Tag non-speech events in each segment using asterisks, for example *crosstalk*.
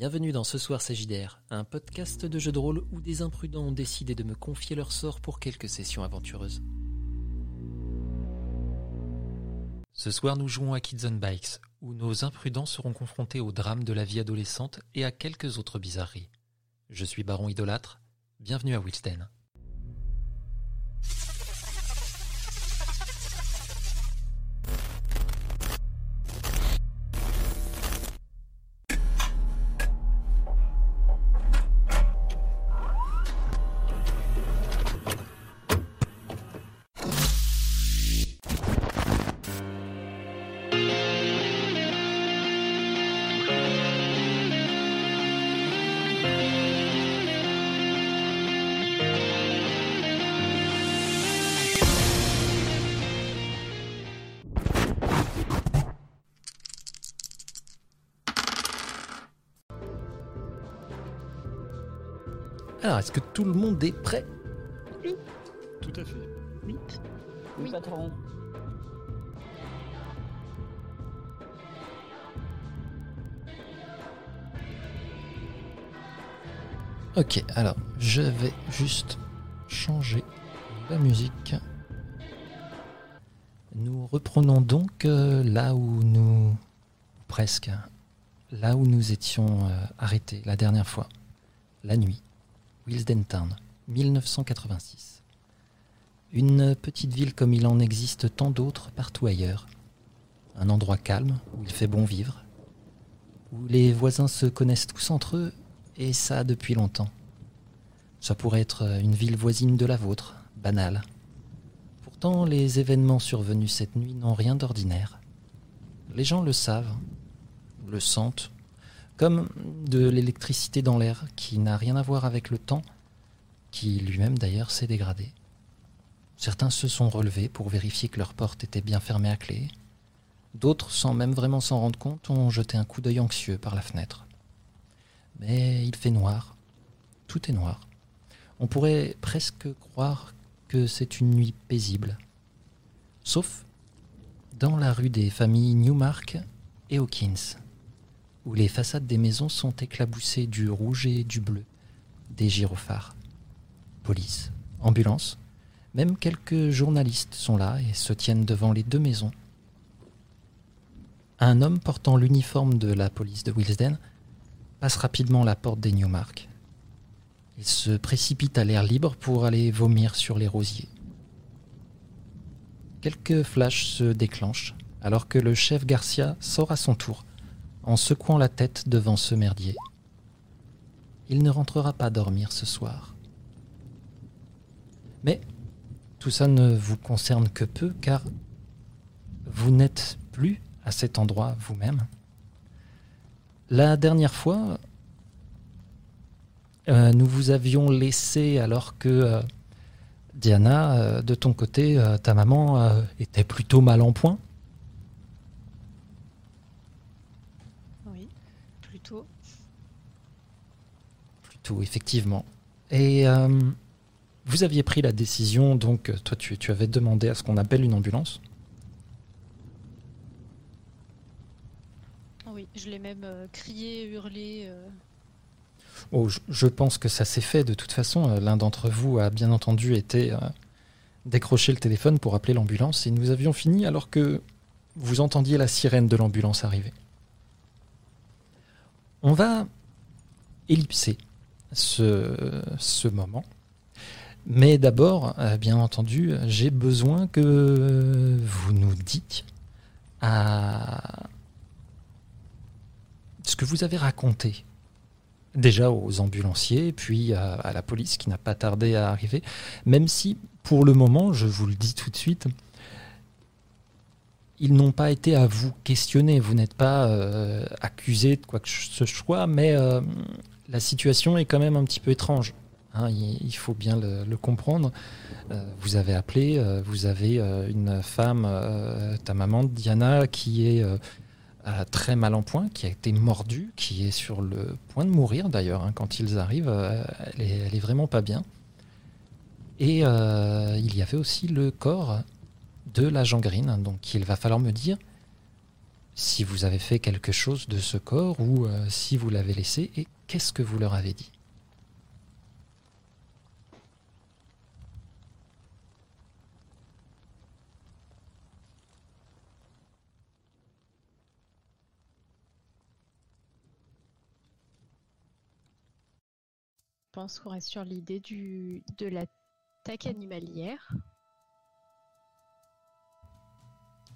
Bienvenue dans Ce Soir Sagidaire, un podcast de jeux de rôle où des imprudents ont décidé de me confier leur sort pour quelques sessions aventureuses. Ce soir, nous jouons à Kids on Bikes, où nos imprudents seront confrontés au drame de la vie adolescente et à quelques autres bizarreries. Je suis Baron Idolâtre, bienvenue à Wilsden. Est-ce que tout le monde est prêt? Tout à fait. Oui. Oui, patron. Ok, alors je vais juste changer la musique. Nous reprenons donc euh, là où nous... presque, là où nous étions euh, arrêtés la dernière fois, la nuit, Wilsden Town, 1986. Une petite ville comme il en existe tant d'autres partout ailleurs. Un endroit calme où il fait bon vivre, où les voisins se connaissent tous entre eux et ça depuis longtemps. Ça pourrait être une ville voisine de la vôtre, banale. Pourtant, les événements survenus cette nuit n'ont rien d'ordinaire. Les gens le savent, le sentent, comme de l'électricité dans l'air qui n'a rien à voir avec le temps, qui lui-même d'ailleurs s'est dégradé. Certains se sont relevés pour vérifier que leur porte était bien fermée à clé. D'autres, sans même vraiment s'en rendre compte, ont jeté un coup d'œil anxieux par la fenêtre. Mais il fait noir. Tout est noir. On pourrait presque croire que c'est une nuit paisible. Sauf dans la rue des familles Newmark et Hawkins, où les façades des maisons sont éclaboussées du rouge et du bleu, des gyrophares. Police, ambulance, même quelques journalistes sont là et se tiennent devant les deux maisons. Un homme portant l'uniforme de la police de Wilsden passe rapidement la porte des Newmark. Il se précipite à l'air libre pour aller vomir sur les rosiers. Quelques flashs se déclenchent alors que le chef Garcia sort à son tour en secouant la tête devant ce merdier. Il ne rentrera pas dormir ce soir. Mais tout ça ne vous concerne que peu car vous n'êtes plus à cet endroit vous-même. La dernière fois, euh, nous vous avions laissé alors que euh, Diana, euh, de ton côté, ta maman était plutôt mal en point. Oui, plutôt. Effectivement. Et euh, vous aviez pris la décision, donc euh, toi tu, tu avais demandé à ce qu'on appelle une ambulance. Oui, je l'ai même euh, crié, hurlé. euh, Oh, je, je pense que ça s'est fait de toute façon. Euh, L'un d'entre vous a bien entendu été euh, décrocher le téléphone pour appeler l'ambulance et nous avions fini alors que vous entendiez la sirène de l'ambulance arriver. On va ellipser ce, moment. Mais d'abord, euh, bien entendu, j'ai besoin que vous nous dites à ce que vous avez raconté déjà aux ambulanciers, puis à, à la police qui n'a pas tardé à arriver, même si pour le moment, je vous le dis tout de suite, ils n'ont pas été à vous questionner, vous n'êtes pas euh, accusé de quoi que ce soit, mais euh, la situation est quand même un petit peu étrange. hein, il, faut bien le, comprendre. Euh, vous avez appelé, euh, vous avez euh, une femme, ta maman Diana, qui est très mal en point, qui a été mordue, qui est sur le point de mourir d'ailleurs. hein, quand ils arrivent, elle, est, vraiment pas bien. Et il y avait aussi le corps de l'agent Green. Donc il va falloir me dire si vous avez fait quelque chose de ce corps ou si vous l'avez laissé et qu'est-ce que vous leur avez dit? Je pense qu'on reste sur l'idée du de l'attaque animalière.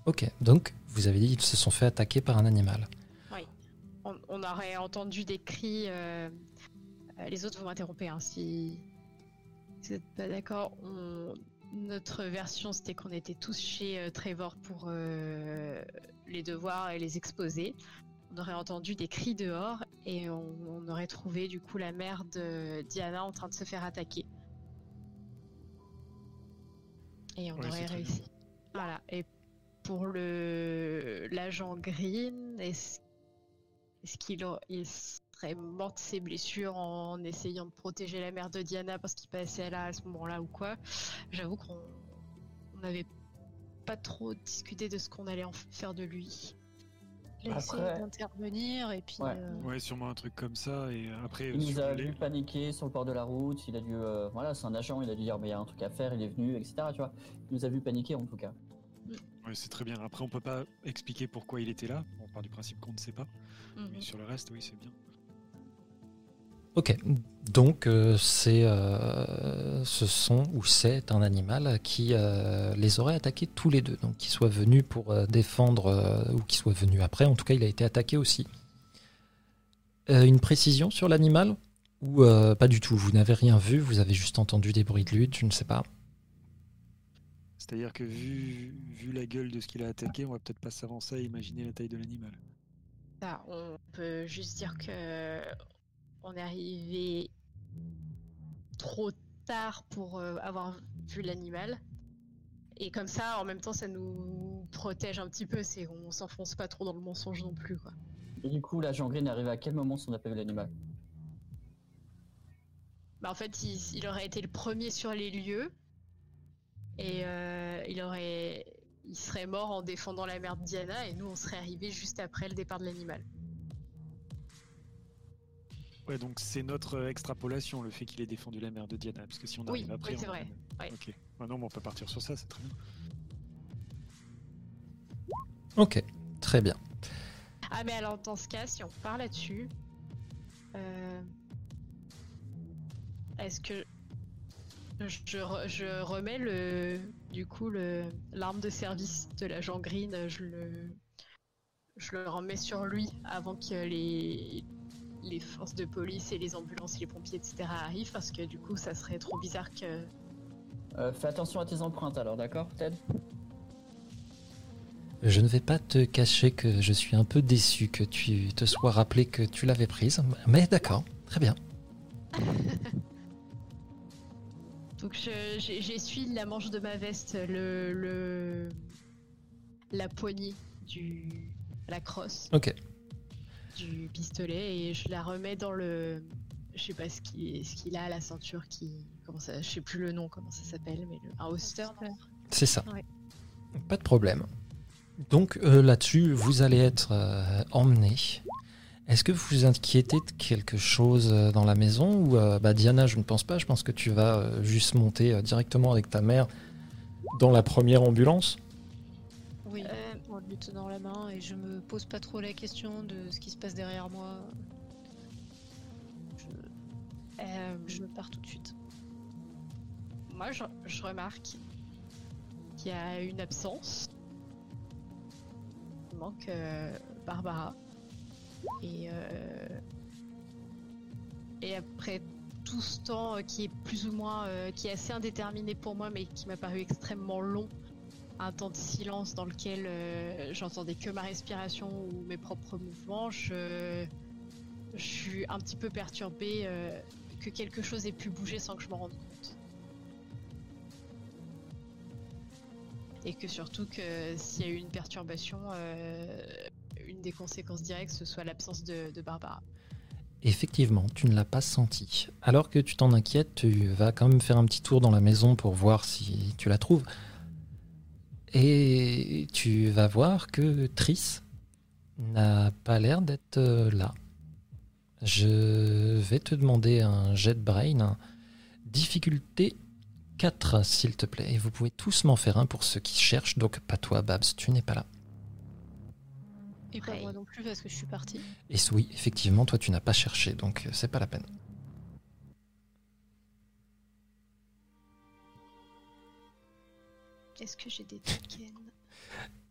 Ok, donc vous avez dit qu'ils se sont fait attaquer par un animal. On, aurait entendu des cris. euh, euh, les autres, vous m'interrompez hein, si si vous n'êtes pas d'accord. On- Notre version, c'était qu'on était tous chez euh, Trevor pour les devoirs et les exposer. On aurait entendu des cris dehors et on, on aurait trouvé du coup la mère de Diana en train de se faire attaquer. Et on Ouais, aurait réussi. Voilà. Et pour le l'agent Green, est-ce est-ce qu'il il serait mort de ses blessures en essayant de protéger la mère de Diana parce qu'il passait là à ce moment-là ou quoi? J'avoue qu'on on n'avait pas trop discuté de ce qu'on allait en faire de lui. Il a essayé Après- d'intervenir et puis. Ouais. euh, Ouais, sûrement un truc comme ça. Et après, Il nous a les- vu paniquer sur le bord de la route, il a dû, euh, voilà, c'est un agent, il a dû dire, mais il y a un truc à faire, il est venu, etc. Tu vois, il nous a vu paniquer en tout cas. Ouais, c'est très bien. Après, on peut pas expliquer pourquoi il était là. On part du principe qu'on ne sait pas. Mhm. Mais sur le reste, oui, c'est bien. Ok, donc euh, c'est, euh, ce sont ou c'est un animal qui euh, les aurait attaqués tous les deux. Donc qu'il soit venu pour euh, défendre euh, ou qu'il soit venu après, en tout cas il a été attaqué aussi. Euh, une précision sur l'animal ou euh, pas du tout Vous n'avez rien vu, vous avez juste entendu des bruits de lutte, je ne sais pas. C'est-à-dire que vu, vu la gueule de ce qu'il a attaqué, on va peut-être pas s'avancer à imaginer la taille de l'animal. Ça, on peut juste dire que on est arrivé trop tard pour euh, avoir vu l'animal. Et comme ça, en même temps, ça nous protège un petit peu. C'est on s'enfonce pas trop dans le mensonge non plus, quoi. Et du coup, l'agent Green est arrivé à quel moment si on n'a pas vu l'animal? Bah, en fait, il, il aurait été le premier sur les lieux et euh, il aurait, il serait mort en défendant la mère de Diana et nous, on serait arrivé juste après le départ de l'animal. Ouais, donc c'est notre extrapolation, le fait qu'il ait défendu la mère de Diana. Parce que si on Oui, arrive après. oui, c'est on- vrai. Ouais. Ok. Ah non, mais on peut partir sur ça, c'est très bien. Ok, très bien. Ah mais alors dans ce cas, si on part là-dessus, euh, est-ce que je, re- je remets le du coup le l'arme de service de l'agent Green, je le je le remets sur lui avant que les les forces de police et les ambulances et les pompiers etc arrivent parce que du coup ça serait trop bizarre que Euh, Fais attention à tes empreintes alors, d'accord, Ted? Je ne vais pas te cacher que je suis un peu déçu que tu te sois rappelé que tu l'avais prise, mais d'accord, très bien. *laughs* Donc j'essuie la manche de ma veste, le, le la poignée du la crosse Ok, du pistolet et je la remets dans le je sais pas ce qu'il ce qu'il a à la ceinture qui comment ça je sais plus le nom comment ça s'appelle mais le, un holster c'est ça. Ouais. Pas de problème. Donc euh, là-dessus, vous allez être euh, emmené. Est-ce que vous vous inquiétez de quelque chose euh, dans la maison ou euh, bah, Diana, je ne pense pas. Je pense que tu vas euh, juste monter euh, directement avec ta mère dans la première ambulance. Oui, Euh, en lui tenant la main et je me pose pas trop la question de ce qui se passe derrière moi. Je, Euh, je pars tout de suite. moi je, je remarque qu'il y a une absence il manque euh, Barbara et euh, et après tout ce temps euh, qui est plus ou moins euh, qui est assez indéterminé pour moi mais qui m'a paru extrêmement long un temps de silence dans lequel j'entendais que ma respiration ou mes propres mouvements je suis un petit peu perturbée que quelque chose ait pu bouger sans que je m'en rende compte. Et que surtout que s'il y a eu une perturbation des conséquences directes ce soit l'absence de, Barbara Effectivement, tu ne l'as pas senti. Alors que tu t'en inquiètes, tu vas quand même faire un petit tour dans la maison pour voir si tu la trouves. Et tu vas voir que Triss n'a pas l'air d'être euh, là. Je vais te demander un jet brain. Difficulté 4, s'il te plaît. Et vous pouvez tous m'en faire un pour ceux qui cherchent. Donc, pas toi, Babs, tu n'es pas là. Et pas moi non plus parce que je suis partie. Et oui, effectivement, toi, tu n'as pas cherché. Donc, euh, c'est pas la peine. Est-ce que j'ai des tokens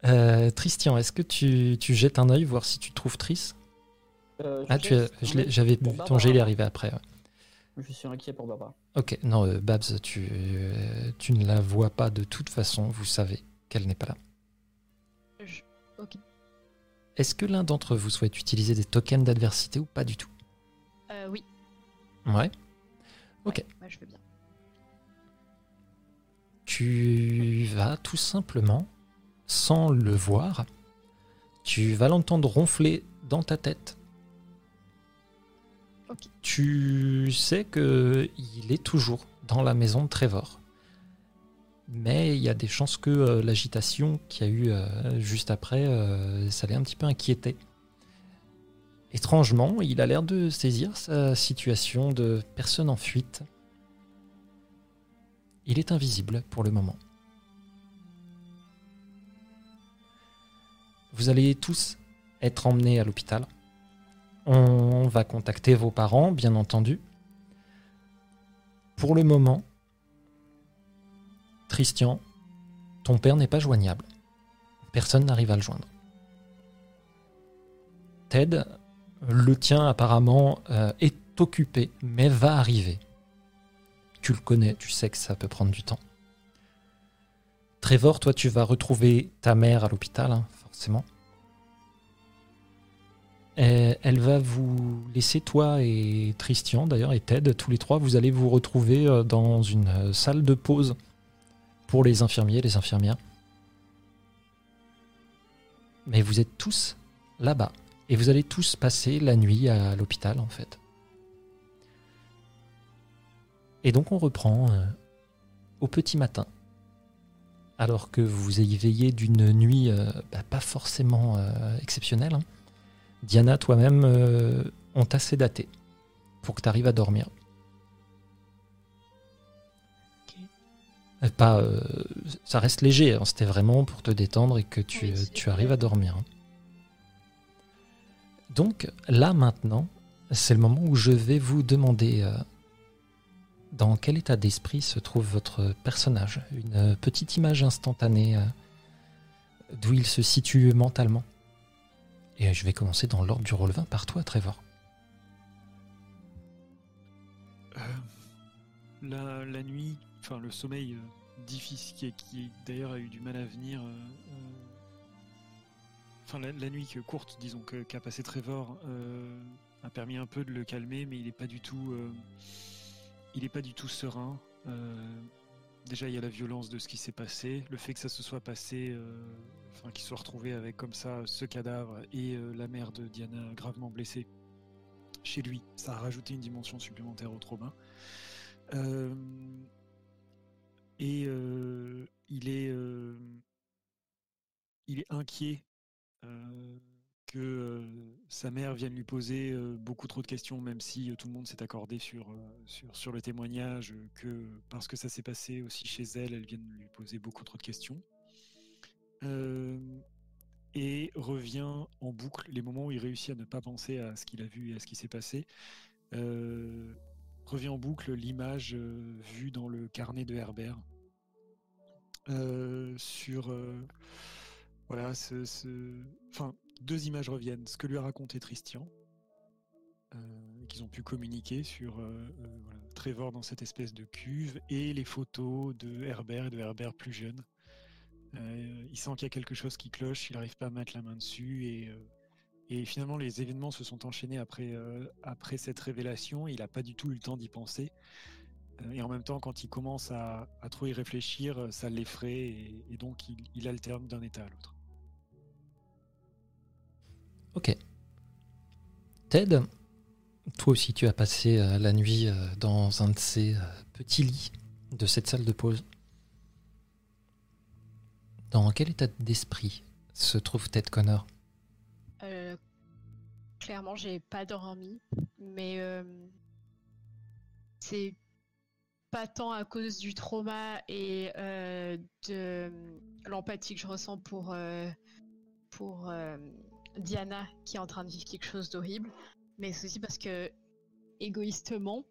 Euh, Tristian, est-ce que tu, tu jettes un œil voir si tu trouves Tris? Euh, Ah, tu j'avais ton jet il est arrivé après. ouais. Je suis inquiet pour Barbara. Ok, non, euh, Babs, tu, euh, tu ne la vois pas de toute façon. Vous savez qu'elle n'est pas là. Je- Ok. Est-ce que l'un d'entre vous souhaite utiliser des tokens d'adversité ou pas du tout? Euh, oui. Ouais. Ok. Ouais, moi, je veux bien. Tu vas tout simplement, sans le voir, tu vas l'entendre ronfler dans ta tête. Ok. Tu sais que il est toujours dans la maison de Trevor. Mais il y a des chances que euh, l'agitation qu'il y a eu euh, juste après, euh, ça l'ait un petit peu inquiété. Étrangement, il a l'air de saisir sa situation de personne en fuite. Il est invisible pour le moment. Vous allez tous être emmenés à l'hôpital. On va contacter vos parents, bien entendu. Pour le moment, Christian, ton père n'est pas joignable. Personne n'arrive à le joindre. Ted, le tien apparemment euh, est occupé, mais va arriver. Tu le connais, tu sais que ça peut prendre du temps. Trevor, toi, tu vas retrouver ta mère à l'hôpital, hein, forcément. Et elle va vous laisser, toi et Christian, d'ailleurs, et Ted, tous les trois, vous allez vous retrouver euh, dans une euh, salle de pause pour les infirmiers les infirmières. Mais vous êtes tous là-bas. Et vous allez tous passer la nuit à l'hôpital, en fait. Et donc on reprend euh, au petit matin. Alors que vous ayez veillé d'une nuit euh, bah, pas forcément euh, exceptionnelle. hein. Diana, toi-même, on t'a sédaté pour que tu arrives à dormir. Pas, euh, ça reste léger, hein, c'était vraiment pour te détendre et que tu, Oui, tu arrives à dormir. hein. Donc là maintenant, c'est le moment où je vais vous demander euh, dans quel état d'esprit se trouve votre personnage. Une euh, petite image instantanée euh, d'où il se situe mentalement. Et euh, je vais commencer dans l'ordre du rôle 20 par toi, Trevor. Euh, la, la nuit, enfin le sommeil euh, difficile, qui, d'ailleurs a eu du mal à venir. euh, euh, Enfin, la, nuit courte, disons, qu'a passé Trevor, a permis un peu de le calmer, mais il n'est pas du tout, il pas du tout serein. Déjà, il y a la violence de ce qui s'est passé, le fait que ça se soit passé, enfin, qu'il soit retrouvé avec comme ça ce cadavre et la mère de Diana gravement blessée chez lui, ça a rajouté une dimension supplémentaire au trauma. Et euh, il est, euh, il est inquiet euh, que sa mère vienne lui poser beaucoup trop de questions, même si tout le monde s'est accordé sur, sur, le témoignage, que parce que ça s'est passé aussi chez elle, elle vienne lui poser beaucoup trop de questions. Et revient en boucle les moments où il réussit à ne pas penser à ce qu'il a vu et à ce qui s'est passé. Revient en boucle l'image vue dans le carnet de Herbert sur euh, voilà deux images reviennent ce que lui a raconté Tristian euh, qu'ils ont pu communiquer sur euh, euh, Trevor dans cette espèce de cuve et les photos de Herbert et de Herbert plus jeune euh, il sent qu'il y a quelque chose qui cloche, il n'arrive pas à mettre la main dessus et, euh, et finalement les événements se sont enchaînés après, euh, après cette révélation. Il n'a pas du tout eu le temps d'y penser. Euh, et en même temps, quand il commence à, à trop y réfléchir, euh, ça l'effraie et, et donc il, il alterne d'un état à l'autre. Ok. Ted, toi aussi tu as passé euh, la nuit dans un de ces petits lits de cette salle de pause. Dans quel état d'esprit se trouve Ted Connor? Euh, clairement, j'ai pas dormi, mais euh, c'est pas tant à cause du trauma et euh, de l'empathie que je ressens pour, euh, pour euh, Diana qui est en train de vivre quelque chose d'horrible, mais c'est aussi parce que égoïstement,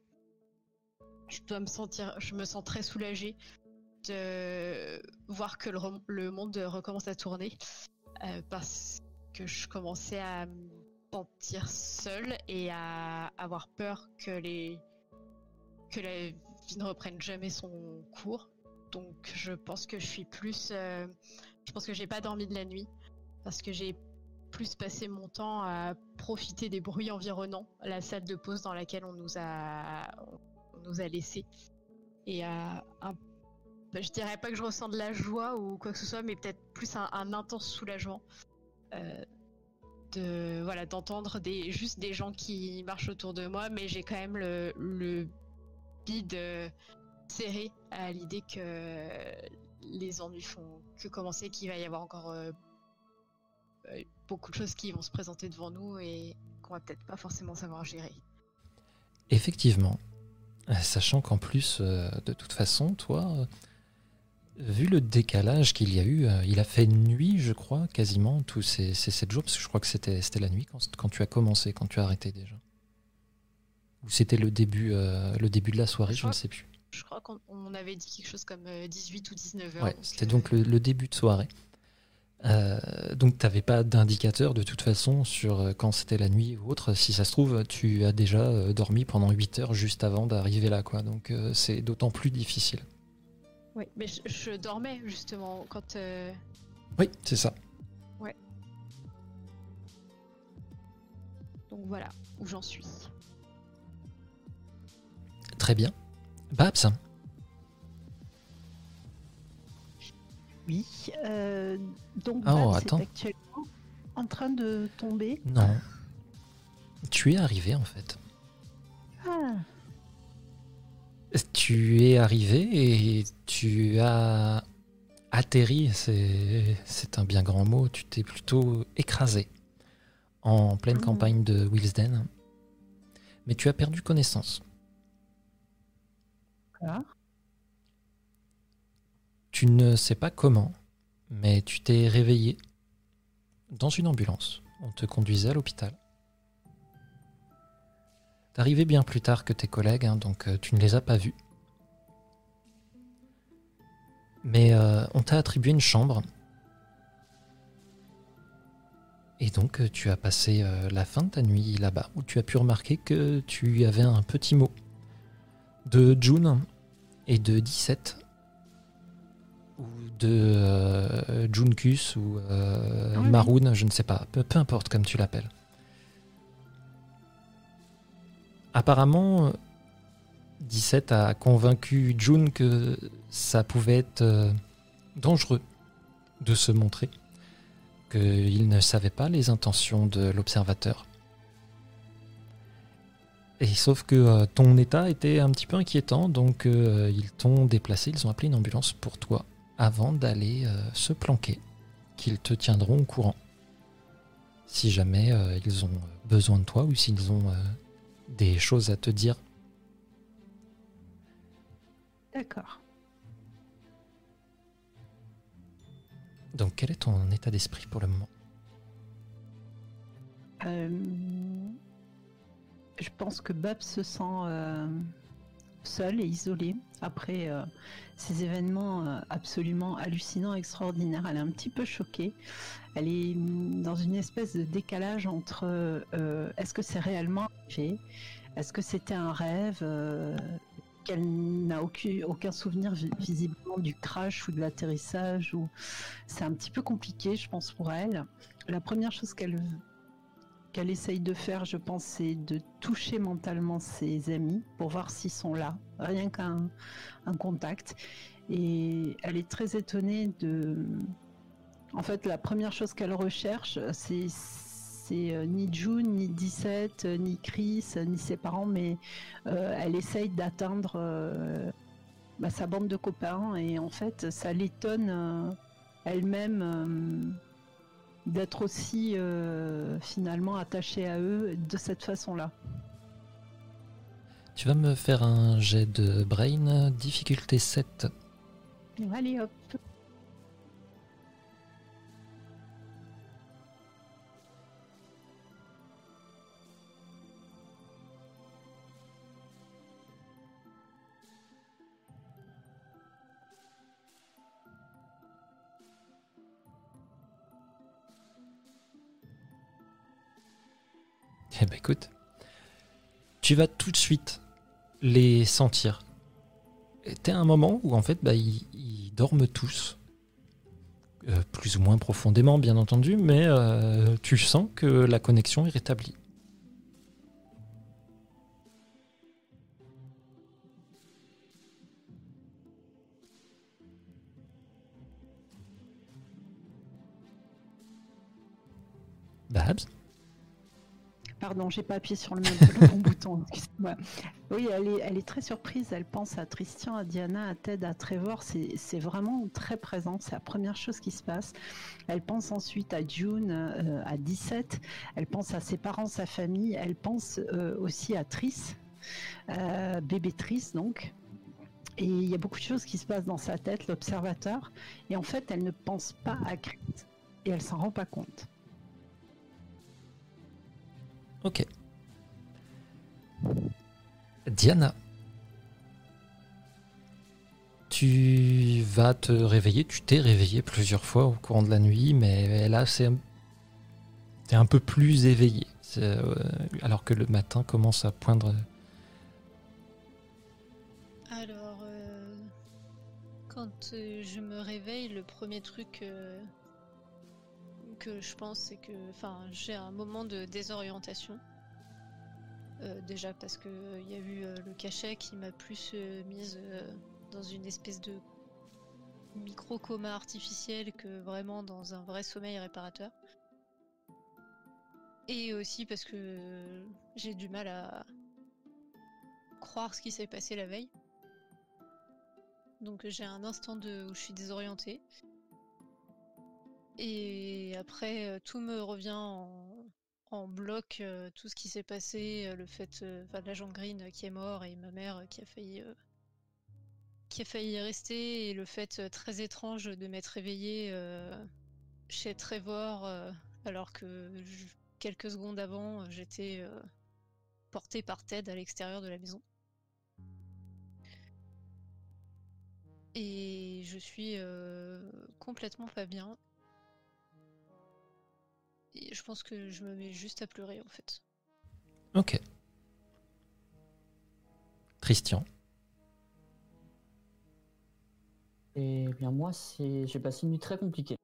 je dois me sentir, je me sens très soulagée de voir que le, le monde recommence à tourner parce que je commençais à me sentir seule et à avoir peur que les que vie ne reprenne jamais son cours. Donc je pense que je suis plus euh, je pense que j'ai pas dormi de la nuit parce que j'ai plus passé mon temps à profiter des bruits environnants, la salle de pause dans laquelle on nous a on nous a laissé et à un bah, je dirais pas que je ressens de la joie ou quoi que ce soit, mais peut-être plus un, intense soulagement euh, de voilà d'entendre des juste des gens qui marchent autour de moi, mais j'ai quand même le euh, serré à l'idée que les ennuis font que commencer, qu'il va y avoir encore euh, euh, beaucoup de choses qui vont se présenter devant nous et qu'on va peut-être pas forcément savoir gérer. Effectivement. Euh, Sachant qu'en plus, de toute façon, toi, vu le décalage qu'il y a eu, il a fait nuit, je crois, quasiment tous ces, ces 7 jours, parce que je crois que c'était c'était la nuit quand, quand tu as commencé, quand tu as arrêté déjà. Ou c'était le début, euh, le début de la soirée, Je je ne sais plus. Je crois qu'on on avait dit quelque chose comme euh, 18 ou 19 heures. Ouais, c'était donc le, le début de soirée. Euh, donc tu n'avais pas d'indicateur de toute façon sur euh, quand c'était la nuit ou autre. Si ça se trouve, tu as déjà euh, dormi pendant 8 heures juste avant d'arriver là. quoi. Donc euh, c'est d'autant plus difficile. Oui, mais je, je dormais justement quand. euh, Oui, c'est ça. Donc voilà où j'en suis. Très bien. Babs, Oui. euh, donc, Ah, oh, Babs attends. est actuellement en train de tomber. non. Tu es arrivé en fait. Ah, Tu es arrivé et tu as atterri, c'est un bien grand mot, tu t'es plutôt écrasé en pleine Mhm. campagne de Wilsden. Mais tu as perdu connaissance. Tu ne sais pas comment, mais tu t'es réveillé dans une ambulance. On te conduisait à l'hôpital. Arrivé bien plus tard que tes collègues, hein, donc euh, tu ne les as pas vus. Mais euh, on t'a attribué une chambre. Et donc euh, tu as passé la fin de ta nuit là-bas, où tu as pu remarquer que tu avais un petit mot de June et de 17 ou de euh, Junkus ou euh, Ah oui. Maroon, je ne sais pas, peu, peu importe comme tu l'appelles. Apparemment, euh, 17 a convaincu June que ça pouvait être euh, dangereux de se montrer, qu'il ne savait pas les intentions de l'observateur. Et sauf que euh, ton état était un petit peu inquiétant, donc euh, ils t'ont déplacé, ils ont appelé une ambulance pour toi avant d'aller euh, se planquer, qu'ils te tiendront au courant. Si jamais ils ont besoin de toi ou s'ils ont des choses à te dire. D'accord. Donc quel est ton état d'esprit pour le moment? Euh, je pense que Babs se sent euh, seule et isolée après euh, ces événements euh, absolument hallucinants, extraordinaires. Elle est un petit peu choquée. Elle est dans une espèce de décalage entre euh, est-ce que c'est réellement arrivé Est-ce que c'était un rêve? Qu'elle n'a aucun, souvenir vi- visiblement du crash ou de l'atterrissage c'est un petit peu compliqué je pense pour elle la première chose qu'elle qu'elle essaye de faire, je pense, c'est de toucher mentalement ses amis pour voir s'ils sont là, rien qu'un un contact. Et elle est très étonnée de. En fait, la première chose qu'elle recherche, c'est euh, ni June, ni 17, euh, ni Chris, euh, ni ses parents, mais elle essaye d'atteindre bah, sa bande de copains et en fait, ça l'étonne elle-même. D'être aussi euh, finalement attaché à eux de cette façon-là. Tu vas me faire un jet de brain, difficulté 7. Allez hop. Eh ben écoute, tu vas tout de suite les sentir. T'es à un moment où en fait bah, ils, dorment tous. Euh, plus ou moins profondément bien entendu, mais euh, tu sens que la connexion est rétablie. Babs Pardon, j'ai pas appuyé sur le, bon bouton. Oui, elle est, très surprise. Elle pense à Tristan, à Diana, à Ted, à Trevor. C'est vraiment très présent. C'est la première chose qui se passe. Elle pense ensuite à June, euh, à 17. Elle pense à ses parents, sa famille. Elle pense euh, aussi à Tris, euh, bébé Tris donc. Et il y a beaucoup de choses qui se passent dans sa tête, l'observateur. Et en fait, elle ne pense pas à Chris. Et elle s'en rend pas compte. Ok. Diana. Tu vas te réveiller, tu t'es réveillé plusieurs fois au courant de la nuit, mais là c'est t'es un peu plus éveillé. Euh, alors que le matin commence à poindre. Alors, euh, quand euh, je me réveille, le premier truc que je pense, c'est que, enfin, j'ai un moment de désorientation. Euh, déjà parce que il y a eu euh, le cachet qui m'a plus euh, mise euh, dans une espèce de micro coma artificiel que vraiment dans un vrai sommeil réparateur. Et aussi parce que j'ai du mal à croire ce qui s'est passé la veille. Donc j'ai un instant de où je suis désorientée. Et après, euh, tout me revient en, bloc, euh, tout ce qui s'est passé, euh, le fait, enfin, l'agent Green qui est mort et ma mère qui a failli, qui a failli rester, et le fait très étrange de m'être réveillée chez Trevor, alors que quelques secondes avant, j'étais portée par Ted à l'extérieur de la maison. Et je suis complètement pas bien. Et je pense que je me mets juste à pleurer en fait. Ok. Christian. Et bien moi, c'est j'ai passé une nuit très compliquée.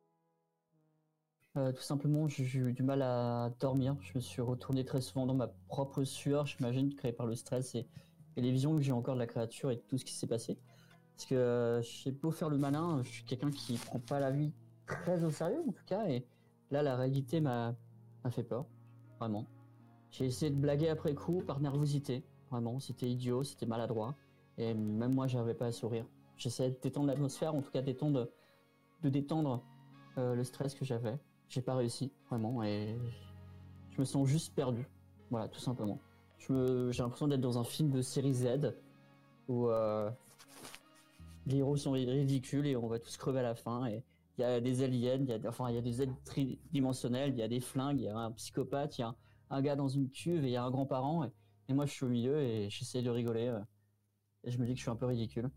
Euh, tout simplement, j'ai j'ai eu du mal à dormir. Je me suis retourné très souvent dans ma propre sueur, j'imagine, créée par le stress et, et les visions que j'ai encore de la créature et de tout ce qui s'est passé. Parce que euh, j'ai beau faire le malin, je suis quelqu'un qui prend pas la vie très au sérieux en tout cas. Et là, la réalité m'a fait peur, vraiment. J'ai essayé de blaguer après coup par nervosité, vraiment. C'était idiot, c'était maladroit. Et même moi, j'arrivais pas à sourire. J'essayais de détendre l'atmosphère, en tout cas détendre, de détendre euh, le stress que j'avais. J'ai pas réussi, vraiment, et je me sens juste perdu. Voilà, tout simplement. J'ai l'impression d'être dans un film de série Z où euh, les héros sont ri- ridicules et on va tous crever à la fin. Et il y a des aliens, il y a, enfin, il y a des aides tridimensionnelles, il y a des flingues, il y a un psychopathe, il y a un, gars dans une cuve et il y a un grand-parent. Et, moi, je suis au milieu et j'essaie de rigoler. euh, et je me dis que je suis un peu ridicule.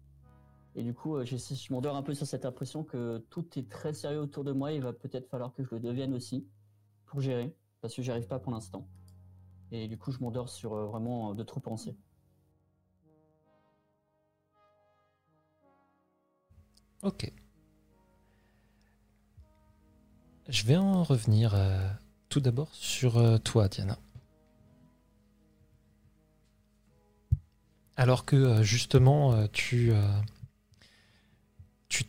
Et du coup, euh, je m'endors un peu sur cette impression que tout est très sérieux autour de moi. Il va peut-être falloir que je le devienne aussi pour gérer, parce que j'y arrive pas pour l'instant. Et du coup, je m'endors sur euh, vraiment de trop penser. Ok. Je vais en revenir euh, tout d'abord sur euh, toi, Diana. Alors que euh, justement, tu,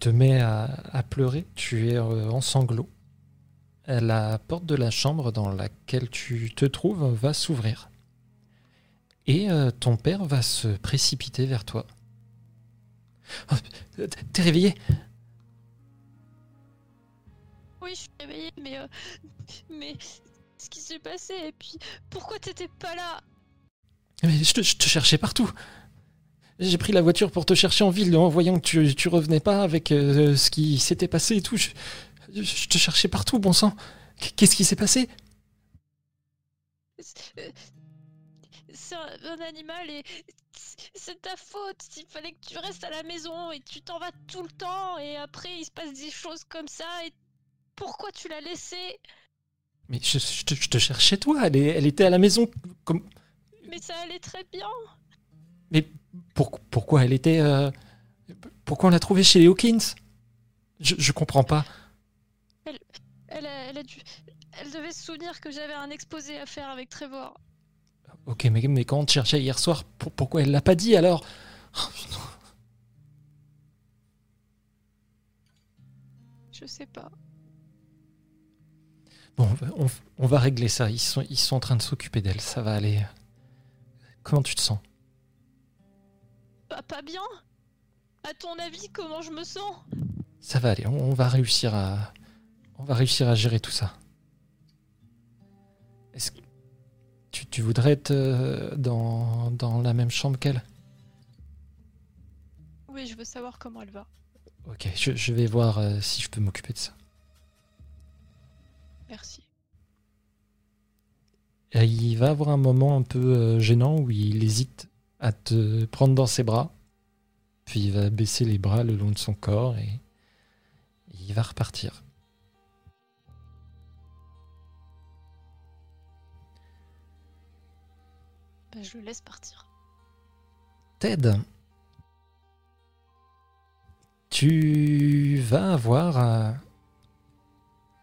te mets à, pleurer, tu es en sanglots. La porte de la chambre dans laquelle tu te trouves va s'ouvrir. Et ton père va se précipiter vers toi. Oh, T'es réveillé? Oui, je suis réveillée, mais. euh, mais. Ce qui s'est passé, et puis. Pourquoi t'étais pas là? Mais je te, je te cherchais partout. J'ai pris la voiture pour te chercher en ville en voyant que tu, tu revenais pas avec euh, ce qui s'était passé et tout. Je, je- je te cherchais partout, bon sang. Qu'est-ce qui s'est passé? C'est- euh, C'est un, un animal et. c'est- C'est ta faute. Il fallait que tu restes à la maison et tu t'en vas tout le temps, et après il se passe des choses comme ça, et. Pourquoi tu l'as laissé Mais je, je te, je te cherchais toi, elle, est- elle était à la maison. Comme... Mais ça allait très bien. Mais pour- pourquoi elle était... euh, Pourquoi on l'a trouvée chez les Hawkins? Je, je comprends pas. Elle a, elle a dû. Elle devait se souvenir que j'avais un exposé à faire avec Trevor. Ok, mais, mais quand on te cherchait hier soir, pour- pourquoi elle l'a pas dit alors? Oh. Je sais pas. Bon, on, on va régler ça. Ils sont, ils sont en train de s'occuper d'elle. Ça va aller. Comment tu te sens? Pas, pas bien? À ton avis, comment je me sens? Ça va aller. On, on va réussir à. On va réussir à gérer tout ça. Est-ce que tu, tu voudrais être euh, dans, dans la même chambre qu'elle? Oui, je veux savoir comment elle va. Ok, je, je vais voir euh, si je peux m'occuper de ça. Merci. Et il va avoir un moment un peu euh, gênant où il hésite à te prendre dans ses bras. Puis il va baisser les bras le long de son corps et il va repartir. Bah, je le laisse partir. Ted, tu vas avoir euh,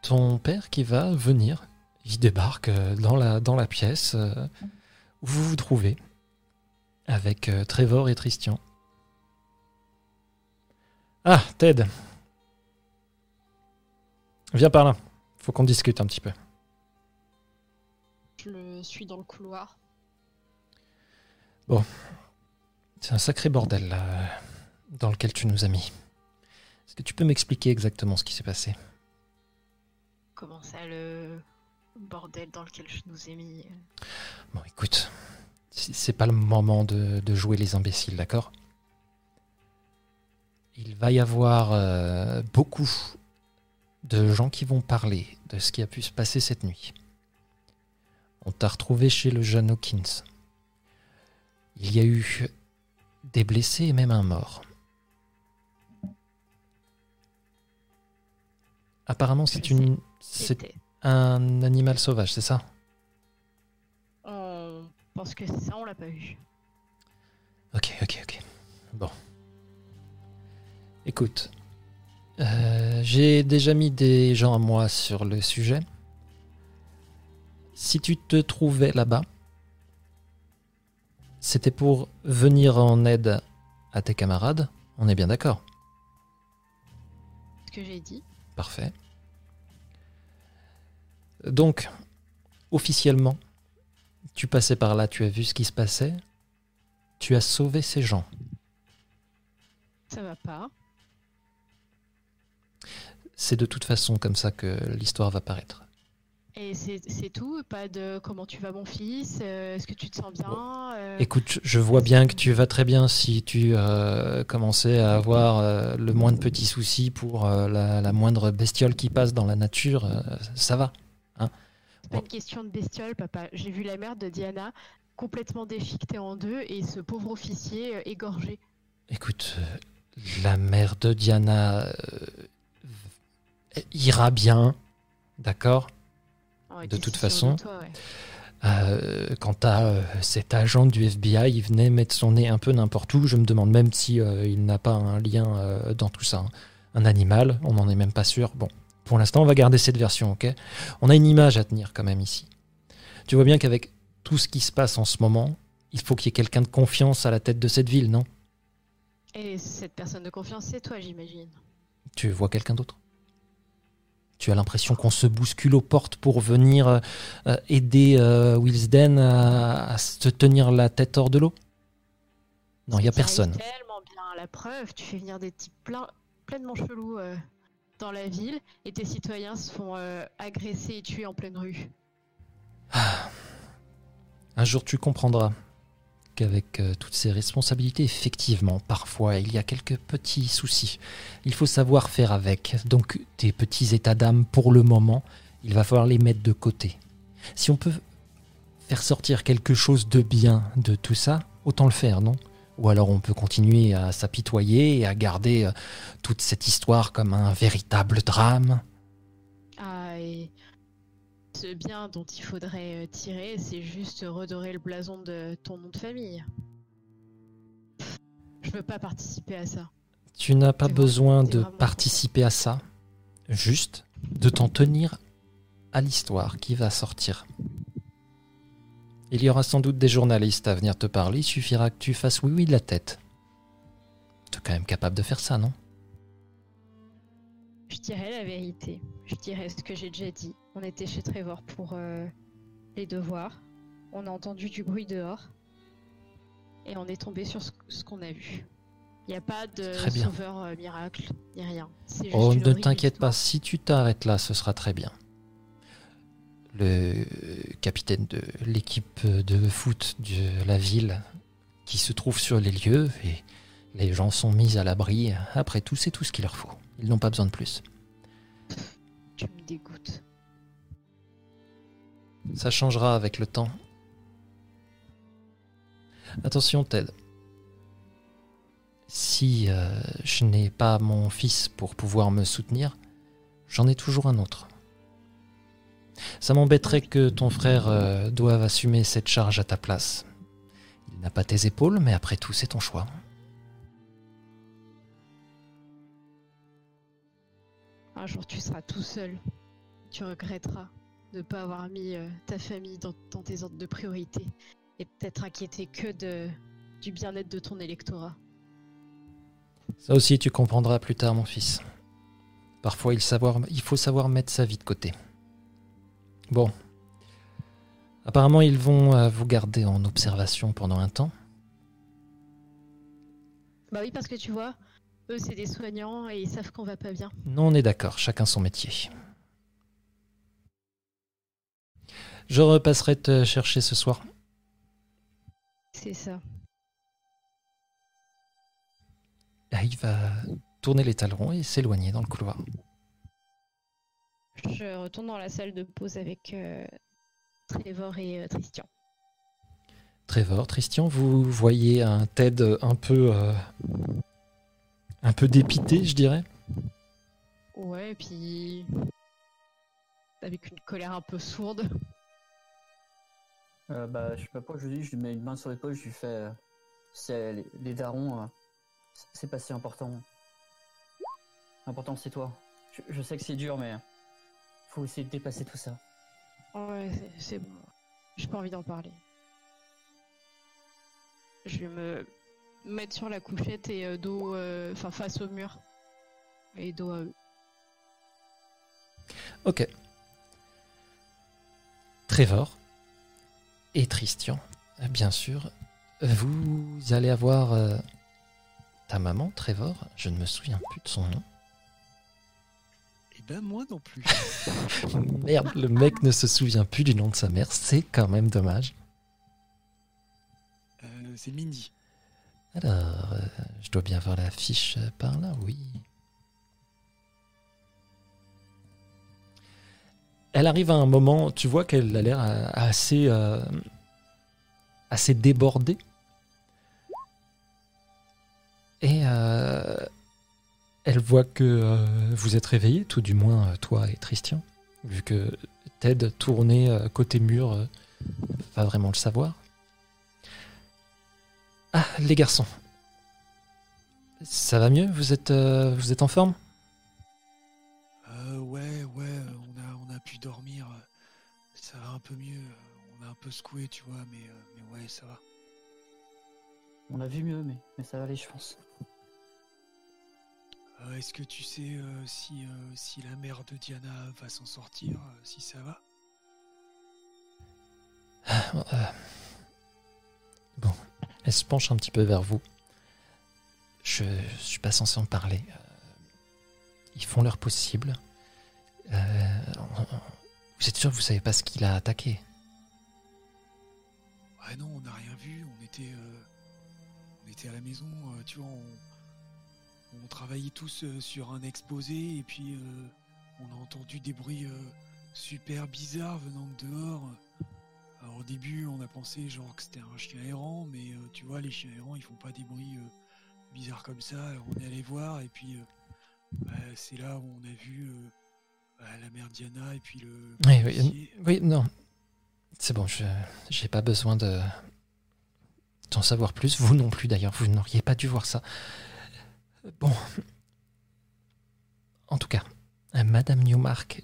ton père qui va venir. Il débarque euh, dans la, dans la pièce euh, où vous vous trouvez avec euh, Trevor et Christian. Ah, Ted. Viens par là. Faut qu'on discute un petit peu. Je le suis dans le couloir. C'est un sacré bordel là, dans lequel tu nous as mis. Est-ce que tu peux m'expliquer exactement ce qui s'est passé? Comment ça, le bordel dans lequel je nous ai mis euh, Bon, écoute, c'est pas le moment de, de jouer les imbéciles, d'accord? Il va y avoir euh, beaucoup de gens qui vont parler de ce qui a pu se passer cette nuit. On t'a retrouvé chez le jeune Hawkins. Il y a eu des blessés et même un mort. Apparemment, c'est une, c'est C'était. un animal sauvage, c'est ça? On pense que ça, on l'a pas eu. Ok, ok, ok. Bon. Écoute, euh, j'ai déjà mis des gens à moi sur le sujet. Si tu te trouvais là-bas, c'était pour venir en aide à tes camarades. On est bien d'accord? Ce que j'ai dit. Parfait. Donc, officiellement, tu passais par là, tu as vu ce qui se passait, tu as sauvé ces gens. Ça va pas. C'est de toute façon comme ça que l'histoire va paraître. Et c'est tout Pas de comment tu vas, mon fils euh, Est-ce que tu te sens bien euh, Écoute, je- vois bien que tu vas très bien si tu euh, commençais à avoir le moindre petit souci pour la, la moindre bestiole qui passe dans la nature, ça va. C'est pas une question de bestiole, papa. J'ai vu la mère de Diana complètement déchiquetée en deux et ce pauvre officier euh, égorgé. Écoute, euh, la mère de Diana euh, ira bien, d'accord? De toute façon, de toi, ouais. Euh, Quant à cet agent du FBI, il venait mettre son nez un peu n'importe où. Je me demande même si il n'a pas un lien dans tout ça. hein. Un animal, on n'en est même pas sûr. Bon, pour l'instant, on va garder cette version, ok? On a une image à tenir quand même ici. Tu vois bien qu'avec tout ce qui se passe en ce moment, il faut qu'il y ait quelqu'un de confiance à la tête de cette ville, non? Et cette personne de confiance, c'est toi, j'imagine. Tu vois quelqu'un d'autre? Tu as l'impression qu'on se bouscule aux portes pour venir euh, euh, aider euh, Wilsden à, à se tenir la tête hors de l'eau? Non, il n'y a personne. tellement bien. La preuve, tu fais venir des types plein, pleinement chelous. euh. Dans la ville et tes citoyens se font euh, agresser et tuer en pleine rue. Un jour, tu comprendras qu'avec euh, toutes ces responsabilités, effectivement, parfois, il y a quelques petits soucis. Il faut savoir faire avec. Donc, tes petits états d'âme, pour le moment, il va falloir les mettre de côté. Si on peut faire sortir quelque chose de bien de tout ça, autant le faire, non? Ou alors on peut continuer à s'apitoyer et à garder euh, toute cette histoire comme un véritable drame. Ah, et ce bien dont il faudrait euh, tirer, c'est juste redorer le blason de ton nom de famille. Je veux pas participer à ça. Tu n'as pas besoin de vraiment participer à ça, juste de t'en tenir à l'histoire qui va sortir. Il y aura sans doute des journalistes à venir te parler, il suffira que tu fasses oui oui de la tête. Tu es quand même capable de faire ça, non? Je dirais la vérité. Je dirais ce que j'ai déjà dit. On était chez Trevor pour euh, les devoirs. On a entendu du bruit dehors. Et on est tombé sur ce, ce qu'on a vu. Il n'y a pas de Très bien. sauveur euh, miracle, ni rien. Juste Oh, ne t'inquiète pas, si tu t'arrêtes là, ce sera très bien. Le capitaine de l'équipe de foot de la ville qui se trouve sur les lieux et les gens sont mis à l'abri. Après tout, c'est tout ce qu'il leur faut. Ils n'ont pas besoin de plus. Tu me dégoûtes. Ça changera avec le temps. Attention, Ted. Si euh, je n'ai pas mon fils pour pouvoir me soutenir, j'en ai toujours un autre. Ça m'embêterait que ton frère euh, doive assumer cette charge à ta place. Il n'a pas tes épaules, mais après tout, c'est ton choix. Un jour, tu seras tout seul. Tu regretteras de ne pas avoir mis euh, ta famille dans, dans tes ordres de priorité et de t'être inquiété que de, du bien-être de ton électorat. Ça aussi, tu comprendras plus tard, mon fils. Parfois, il, savoir, il faut savoir mettre sa vie de côté. Bon. Apparemment, ils vont euh, vous garder en observation pendant un temps. Bah oui, parce que tu vois, eux, c'est des soignants et ils savent qu'on va pas bien. Non, on est d'accord, chacun son métier. Je repasserai te chercher ce soir. C'est ça. Ah, il va tourner les talons et s'éloigner dans le couloir. Je retourne dans la salle de pause avec euh, Trevor et euh, Christian. Trevor, Christian, vous voyez un Ted un peu, euh, un peu dépité, je dirais? Ouais, et puis. Avec une colère un peu sourde. Euh, bah, je sais pas pourquoi je lui dis, je lui mets une main sur l'épaule, je lui fais. euh, c'est les, les darons, euh, c'est pas si important. L'important c'est toi. Je, je sais que c'est dur, mais faut essayer de dépasser tout ça. Ouais, c'est- bon. J'ai pas envie d'en parler. Je vais me mettre sur la couchette et euh, dos. euh, Enfin, face au mur. Et dos à eux. Ok. Trevor et Christian, euh, bien sûr, vous allez avoir euh, ta maman, Trevor. Je ne me souviens plus de son nom. Ben moi non plus. *laughs* Merde, le mec ne se souvient plus du nom de sa mère. C'est quand même dommage. Euh, c'est Mindy. Alors, euh, je dois bien voir la fiche par là, oui. Elle arrive à un moment, tu vois qu'elle a l'air assez, euh, assez débordée. Et elle voit que euh, vous êtes réveillés, tout du moins euh, toi et Christian, vu que Ted tournait euh, côté mur, euh, pas vraiment le savoir. Ah, les garçons. Ça va mieux? Vous êtes, euh, vous êtes en forme? Euh, ouais, ouais, on a, on a pu dormir. Ça va un peu mieux. On a un peu secoué, tu vois, mais, euh, mais ouais, ça va. On a vu mieux, mais, mais ça va aller, je pense. Euh, Est-ce que tu sais euh, si, euh, si la mère de Diana va s'en sortir, si ça va? Euh, Bon, elle se penche un petit peu vers vous. Je, je suis pas censé en parler. Ils font leur possible. Vous êtes sûr que vous savez pas ce qu'il a attaqué? Ouais, non, on n'a rien vu. On était, euh, on était à la maison. tu vois, on, on travaillait tous euh, sur un exposé et puis euh, on a entendu des bruits euh, super bizarres venant de dehors. Alors au début, on a pensé genre que c'était un chien errant, mais tu vois, les chiens errants, ils font pas des bruits bizarres comme ça. Alors on est allé voir et puis bah, c'est là où on a vu bah, la mère Diana et puis le Oui, oui, policier. Oui, non. C'est bon, je j'ai pas besoin de d'en savoir plus. Vous non plus d'ailleurs, vous n'auriez pas dû voir ça. Bon. En tout cas, euh, Madame Newmark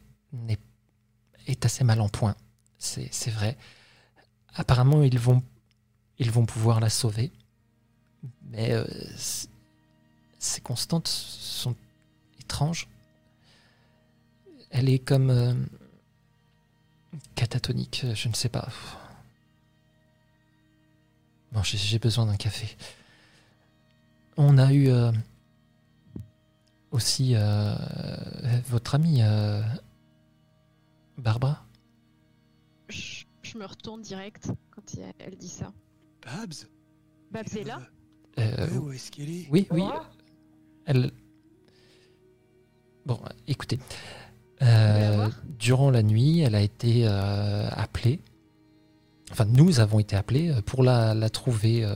est assez mal en point. C'est vrai. Apparemment, ils vont, pouvoir la sauver. Mais euh, ces constantes sont étranges. Elle est comme euh, catatonique, je ne sais pas. Bon, j'ai- j'ai besoin d'un café. On a eu euh, aussi euh, votre amie euh, Barbara. Je, je me retourne direct quand il- elle dit ça. Babs? Babs est là? Euh, où est-ce qu'elle est? oui, oui. Elle. Bon, écoutez. Euh, durant la nuit, elle a été euh, appelée. Enfin, nous avons été appelés pour la, la trouver. euh,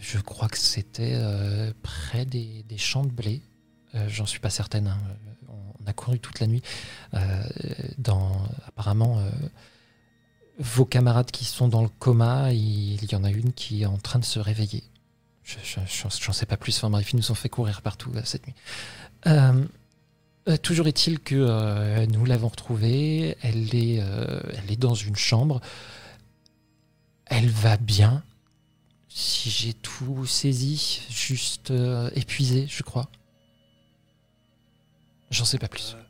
je crois que c'était euh, près des, des champs de blé. Euh, J'en suis pas certaine. hein. On, a couru toute la nuit. Euh, apparemment euh, vos camarades qui sont dans le coma, il, y en a une qui est en train de se réveiller. Je je- j'en sais pas plus. Enfin bref, ils nous ont fait courir partout cette nuit. Toujours est-il que nous l'avons retrouvée. Elle est, elle est dans une chambre. Elle va bien. Si j'ai tout saisi, juste épuisée, je crois. J'en sais pas plus. Euh,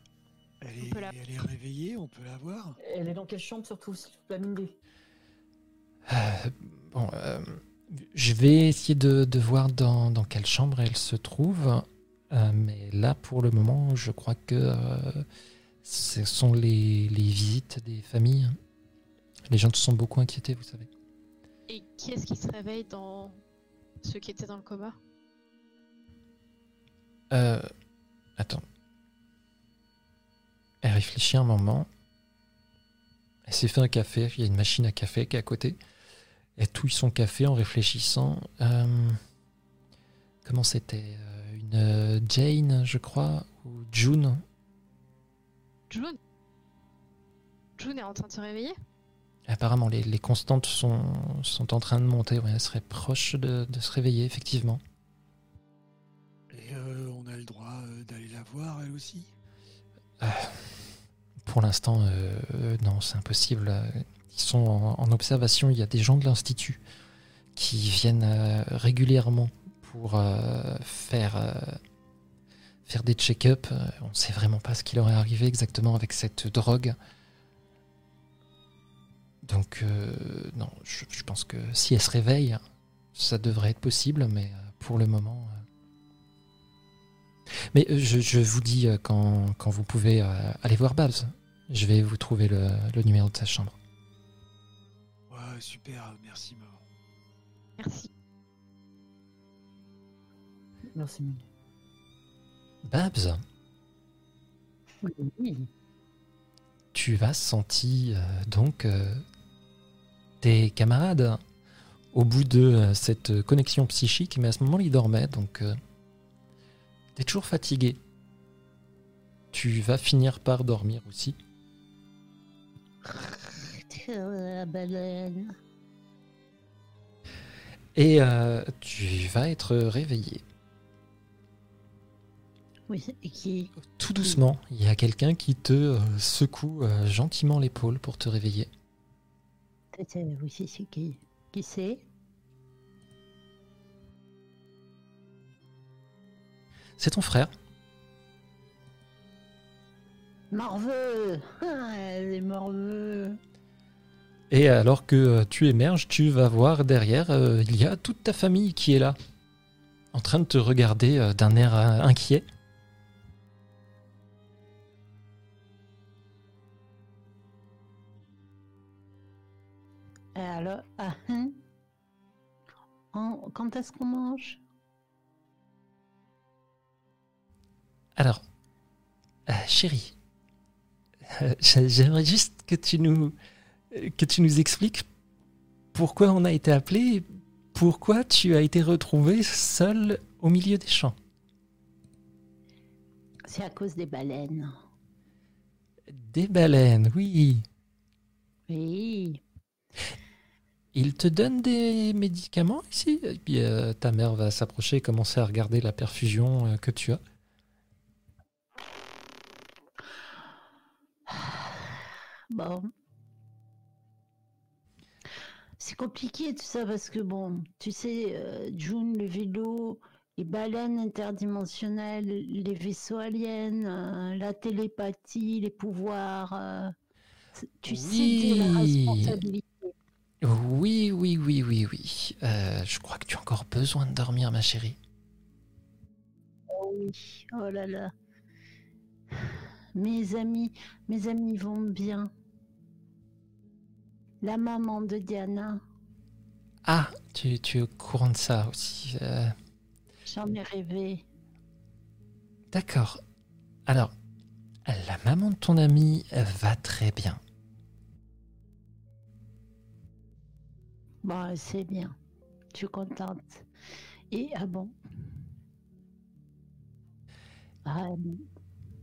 elle, est, peut la- elle est réveillée, on peut la voir Elle est dans quelle chambre surtout, vous plaît, Mindy? Euh, bon, euh, je vais essayer de, de voir dans, dans quelle chambre elle se trouve. Euh, mais là, pour le moment, je crois que euh, ce sont les, les visites des familles. Les gens se sont beaucoup inquiétés, vous savez. Et qui est-ce qui se réveille dans ceux qui étaient dans le coma? Euh, attends. Elle réfléchit un moment. Elle s'est fait un café. Il y a une machine à café qui est à côté. Elle touille son café en réfléchissant. Euh, comment c'était Euh, Une euh, Jane, je crois, ou June. June June est en train de se réveiller? Apparemment, les, les constantes sont, sont en train de monter. Ouais, elle serait proche de, de se réveiller, effectivement. Et euh, on a le droit d'aller la voir, elle aussi? Pour l'instant, euh, euh, non, c'est impossible. Euh, Ils sont en, observation. Il y a des gens de l'Institut qui viennent euh, régulièrement pour euh, faire, euh, faire des check-up. Euh, On ne sait vraiment pas ce qui leur est arrivé exactement avec cette drogue. Donc, euh, non, je, je pense que si elle se réveille, ça devrait être possible, mais euh, pour le moment. Mais euh, je, je vous dis euh, quand, quand vous pouvez euh, aller voir Babs. Je vais vous trouver le, le numéro de sa chambre. Ouais, super, merci maman. Merci. Merci, Mindy. Babs, Oui. tu as senti euh, donc euh, tes camarades au bout de euh, cette connexion psychique, mais à ce moment ils dormaient, donc euh, t'es toujours fatigué. Tu vas finir par dormir aussi. Et euh, tu vas être réveillé. Oui, et qui Tout doucement, il y a quelqu'un qui te euh, secoue euh, gentiment l'épaule pour te réveiller. Oui, c'est qui Qui c'est C'est ton frère. Morveux ah, Elle est morveux Et alors que tu émerges, tu vas voir derrière, euh, il y a toute ta famille qui est là, en train de te regarder euh, d'un air euh, inquiet. Et alors, ah, hein. quand est-ce qu'on mange? Alors, euh, chérie, euh, j'a- j'aimerais juste que tu nous que tu nous expliques pourquoi on a été appelé, et pourquoi tu as été retrouvé seul au milieu des champs. C'est à cause des baleines. Des baleines, oui. Oui. Ils te donnent des médicaments ici? Et puis euh, ta mère va s'approcher et commencer à regarder la perfusion que tu as. Bon. C'est compliqué tout ça parce que bon, tu sais, euh, June, le vélo, les baleines interdimensionnelles, les vaisseaux aliens, euh, la télépathie, les pouvoirs. euh, tu sais, la Oui. responsabilité. Oui, oui, oui, oui, oui. Euh, je crois que tu as encore besoin de dormir, ma chérie. Oh oui, oh là là. Mes amis, mes amis vont bien. La maman de Diana, Ah, tu, tu es au courant de ça aussi. euh, j'en ai rêvé. D'accord. Alors, la maman de ton ami va très bien. Bon, c'est bien. Je suis contente. Et ah bon? Ah bon.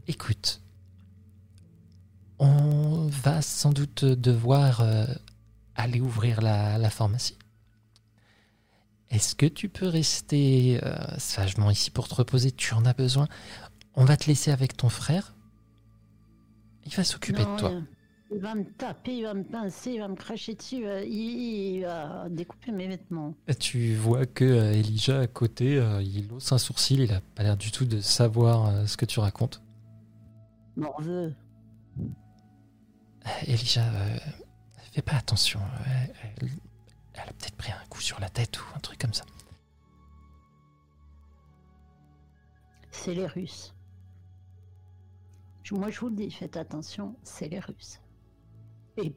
Écoute, on va sans doute devoir euh, aller ouvrir la, la pharmacie. Est-ce que tu peux rester euh, sagement ici pour te reposer? Tu en as besoin. On va te laisser avec ton frère. Il va s'occuper de toi. il va me taper, il va me pincer, il va me cracher dessus, euh, il, va découper mes vêtements. Tu vois que euh, Elijah à côté, il hausse un sourcil, il a pas l'air du tout de savoir ce que tu racontes. Morveux. Elijah, fais pas attention. Elle, elle a peut-être pris un coup sur la tête ou un truc comme ça. C'est les Russes. Moi, je vous le dis, faites attention, c'est les Russes. Et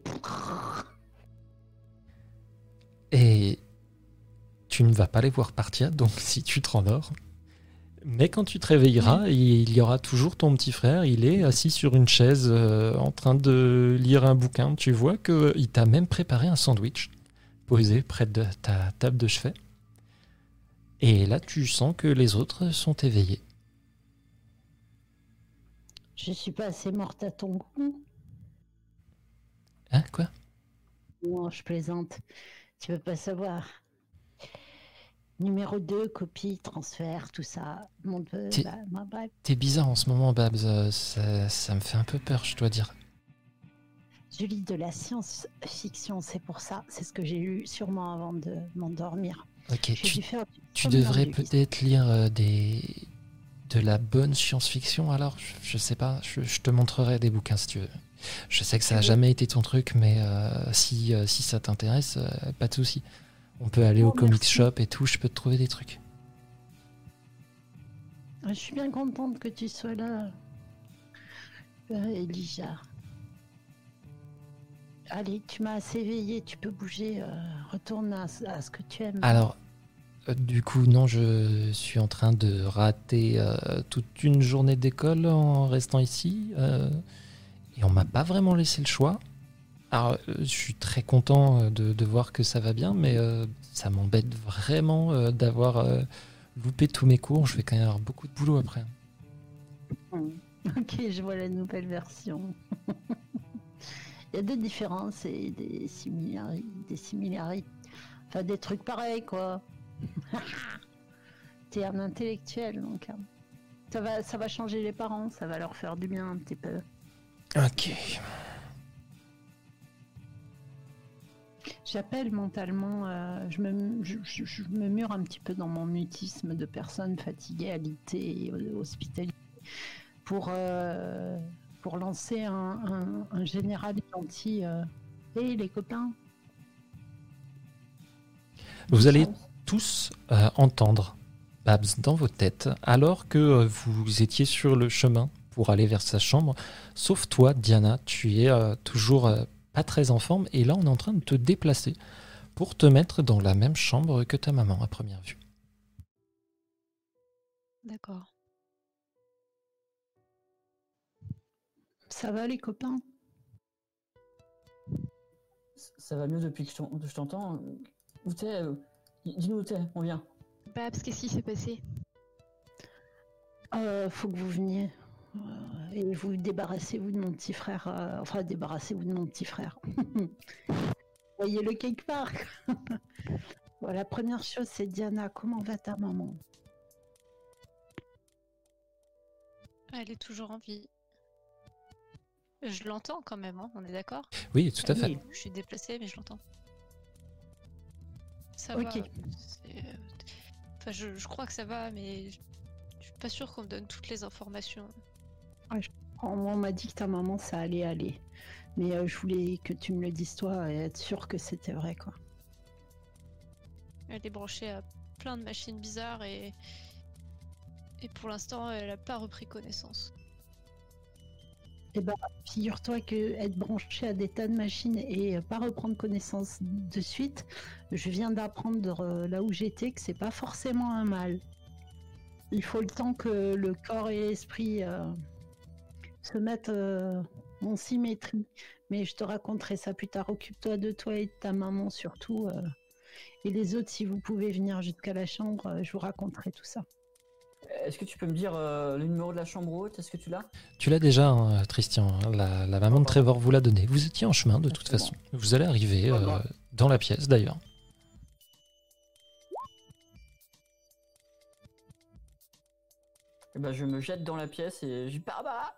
Et tu ne vas pas les voir partir, donc si tu te rendors. Mais quand tu te réveilleras, il y aura toujours ton petit frère. Il est assis sur une chaise euh, en train de lire un bouquin. Tu vois qu'il t'a même préparé un sandwich posé près de ta table de chevet. Et là, tu sens que les autres sont éveillés. je suis pas assez morte à ton goût. Hein, quoi? Non, je plaisante. Tu veux pas savoir. Numéro 2, copie, transfert, tout ça. Mon peu, T'es- bah, bah, bref. T'es bizarre en ce moment, Babs. Euh, Ça, ça me fait un peu peur, je dois dire. Je lis de la science-fiction, c'est pour ça. C'est ce que j'ai lu sûrement avant de m'endormir. Ok, tu, devrais peut-être lire euh, des de la bonne science-fiction. Alors, je, je sais pas, je, je te montrerai des bouquins si tu veux. Je sais que ça a Tu veux jamais été ton truc, mais euh, si, euh, si ça t'intéresse, pas de souci. On peut aller Oh, au comic shop et tout, je peux te trouver des trucs. Je suis bien contente que tu sois là, euh, Elijah. Allez, tu m'as assez éveillé, tu peux bouger, euh, retourne à, à ce que tu aimes. Alors, euh, du coup, non, je suis en train de rater euh, toute une journée d'école en restant ici. et on m'a pas vraiment laissé le choix. Alors, euh, je suis très content euh, de, de voir que ça va bien, mais euh, ça m'embête vraiment euh, d'avoir euh, loupé tous mes cours. Je vais quand même avoir beaucoup de boulot après. Hmm. Ok, je vois la nouvelle version. *laughs* Il y a des différences et des similarités, des similarités. Enfin, des trucs pareils, quoi. *laughs* T'es un intellectuel, donc. hein. Ça va, ça va changer les parents, ça va leur faire du bien un petit peu. Ok. J'appelle mentalement, euh, je, me, je, je- je me mure un petit peu dans mon mutisme de personne fatiguée, alitée et euh, hospitalisée pour, euh, pour lancer un, un- un général gentil. euh, Hé les copains Vous allez tous euh, entendre Babs dans vos têtes alors que vous étiez sur le chemin pour aller vers sa chambre. Sauf toi, Diana, tu es toujours pas très en forme. Et là, on est en train de te déplacer pour te mettre dans la même chambre que ta maman à première vue. D'accord. Ça va les copains? Ça va mieux depuis que je t'en- je t'entends. Où t'es? Dis-nous où t'es, on vient. Babs, qu'est-ce qui s'est passé Euh, Faut que vous veniez. Euh, et vous débarrassez-vous de mon petit frère. euh, enfin, débarrassez-vous de mon petit frère. *laughs* Voyez-le quelque part. *laughs* Bon, la première chose, c'est Diana. Comment va ta maman? Elle est toujours en vie. Je l'entends quand même, hein, on est d'accord? Oui, tout à fait. Oui. Je suis déplacée, mais je l'entends. Ça va. euh, Enfin, je, je crois que ça va, mais je je suis pas sûre qu'on me donne toutes les informations. On on m'a dit que ta maman, ça allait aller. Mais euh, je voulais que tu me le dises toi et être sûr que c'était vrai, quoi. Elle est branchée à plein de machines bizarres et. Et pour l'instant, elle a pas repris connaissance. Figure-toi que être branché à des tas de machines et euh, pas reprendre connaissance de suite, je viens d'apprendre là où j'étais que c'est pas forcément un mal. Il faut le temps que le corps et l'esprit euh, se mettent euh, en symétrie. Mais je te raconterai ça plus tard. Occupe-toi de toi et de ta maman surtout. euh, et les autres, si vous pouvez venir jusqu'à la chambre, euh, je vous raconterai tout ça. Est-ce que tu peux me dire euh, le numéro de la chambre haute? Est-ce que tu l'as? Tu l'as déjà, hein, Christian. La, la maman de Trevor vous l'a donné. Vous étiez en chemin de toute C'est bon. façon. Vous allez arriver euh, bah. dans la pièce d'ailleurs. Eh ben, je me jette dans la pièce et j'y pars bah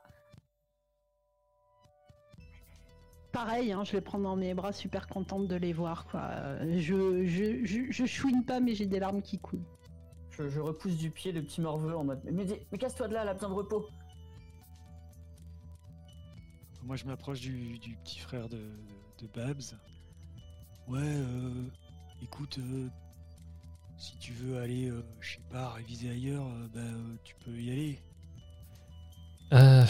Pareil, hein, je les prends dans mes bras, super contente de les voir. Quoi. Je, je, je, je chouine pas, mais j'ai des larmes qui coulent. je, je repousse du pied le petit morveux en mode Mais, mais, mais casse-toi de là, elle a besoin de repos. Moi, je m'approche du, du petit frère de, de Babs. Ouais, euh, écoute, euh, si tu veux aller, euh, je sais pas, réviser ailleurs, euh, bah, euh, tu peux y aller. Euh,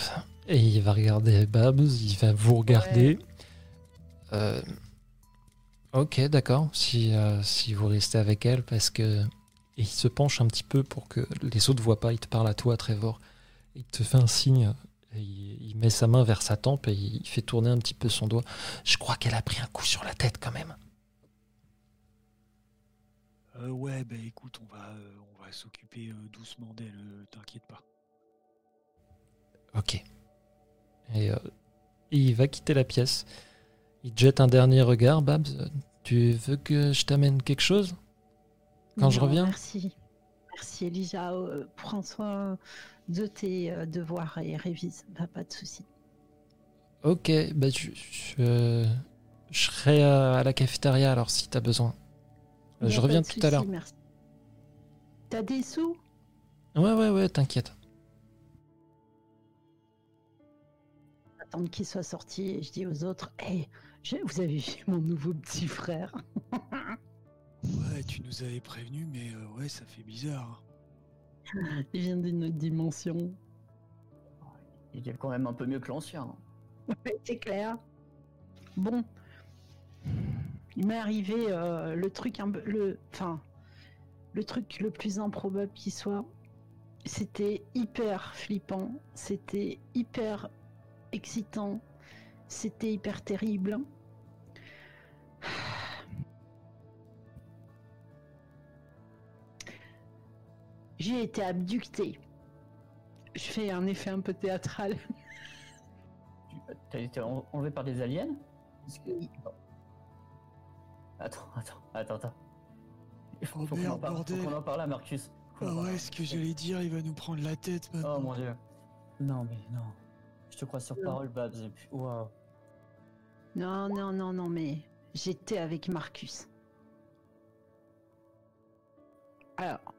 et il va regarder Babs, il va vous regarder. Euh, ok, d'accord. Si, euh, si vous restez avec elle, parce que. Et il se penche un petit peu pour que les autres voient pas. Il te parle à toi, Trevor. Il te fait un signe. et il, il met sa main vers sa tempe et il fait tourner un petit peu son doigt. Je crois qu'elle a pris un coup sur la tête quand même. Euh, ouais, bah écoute, on va, euh, on va s'occuper euh, doucement d'elle, t'inquiète pas. Ok. Et, euh, et il va quitter la pièce. Il te jette un dernier regard. Babs, tu veux que je t'amène quelque chose Quand je reviens Merci. Merci Elijah. Euh, prends soin de tes euh, devoirs et révise. Bah, pas de souci. Ok, bah je, je, je serai à, la cafétéria alors si t'as besoin. Euh, Je reviens tout à l'heure. Merci. T'as des sous? Ouais, ouais, ouais, t'inquiète. Attendre qu'il soit sorti et je dis aux autres Hé, vous avez vu mon nouveau petit frère Ouais, tu nous avais prévenu, mais euh, ouais, ça fait bizarre. *laughs* Il vient d'une autre dimension. Il est quand même un peu mieux que l'ancien. Ouais, c'est clair. Bon, il m'est arrivé euh, le truc un peu, le, enfin, le truc le plus improbable qui soit. C'était hyper flippant, c'était hyper excitant, c'était hyper terrible. J'ai été abductée. Je fais un effet un peu théâtral. *laughs* Tu as été en- enlevé par des aliens? Que- Attends, attends, attends, attends. Il faut, Oh faut qu'on en parle, faut bordel. qu'on en parle là, Marcus. Faut Ah ouais, ce que j'allais dire, il va nous prendre la tête maintenant. Oh mon dieu. Non, mais non. Je te crois sur Non. parole, Babs. et puis- Waouh. Non, non, non, non, mais j'étais avec Marcus. Alors,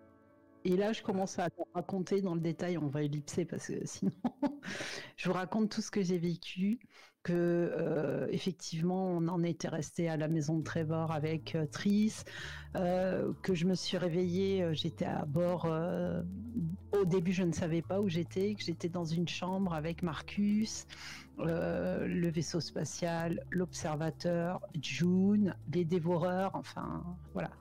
Et là, je commence à te raconter dans le détail, on va ellipser parce que sinon, *laughs* je vous raconte tout ce que j'ai vécu, que euh, effectivement, on en était resté à la maison de Trevor avec euh, Tris, euh, que je me suis réveillée, euh, j'étais à bord. au début, je ne savais pas où j'étais, que j'étais dans une chambre avec Marcus, euh, le vaisseau spatial, l'observateur, June, les dévoreurs, enfin, voilà.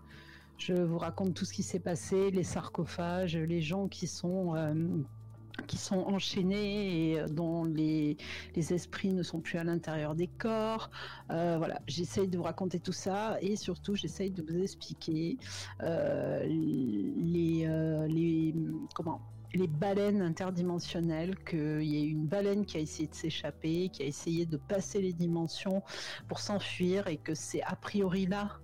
Je vous raconte tout ce qui s'est passé, les sarcophages, les gens qui sont euh, qui sont enchaînés et euh, dont les, les esprits ne sont plus à l'intérieur des corps. Voilà, j'essaye de vous raconter tout ça et surtout j'essaye de vous expliquer les, les comment les baleines interdimensionnelles, qu'il y a une baleine qui a essayé de s'échapper, qui a essayé de passer les dimensions pour s'enfuir et que c'est a priori là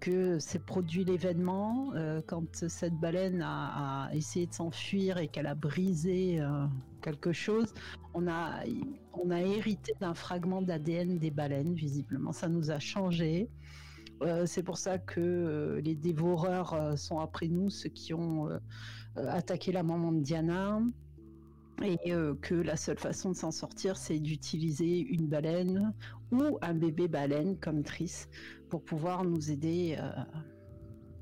que s'est produit l'événement euh, quand cette baleine a, essayé de s'enfuir et qu'elle a brisé euh, quelque chose. On a, on a hérité d'un fragment d'ADN des baleines, visiblement. Ça nous a changé. Euh, c'est pour ça que les dévoreurs sont après nous, ceux qui ont euh, attaqué la maman de Diana. Et euh, que la seule façon de s'en sortir, c'est d'utiliser une baleine ou un bébé baleine comme Tris pour pouvoir nous aider euh,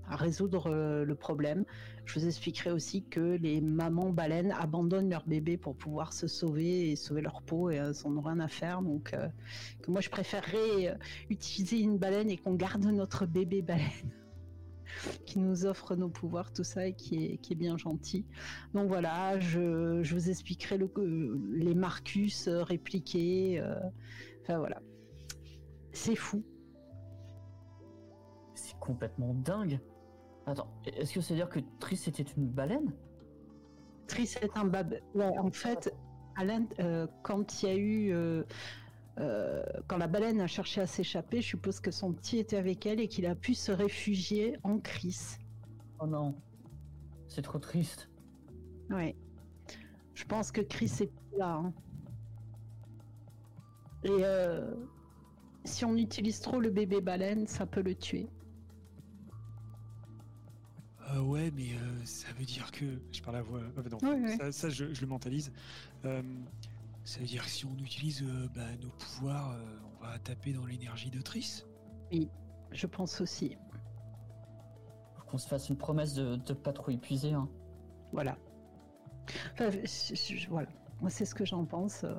à résoudre le problème. Je vous expliquerai aussi que les mamans baleines abandonnent leur bébé pour pouvoir se sauver et sauver leur peau et elles n'en ont rien à faire. Donc, que moi, je préférerais utiliser une baleine et qu'on garde notre bébé baleine qui nous offre nos pouvoirs, tout ça, et qui est, qui est bien gentil. Donc voilà, je, je vous expliquerai le, euh, les Marcus euh, répliqués. euh, Enfin voilà. C'est fou. C'est complètement dingue. Attends, est-ce que ça veut dire que Tris était une baleine? Tris est un bab. Ouais, en fait, euh, quand il y a eu. euh, euh, quand la baleine a cherché à s'échapper, je suppose que son petit était avec elle et qu'il a pu se réfugier en Chris. Oh non. C'est trop triste. Ouais. Je pense que Chris est plus là. hein. Et euh, si on utilise trop le bébé baleine, ça peut le tuer. Euh, ouais, mais euh, ça veut dire que. Je parle à voix. ah, non, Ouais, ouais. Ça, ça, je, je le mentalise. Ça veut dire que si on utilise euh, bah, nos pouvoirs, euh, on va taper dans l'énergie de Triss. Je pense aussi. Faut qu'on se fasse une promesse de, de pas trop épuiser. Hein. Voilà. Enfin, je- je- je- voilà. Moi, c'est ce que j'en pense. euh.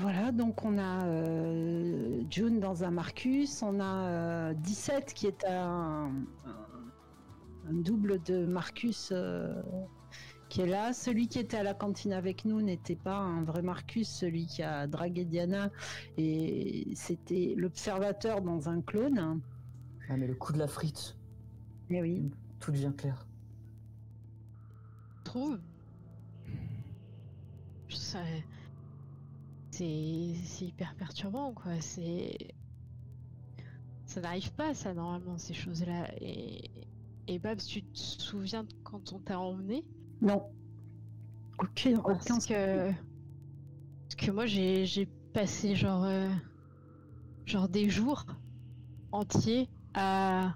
Voilà, donc on a euh, June dans un Marcus, on a euh, 17 qui est un, un- un double de Marcus euh, qui est là. Celui qui était à la cantine avec nous n'était pas un vrai Marcus, celui qui a dragué Diana, et c'était l'observateur dans un clone. Ah, mais le coup de la frite, Eh oui. tout devient clair. trouve. Ça- C'est c'est hyper perturbant, quoi. C'est. Ça n'arrive pas, ça, normalement, ces choses-là. Et. Et Babs, tu te souviens de quand on t'a emmené? Non. Aucun, aucun Parce que. Parce que moi, j'ai j'ai passé genre. euh, genre des jours entiers à.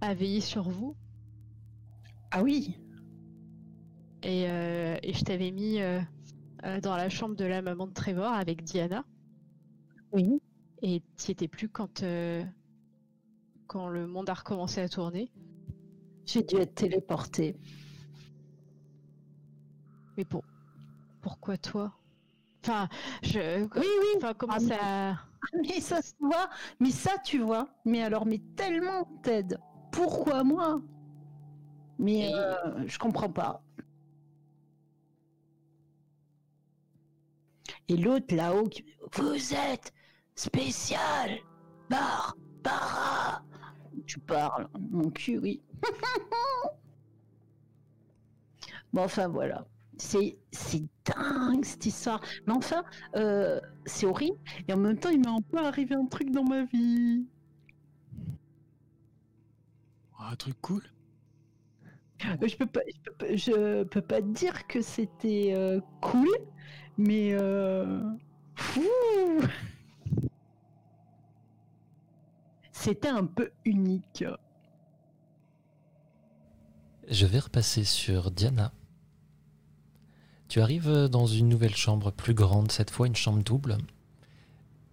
à veiller sur vous. Ah oui. Et, euh, et je t'avais mis euh, dans la chambre de la maman de Trevor avec Diana. Oui. Et t'y étais plus quand, quand le monde a recommencé à tourner. J'ai dû être téléportée. Mais pour... pourquoi toi? Enfin, je... Oui, oui. Enfin, comment Ah, mais- ça... *laughs* Mais ça se voit. Mais ça, tu vois. Mais alors, mais tellement, Ted. Pourquoi moi? Mais euh, je comprends pas. Et l'autre là-haut, qui... vous êtes spécial, Barbara. Tu parles, mon cul, oui. *laughs* bon, enfin voilà. C'est c'est dingue cette histoire. Mais enfin, euh, c'est horrible. Et en même temps, il m'est un peu arrivé un truc dans ma vie. Un truc cool. Euh, Je peux pas, je peux pas, je peux pas te dire que c'était euh, cool, mais euh, fou. C'était un peu unique. Je vais repasser sur Diana. Tu arrives dans une nouvelle chambre plus grande, cette fois une chambre double.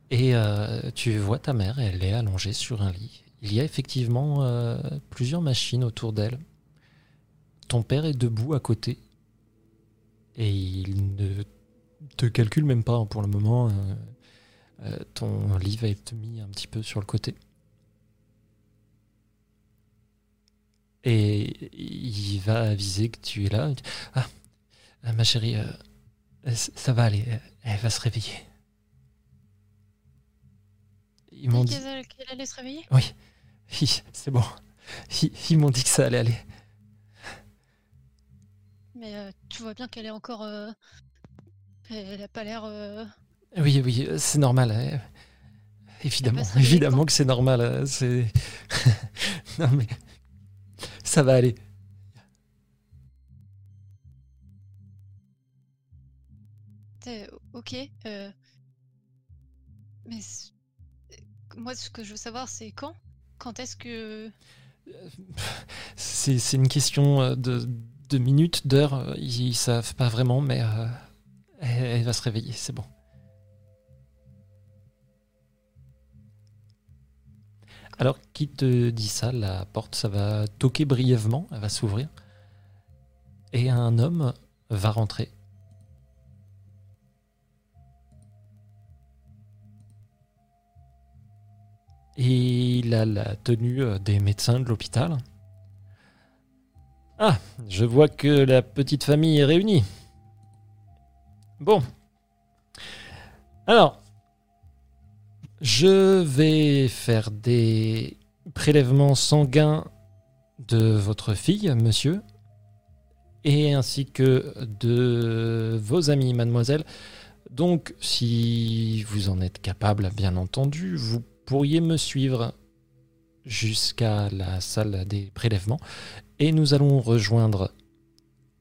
Et euh, tu vois ta mère, elle est allongée sur un lit. Il y a effectivement euh, plusieurs machines autour d'elle. Ton père est debout à côté. Et il ne te calcule même pas pour le moment. euh, euh, ton lit va être mis un petit peu sur le côté. Et il va aviser que tu es là. Ah, ah, ma chérie, euh, ça va aller, elle va se réveiller. Ils m'ont dit, Qu'elle allait se réveiller? Oui, c'est bon. Ils, ils m'ont dit que ça allait aller. Mais euh, tu vois bien qu'elle est encore. euh, Elle a pas l'air. Oui, oui, c'est normal. euh, Évidemment, évidemment que c'est normal. *laughs* C'est non mais ça va aller. Ok. euh, Mais. c- Moi, ce que je veux savoir, c'est quand? Quand est-ce que. *laughs* C'est une question euh, de, de minutes, d'heures. euh, Ils savent pas vraiment, mais euh, elle, elle va se réveiller. C'est bon. Alors, qui te dit ça? La porte, ça va toquer brièvement. Elle va s'ouvrir. Et un homme va rentrer. Il a la tenue euh, des médecins de l'hôpital. Ah, je vois que la petite famille est réunie. Bon. Alors, je vais faire des prélèvements sanguins de votre fille, monsieur, et ainsi que de vos amis, mademoiselle. Donc, si vous en êtes capable, bien entendu, vous pourriez me suivre jusqu'à la salle des prélèvements et nous allons rejoindre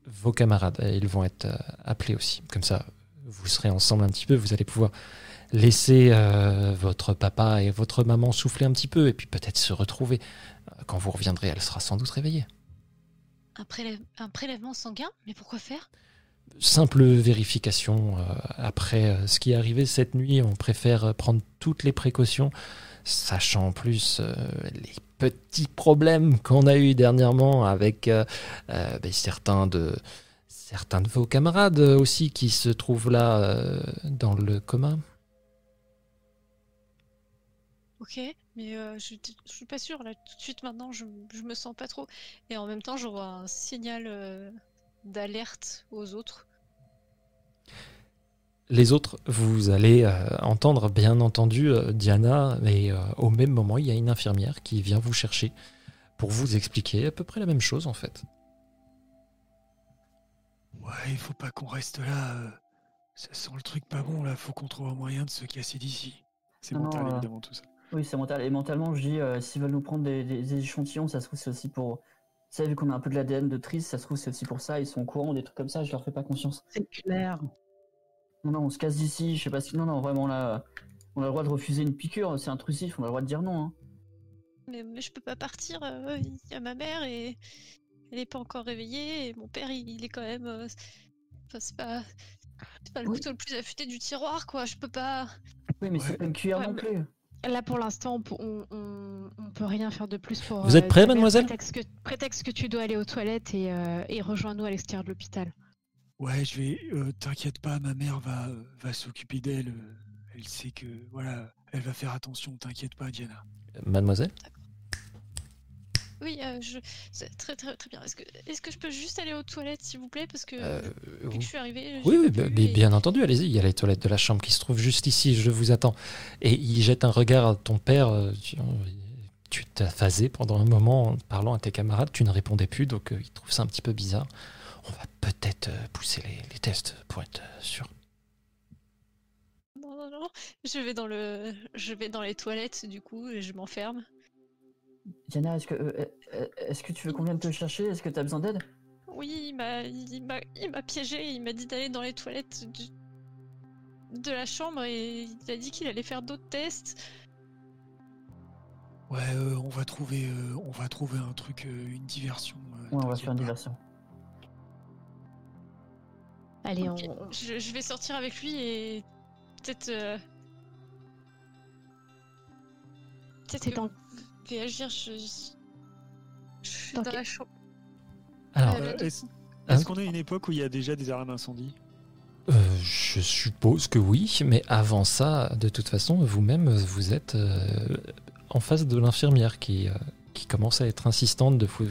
vos camarades. Ils vont être euh, appelés aussi. Comme ça, vous serez ensemble un petit peu. Vous allez pouvoir laisser euh, votre papa et votre maman souffler un petit peu et puis peut-être se retrouver. Euh, Quand vous reviendrez, elle sera sans doute réveillée. Un prélèvement sanguin? Mais pourquoi faire? Simple vérification. euh, après euh, ce qui est arrivé cette nuit, on préfère euh, prendre toutes les précautions, sachant en plus les petits problèmes qu'on a eu dernièrement avec ben, certains de certains de vos camarades aussi qui se trouvent là dans le commun. Ok, mais je, je suis pas sûre là tout de suite maintenant, je, je me sens pas trop. Et en même temps, j'envoie un signal d'alerte aux autres. Les autres, vous allez euh, entendre bien entendu euh, Diana, et euh, au même moment, il y a une infirmière qui vient vous chercher pour vous expliquer à peu près la même chose en fait. Ouais, il faut pas qu'on reste là. Ça sent le truc pas bon là, faut qu'on trouve un moyen de se casser d'ici. C'est mental non, euh, évidemment tout ça. Oui, c'est mental. Et mentalement, je dis, euh, s'ils veulent nous prendre des, des- des échantillons, ça se trouve, c'est aussi pour. Ça, vu qu'on a un peu de l'ADN de Tris, ça se trouve, c'est aussi pour ça. Ils sont au courant, des trucs comme ça, je leur fais pas confiance. C'est clair. Non, non, on se casse d'ici, je sais pas si. Non, non, vraiment, là, on a le droit de refuser une piqûre, c'est intrusif, on a le droit de dire non. Hein. Mais, mais je peux pas partir, euh, il y a ma mère et elle est pas encore réveillée, et mon père il, il est quand même. euh, Enfin, c'est pas. C'est pas le Oui. couteau le plus affûté du tiroir, quoi. Je peux pas. Oui, mais Ouais. c'est pas une cuillère Ouais, non mais- plus. Là, pour l'instant, on, peut- on, on- peut rien faire de plus pour. Vous êtes ta mère, mademoiselle prétexte que, prétexte que tu dois aller aux toilettes et, euh, et rejoins-nous à l'extérieur de l'hôpital. Ouais, je vais. euh, T'inquiète pas, ma mère va, euh, va s'occuper d'elle. euh, Elle sait que. Voilà, elle va faire attention, t'inquiète pas, Diana. Mademoiselle? Oui, euh, je. Très, très, très bien. Est-ce que, je peux juste aller aux toilettes, s'il vous plaît Parce que Euh, depuis que je suis arrivée. Oui, oui, et- bien entendu, allez-y, il y a les toilettes de la chambre qui se trouvent juste ici, je vous attends. Et il jette un regard à ton père, euh, tu, t'as phasé pendant un moment en parlant à tes camarades, tu ne répondais plus, donc il trouve ça un petit peu bizarre. On va peut-être pousser les, les tests pour être sûr. Non, non, non. Je vais dans le. Je vais dans les toilettes, du coup, et je m'enferme. Diana, est-ce que, euh, euh, est-ce que tu veux qu'on vienne te chercher? Est-ce que t'as besoin d'aide? Oui, il m'a, il m'a, il m'a piégé. Il m'a dit d'aller dans les toilettes du- de la chambre et il a dit qu'il allait faire d'autres tests. Ouais, euh, on va trouver, euh, on va trouver un truc, euh, une diversion. euh, Ouais, on va faire une pas. diversion. Allez, on, Je, je vais sortir avec lui et peut-être. euh, Peut-être C'est que dans- je vais agir. Je, je suis Dans la chambre. Alors, Euh, Euh, Est-ce Hein qu'on a une époque où il y a déjà des armes d'incendie euh, je suppose que oui, mais avant ça, de toute façon, vous-même, vous êtes euh, en face de l'infirmière qui, euh, qui commence à être insistante de vous-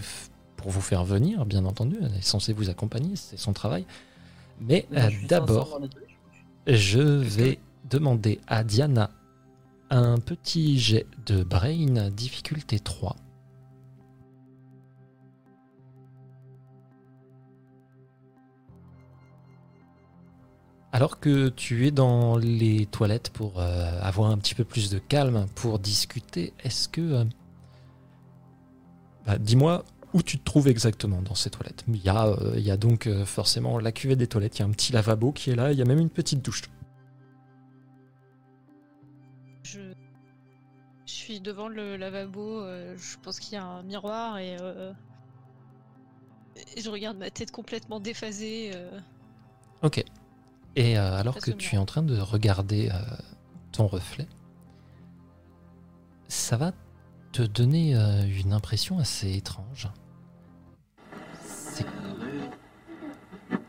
pour vous faire venir, bien entendu. Elle est censée vous accompagner, c'est son travail. Mais euh, d'abord, je vais demander à Diana un petit jet de brain difficulté 3. Alors que tu es dans les toilettes pour euh, avoir un petit peu plus de calme pour discuter, est-ce que... euh, bah, Dis-moi où tu te trouves exactement dans ces toilettes? Il y a, euh, il y a donc forcément la cuvette des toilettes, il y a un petit lavabo qui est là, il y a même une petite douche. Suis devant le lavabo. euh, je pense qu'il y a un miroir et, euh, et je regarde ma tête complètement déphasée. euh. Ok. Et euh, alors que tu es en train de regarder euh, ton reflet, ça va te donner euh, une impression assez étrange. C'est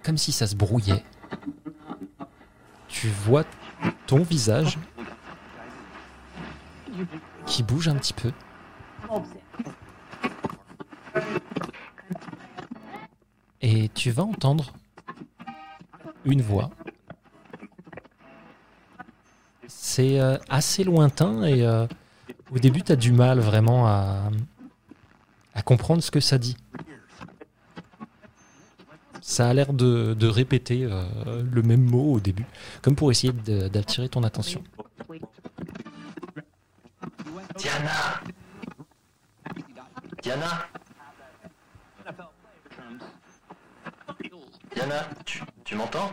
comme si ça se brouillait. Tu vois ton visage qui bouge un petit peu. Et tu vas entendre une voix. C'est euh, assez lointain et euh, au début tu as du mal vraiment à, comprendre ce que ça dit. Ça a l'air de, répéter euh, le même mot au début, comme pour essayer d'attirer ton attention. Diana. Diana. Diana, tu, tu m'entends?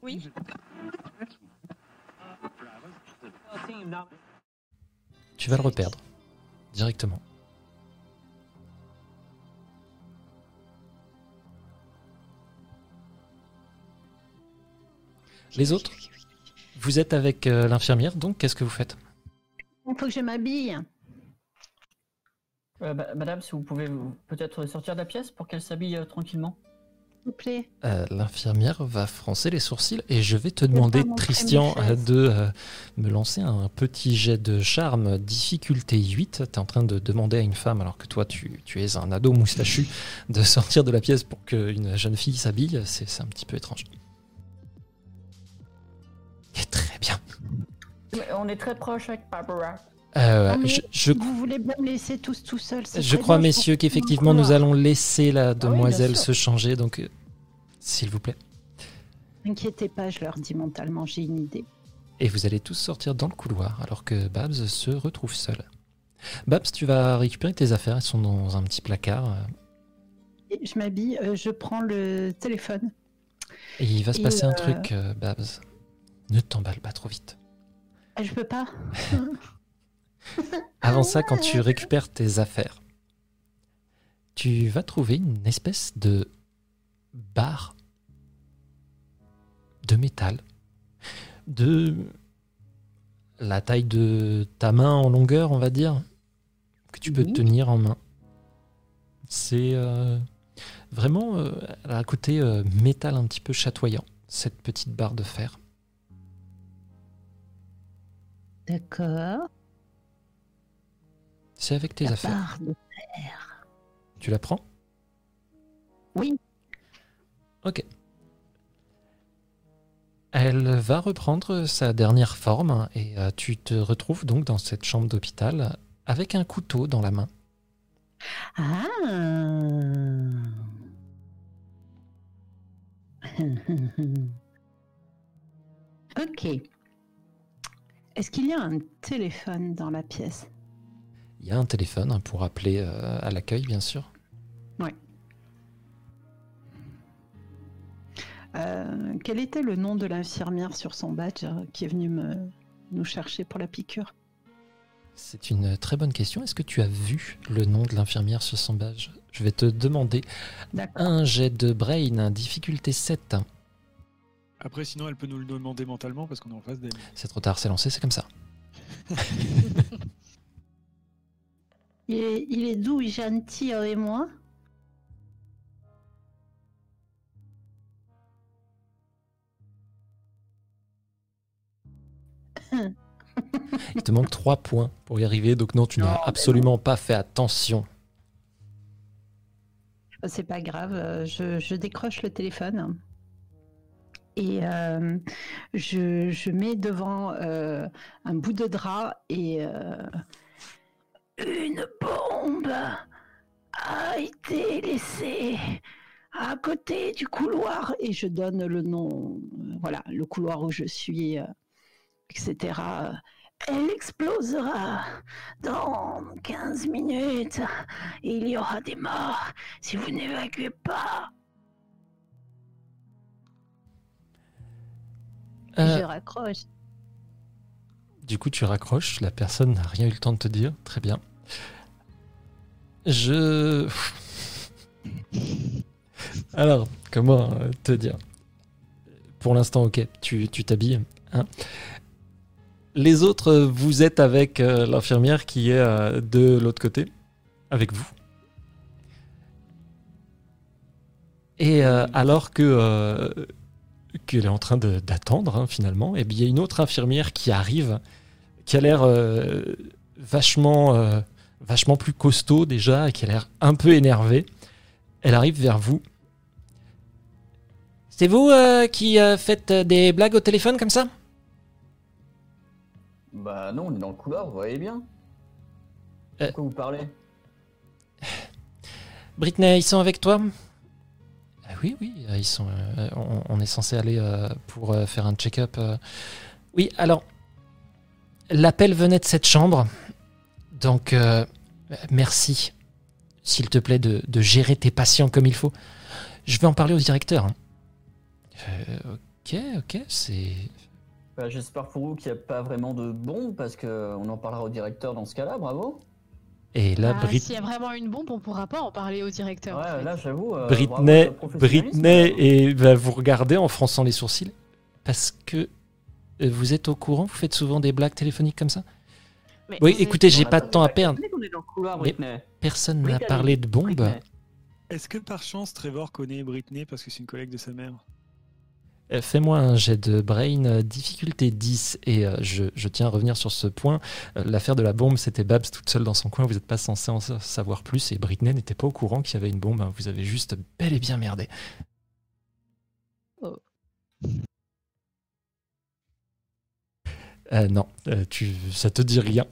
Oui, Tu vas le reperdre. Directement. Les autres? Vous êtes avec euh, l'infirmière, donc qu'est-ce que vous faites? Il faut que je m'habille. Euh, bah, madame, si vous pouvez peut-être sortir de la pièce pour qu'elle s'habille euh, tranquillement. S'il vous plaît. Euh, L'infirmière va froncer les sourcils et je vais te demander, Christian, de euh, me lancer un petit jet de charme, difficulté 8. Tu es en train de demander à une femme, alors que toi tu, tu es un ado moustachu, de sortir de la pièce pour qu'une jeune fille s'habille. C'est c'est un petit peu étrange. Et très bien. On est très proche avec Barbara. Euh, Non, mais je, je- Vous voulez bien me laisser tous tout seul je crois, messieurs, qu'effectivement, nous allons laisser la bien demoiselle se changer. Donc, euh, s'il vous plaît. Inquiétez pas, je leur dis mentalement, j'ai une idée. Et vous allez tous sortir dans le couloir alors que Babs se retrouve seul. Babs, tu vas récupérer tes affaires, elles sont dans un petit placard. euh, Et je m'habille, euh, je prends le téléphone. Et il va se Et, passer un truc, Babs. Ne t'emballe pas trop vite. Je peux pas *laughs* Avant ça, quand tu récupères tes affaires, tu vas trouver une espèce de barre de métal de la taille de ta main en longueur, on va dire, que tu peux Oui. tenir en main. C'est euh, vraiment euh, a un côté euh, métal un petit peu chatoyant, cette petite barre de fer. D'accord. C'est avec tes La affaires. barre de- Tu la prends? Oui. Ok. Elle va reprendre sa dernière forme et euh, tu te retrouves donc dans cette chambre d'hôpital avec un couteau dans la main. Ah *laughs* Ok. Est-ce qu'il y a un téléphone dans la pièce? Il y a un téléphone hein, pour appeler euh, à l'accueil, bien sûr. Euh, Quel était le nom de l'infirmière sur son badge euh, qui est venue me, nous chercher pour la piqûre? C'est une très bonne question. Est-ce que tu as vu le nom de l'infirmière sur son badge? Je vais te demander un jet de brain, difficulté 7. Après, sinon, elle peut nous le demander mentalement parce qu'on est en face d'elle. C'est trop tard, c'est lancé, c'est comme ça. *laughs* Il est, il est doux et gentil avec moi. *coughs* Il te manque 3 points pour y arriver, donc non, tu n'as absolument pas fait attention. C'est pas grave, euh, je, je décroche le téléphone et euh, je, je mets devant euh, un bout de drap et euh, une bombe a été laissée à côté du couloir et je donne le nom, voilà, le couloir où je suis, etc. Elle explosera dans 15 minutes. Il y aura des morts si vous n'évacuez pas. Euh, Je raccroche. Du coup, tu raccroches, la personne n'a rien eu le temps de te dire. Très bien. Je. *laughs* Alors, comment euh, te dire? Pour l'instant, ok, tu tu t'habilles. hein. Les autres, vous êtes avec euh, l'infirmière qui est euh, de l'autre côté, avec vous. Et euh, alors que qu'elle est en train de- d'attendre, hein, finalement, et bien il y a une autre infirmière qui arrive, qui a l'air euh, vachement, euh, vachement plus costaud déjà, et qui a l'air un peu énervée. Elle arrive vers vous. C'est vous euh, qui euh, faites des blagues au téléphone comme ça? Bah non, on est dans le couloir, vous voyez bien. Euh. Pourquoi vous parlez? Britney, ils sont avec toi? Oui, oui, euh, ils sont. euh, on, on est censé aller euh, pour faire un check-up. Oui, alors. L'appel venait de cette chambre. Donc, merci, s'il te plaît, de, gérer tes patients comme il faut. Je vais en parler au directeur. hein. Ok, ok, c'est. Bah, J'espère pour vous qu'il n'y a pas vraiment de bombe, parce qu'on en parlera au directeur dans ce cas-là, bravo. Et là, Ah, Brit- S'il y a vraiment une bombe, on pourra pas en parler au directeur. en Ouais, fait. là j'avoue. euh, Britney. Britney et va vous regarder en fronçant les sourcils parce que euh, vous êtes au courant, vous faites souvent des blagues téléphoniques comme ça? Mais Oui, écoutez, j'ai pas de temps à perdre. couloir, Mais-. Personne n'a parlé de bombe. Est-ce que par chance Trevor connaît Britney parce que c'est une collègue de sa mère? Fais-moi un jet de brain, euh, difficulté 10, et euh, je, je tiens à revenir sur ce point. Euh, L'affaire de la bombe, c'était Babs toute seule dans son coin, vous n'êtes pas censé en sa- savoir plus, et Britney n'était pas au courant qu'il y avait une bombe, hein. vous avez juste bel et bien merdé. Oh. Euh, non, euh, tu, ça te dit rien.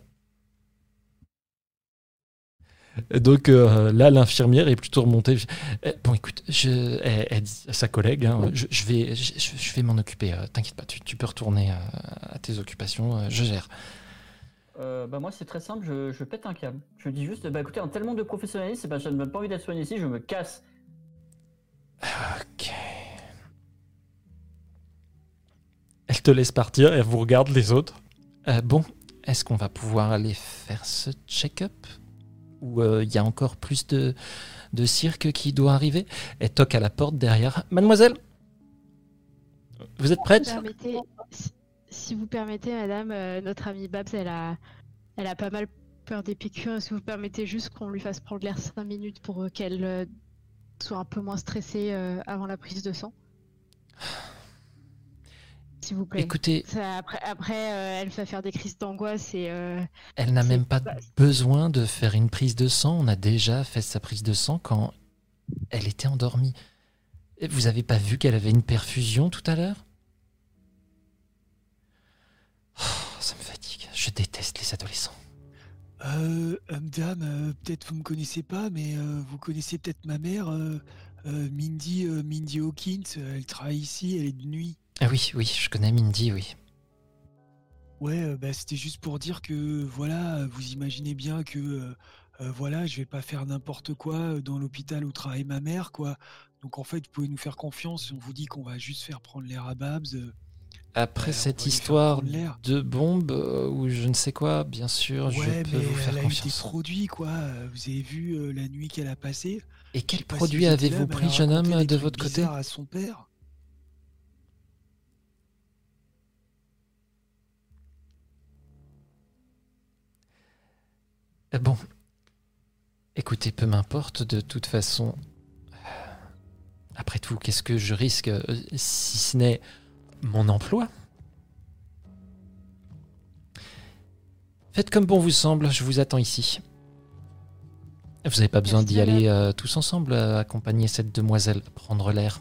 Donc euh, là, l'infirmière est plutôt remontée. Euh, bon, écoute, je, elle, elle dit à sa collègue, hein, je, je vais, je, je vais m'en occuper. euh, T'inquiète pas, tu, tu peux retourner à tes occupations. je gère. Bah moi c'est très simple, je, pète un câble. Je dis juste, bah écoutez, un tellement de professionnalisme, bah, je n'ai pas envie d'être soigné ici, je me casse. Ok. Elle te laisse partir elle vous regarde les autres. Bon, est-ce qu'on va pouvoir aller faire ce check-up? Ou euh, il y a encore plus de, de cirque qui doit arriver Elle toque à la porte derrière. Mademoiselle Vous êtes prête? Si, vous permettez, madame, euh, notre amie Babs, elle a, elle a pas mal peur des piqûres. Est-ce que vous permettez juste qu'on lui fasse prendre l'air 5 minutes pour euh, qu'elle soit un peu moins stressée avant la prise de sang? S'il vous plaît. Écoutez, Ça, après, après euh, elle va faire des crises d'angoisse et euh, elle n'a même pas pas- besoin de faire une prise de sang. On a déjà fait sa prise de sang quand elle était endormie. Et Vous avez pas vu qu'elle avait une perfusion tout à l'heure? Oh, Ça me fatigue. Je déteste les adolescents. Euh, madame, euh, peut-être vous me connaissez pas, mais euh, vous connaissez peut-être ma mère, euh, euh, Mindy, euh, Mindy Hawkins. Elle travaille ici, elle est de nuit. Ah oui, oui, je connais Mindy, oui. Ouais, euh, bah, c'était juste pour dire que voilà, vous imaginez bien que euh, euh, voilà, je vais pas faire n'importe quoi dans l'hôpital où travaille ma mère, quoi. Donc en fait, vous pouvez nous faire confiance. On vous dit qu'on va juste faire prendre l'air à Babs. euh, Après cette histoire de bombe ou je ne sais quoi, bien sûr, je peux mais vous faire elle a eu des confiance. produits, quoi. Vous avez vu la nuit qu'elle a passée Et quel produit avez-vous pris, jeune homme, de votre côté? à son père. Bon, écoutez, peu m'importe, de toute façon. euh, Après tout, qu'est-ce que je risque euh, si ce n'est mon emploi? Faites comme bon vous semble, je vous attends ici. Vous n'avez pas besoin d'y aller euh, tous ensemble, euh, accompagner cette demoiselle, prendre l'air.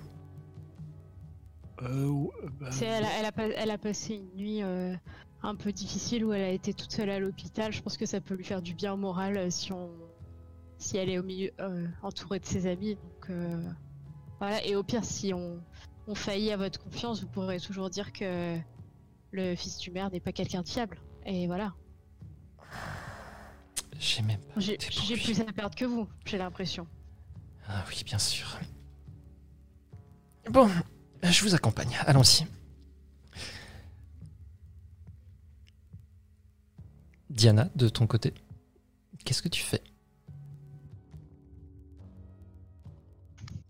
Euh, bah, Elle, a, elle a pas- elle a passé une nuit euh, un peu difficile où elle a été toute seule à l'hôpital. Je pense que ça peut lui faire du bien au moral euh, si on, si elle est au milieu, euh, entourée de ses amis. Donc euh, voilà. Et au pire, si on, on faillit à votre confiance, vous pourrez toujours dire que le fils du maire n'est pas quelqu'un de fiable. Et voilà. J'ai même pas. J'ai plus à perdre que vous. J'ai l'impression. Ah oui, bien sûr. Bon, je vous accompagne. Allons-y. Diana, de ton côté, qu'est-ce que tu fais?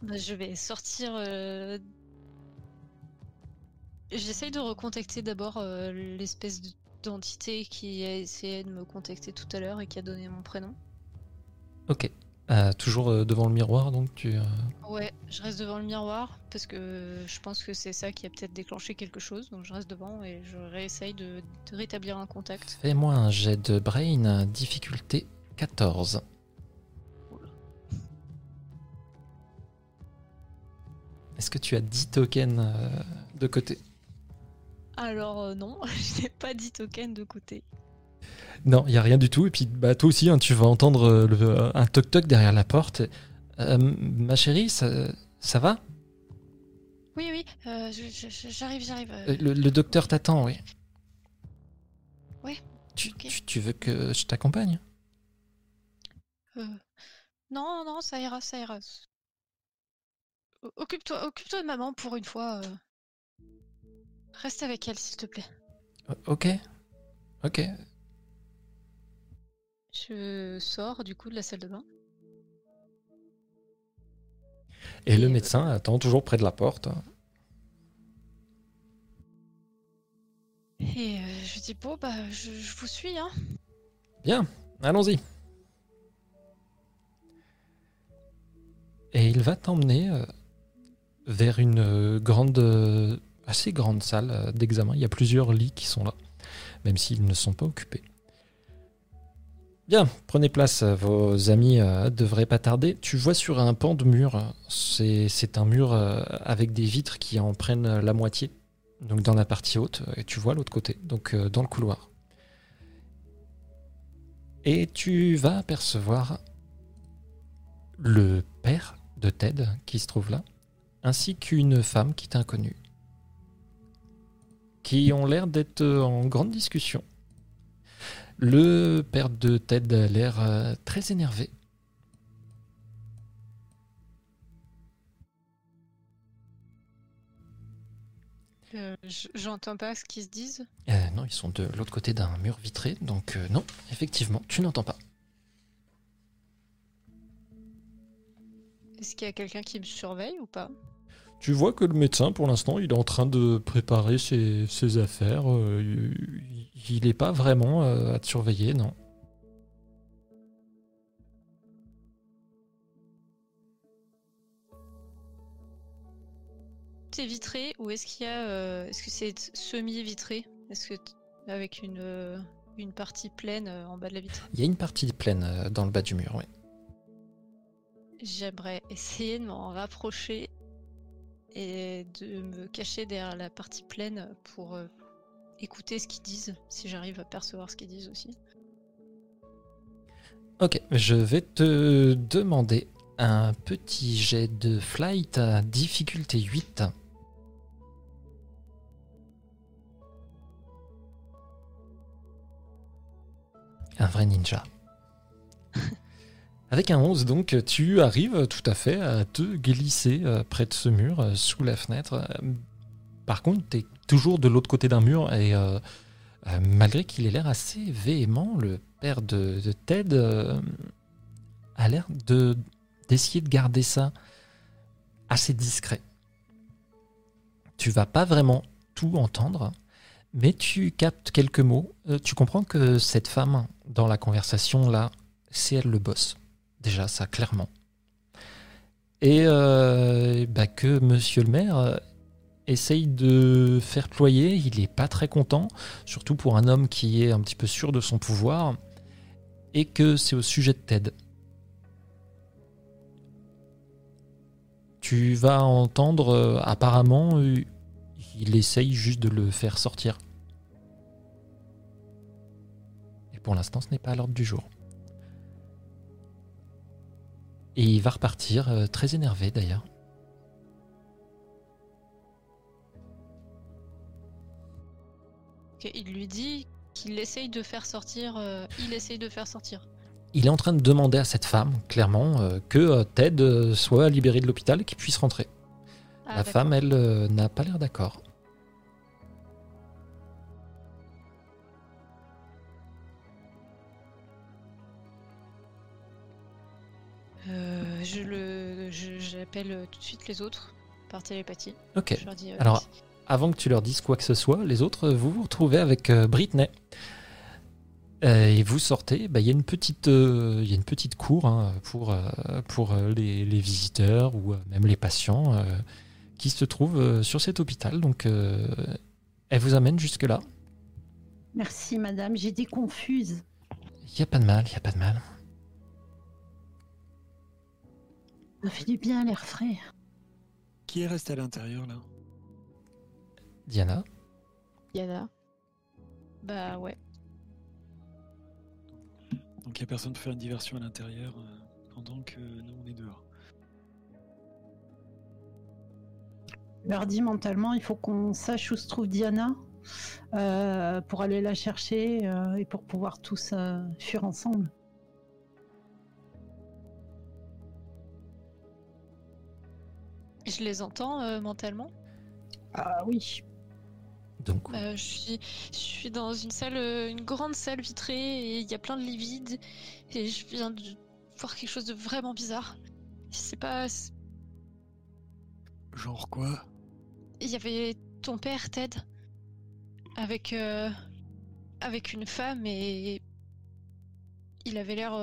Bah, je vais sortir. euh, J'essaye de recontacter d'abord euh, l'espèce de- d'entité qui a essayé de me contacter tout à l'heure et qui a donné mon prénom. Ok. Euh, toujours euh, devant le miroir, donc tu. euh, Ouais, je reste devant le miroir parce que je pense que c'est ça qui a peut-être déclenché quelque chose. Donc je reste devant et je réessaye de, de rétablir un contact. Fais-moi un jet de brain, difficulté 14. Est-ce que tu as 10 tokens euh, de côté? Alors euh, non, *laughs* je n'ai pas dit token de côté. Non, il n'y a rien du tout. Et puis, bah, toi aussi, hein, tu vas entendre euh, le- un toc-toc derrière la porte. Euh, ma chérie, ça, ça va? Oui, oui, euh, j'arrive, j'arrive. euh. Euh, le, le docteur t'attend, oui. Ouais, Tu, ok. tu- tu veux que je t'accompagne? Euh, Non, non, ça ira, ça ira. Occupe-toi, occupe-toi de maman pour une fois. euh. Reste avec elle, s'il te plaît. Ok. Ok. Je sors du coup de la salle de bain. Et le euh, médecin attend toujours près de la porte. Et euh, je dis bon bah je, je vous suis hein. Bien, allons-y. Et il va t'emmener euh, vers une grande, assez grande salle d'examen. Il y a plusieurs lits qui sont là, même s'ils ne sont pas occupés. Bien, prenez place, euh, vos amis euh, devraient pas tarder. Tu vois sur un pan de mur, c'est un mur euh, avec des vitres qui en prennent la moitié. Donc dans la partie haute, et tu vois l'autre côté, donc dans le couloir. Et tu vas apercevoir le père de Ted qui se trouve là, ainsi qu'une femme qui est inconnue, qui ont l'air d'être en grande discussion. Le père de Ted a l'air euh, très énervé. Euh, J'entends pas ce qu'ils se disent. Euh, non, ils sont de l'autre côté d'un mur vitré, donc euh, non, effectivement, tu n'entends pas. Est-ce qu'il y a quelqu'un qui me surveille ou pas? Tu vois que le médecin, pour l'instant, il est en train de préparer ses, ses affaires. euh, il- n'est pas vraiment euh, à te surveiller, non. C'est vitré ou est-ce qu'il y a euh, est-ce que c'est semi vitré Est-ce que avec une euh, une partie pleine euh, en bas de la vitre? Il y a une partie pleine euh, dans le bas du mur, oui. J'aimerais essayer de m'en rapprocher et de me cacher derrière la partie pleine pour euh, écouter ce qu'ils disent, si j'arrive à percevoir ce qu'ils disent aussi. Ok, je vais te demander un petit jet de flight à difficulté 8. Un vrai ninja. *laughs* Avec un 11, donc, tu arrives tout à fait à te glisser euh, près de ce mur, euh, sous la fenêtre. Euh, par contre, tu es toujours de l'autre côté d'un mur et malgré qu'il ait l'air assez véhément, le père de, Ted a l'air de d'essayer de garder ça assez discret. Tu vas pas vraiment tout entendre, mais tu captes quelques mots. Tu comprends que cette femme, dans la conversation là, c'est elle le boss. Déjà, ça clairement. Et euh, bah, que monsieur le maire euh, essaye de faire ployer, il n'est pas très content, surtout pour un homme qui est un petit peu sûr de son pouvoir, et que c'est au sujet de Ted. Tu vas entendre, euh, apparemment, il essaye juste de le faire sortir. Et pour l'instant, ce n'est pas à l'ordre du jour. Et il va repartir, euh, très énervé d'ailleurs. Il lui dit qu'il essaye de faire sortir. euh, il essaye de faire sortir. Il est en train de demander à cette femme, clairement, euh, que euh, Ted euh, soit libéré de l'hôpital et qu'il puisse rentrer. Ah, La d'accord. femme, elle, euh, n'a pas l'air d'accord. Je le, je- j'appelle euh, tout de suite les autres par télépathie. Ok. Je leur dis. euh, Alors, avant que tu leur dises quoi que ce soit, les autres, vous vous retrouvez avec euh, Britney. Euh, et vous sortez, bah, il y a une petite, euh, il y a une petite cour hein, pour, euh, pour euh, les, les visiteurs ou euh, même les patients euh, qui se trouvent euh, sur cet hôpital. Donc, euh, elle vous amène jusque-là. Merci, madame. J'étais confuse. Il n'y a pas de mal, il n'y a pas de mal. Ça fait du bien l'air frais. Qui est resté à l'intérieur là? Diana? Yana. Bah ouais. Donc il n'y a personne pour faire une diversion à l'intérieur euh, pendant que nous on est dehors. Je leur dis mentalement, il faut qu'on sache où se trouve Diana euh, pour aller la chercher euh, et pour pouvoir tous euh, fuir ensemble. Je les entends euh, mentalement. Ah oui. Donc, Euh, je suis, je suis dans une salle, euh, une grande salle vitrée et il y a plein de lits vides et je viens de voir quelque chose de vraiment bizarre. C'est pas, Genre quoi? il y avait ton père Ted avec euh, avec une femme et il avait l'air.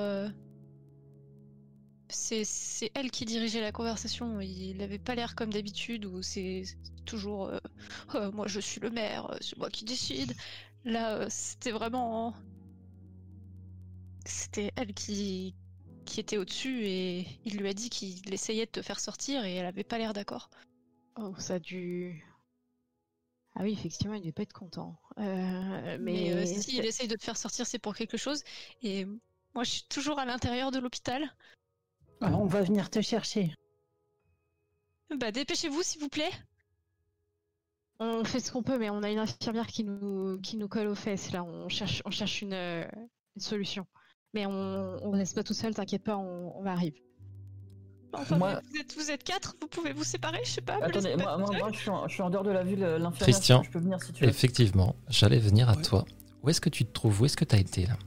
C'est elle qui dirigeait la conversation. Il avait pas l'air comme d'habitude où c'est toujours euh, Euh, moi je suis le maire, euh, c'est moi qui décide. Là euh, c'était vraiment c'était elle qui qui était au-dessus et il lui a dit qu'il essayait de te faire sortir et elle avait pas l'air d'accord. Oh, ça a dû. Ah oui, effectivement, il devait pas être content. Mais, mais s'il essaye de te faire sortir, c'est pour quelque chose. Et moi, je suis toujours à l'intérieur de l'hôpital. Alors, on va venir te chercher. Bah, dépêchez-vous, s'il vous plaît. on fait ce qu'on peut, mais on a une infirmière qui nous qui nous colle aux fesses. Là, on cherche on cherche une, euh, une solution. Mais on on reste pas tout seul, t'inquiète pas, on, on arrive. Enfin, Moi- vous, êtes, vous êtes quatre, vous pouvez vous séparer, je sais pas. Attendez, pas moi, je, suis en, je suis en dehors de la ville, euh, l'infirmière. Christian, Je peux venir si tu veux. effectivement, j'allais venir à Ouais. toi. Où est-ce que tu te trouves? Où est-ce que tu as été là?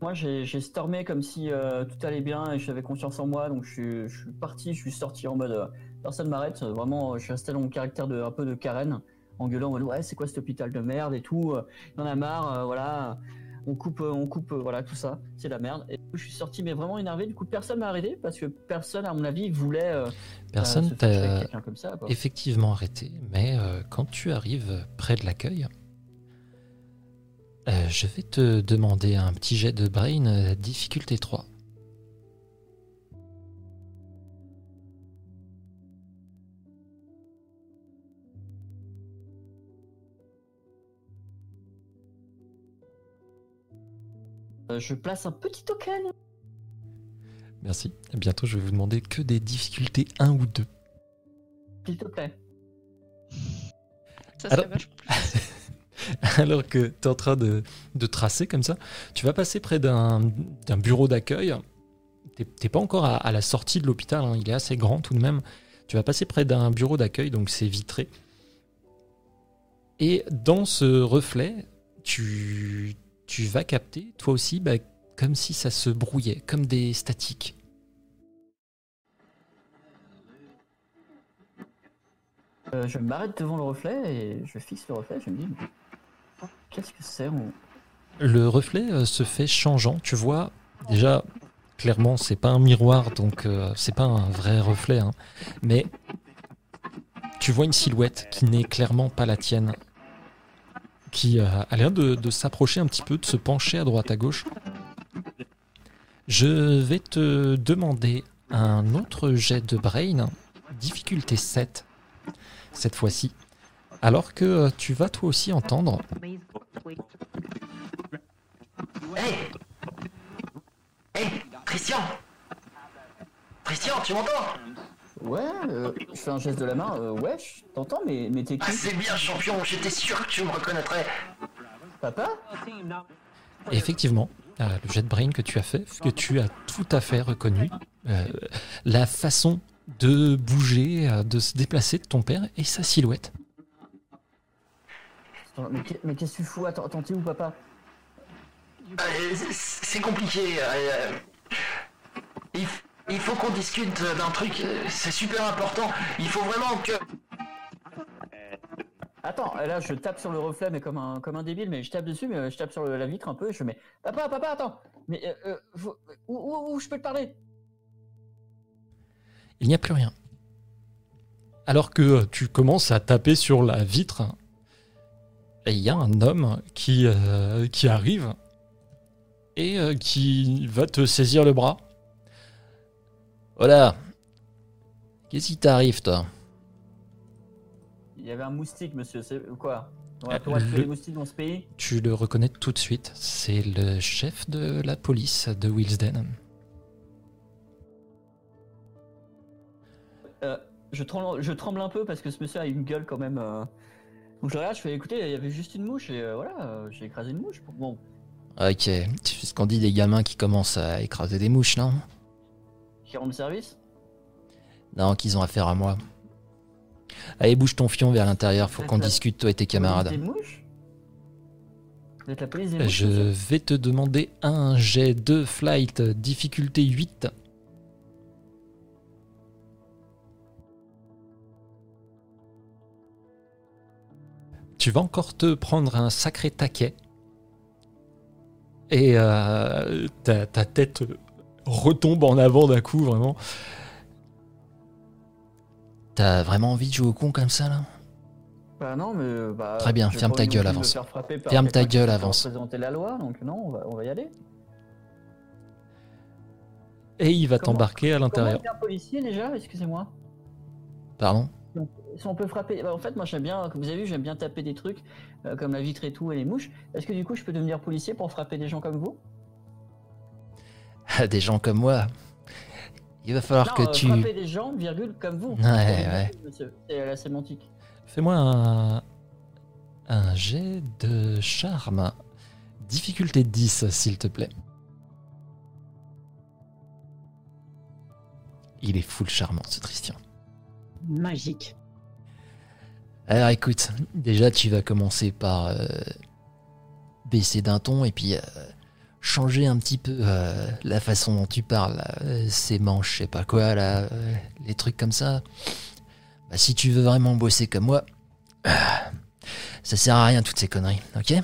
Moi, j'ai stormé comme si euh, tout allait bien et j'avais confiance en moi. Donc, je suis, je suis parti, je suis sorti en mode euh, personne m'arrête. Vraiment, euh, je suis resté dans mon caractère de un peu de Karen, en gueulant en mode ouais, c'est quoi cet hôpital de merde et tout. euh, Il y en a marre, voilà. On coupe, on coupe, voilà, tout ça, c'est la merde. Et je suis sorti, mais vraiment énervé. Du coup, personne m'a arrêté parce que personne, à mon avis, voulait. Personne t'a quelqu'un comme ça. quoi. effectivement arrêté, mais quand tu arrives près de l'accueil, euh, je vais te demander un petit jet de brain euh, difficulté 3. Euh, je place un petit token. Merci. Bientôt, je vais vous demander que des difficultés 1 ou 2. S'il te plaît. Ça Alors- plus. *laughs* *laughs* Alors que tu es en train de, tracer comme ça, tu vas passer près d'un bureau d'accueil. T'es pas encore à, la sortie de l'hôpital, hein, il est assez grand tout de même. Tu vas passer près d'un bureau d'accueil, donc c'est vitré. Et dans ce reflet, tu, vas capter, toi aussi, bah, comme si ça se brouillait, comme des statiques. Euh, je m'arrête devant le reflet et je fixe le reflet. Je me dis, qu'est-ce que c'est Le reflet euh, se fait changeant. Tu vois, déjà, clairement, c'est pas un miroir, donc euh, c'est pas un vrai reflet. hein. Mais tu vois une silhouette qui n'est clairement pas la tienne, qui euh, a l'air de, de s'approcher un petit peu, de se pencher à droite à gauche. Je vais te demander un autre jet de brain, difficulté 7, cette fois-ci. Alors que euh, tu vas toi aussi entendre Hey Hey Christian Christian, tu m'entends? Ouais, euh, je fais un geste de la main. euh, ouais, je t'entends, mais, mais t'es Ah, qui c'est bien, champion, j'étais sûr que tu me reconnaîtrais. Papa? Effectivement, euh, le jet de brain que tu as fait, que tu as tout à fait reconnu, euh, la façon de bouger, de se déplacer de ton père et sa silhouette. Attends, mais qu'est- mais qu'est-ce que tu fous? Attends, t'es où, papa? Euh, c'est- compliqué. euh, il, faut qu'on discute d'un truc, euh, c'est super important. Il faut vraiment que... Attends, là, je tape sur le reflet, mais comme un, comme un débile, mais je tape dessus, mais je tape sur le- la vitre un peu et je mets Papa, papa, attends Mais euh, faut- où, où, où je peux te parler? Il n'y a plus rien. Alors que tu commences à taper sur la vitre, et il y a un homme qui, euh, qui arrive et euh, qui va te saisir le bras. Voilà. Qu'est-ce qui t'arrive, toi? Il y avait un moustique, monsieur, c'est quoi? On a le droit de tuer Euh, Le- les moustiques dans ce pays? Tu le reconnais tout de suite. C'est le chef de la police de Wilsden. Euh, je, tremble, je tremble un peu parce que ce monsieur a une gueule quand même. Donc je regarde, je fais écoutez, il y avait juste une mouche et euh, voilà, euh, j'ai écrasé une mouche. Bon, Ok, fais ce qu'on dit des gamins qui commencent à écraser des mouches, non? Qui rend service? Non, qu'ils ont affaire à moi. Allez, bouge ton fion vers l'intérieur, faut qu'on la discute, toi et tes camarades. des mouches? Vous êtes la police des mouches Je vais te demander un jet de flight, difficulté 8. Tu vas encore te prendre un sacré taquet. Et euh, ta, ta tête retombe en avant d'un coup, vraiment. T'as vraiment envie de jouer au con comme ça, là? Bah non, mais euh, bah. Très bien, ferme ta gueule, avance. Ferme ta gueule, avance. représenter la loi, donc non, on va, on va y aller. Et il va t'embarquer à l'intérieur. un policier déjà? Excusez-moi. Pardon? Si on peut frapper. bah, en fait, moi j'aime bien, comme vous avez vu, j'aime bien taper des trucs euh, comme la vitre et tout et les mouches. Est-ce que du coup je peux devenir policier pour frapper des gens comme vous? Ah, Des gens comme moi. Il va falloir Non, que euh, tu. frapper des gens, virgule, comme vous. Ouais, ouais. Monsieur, C'est la sémantique. Fais-moi un. Un jet de charme. Difficulté 10, s'il te plaît. Il est full charmant, ce Christian. Magique. Alors écoute, déjà tu vas commencer par euh, baisser d'un ton et puis euh, changer un petit peu euh, la façon dont tu parles. ces manches, je sais pas quoi, là, euh, les trucs comme ça. Bah, si tu veux vraiment bosser comme moi, ça sert à rien toutes ces conneries, ok?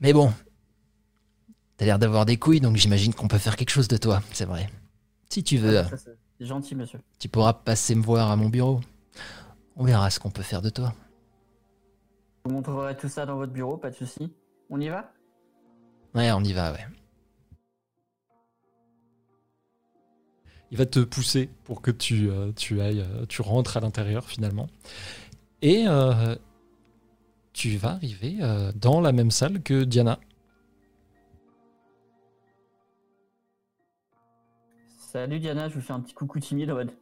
Mais bon, t'as l'air d'avoir des couilles, donc j'imagine qu'on peut faire quelque chose de toi, c'est vrai. Si tu veux, Ça, c'est gentil, monsieur. tu pourras passer me voir à mon bureau. On verra ce qu'on peut faire de toi. Vous montrerez tout ça dans votre bureau, pas de souci. On y va? Ouais, on y va, ouais. Il va te pousser pour que tu, euh, tu ailles, euh, tu rentres à l'intérieur finalement. Et euh, tu vas arriver euh, dans la même salle que Diana. Salut Diana, je vous fais un petit coucou timide en mode.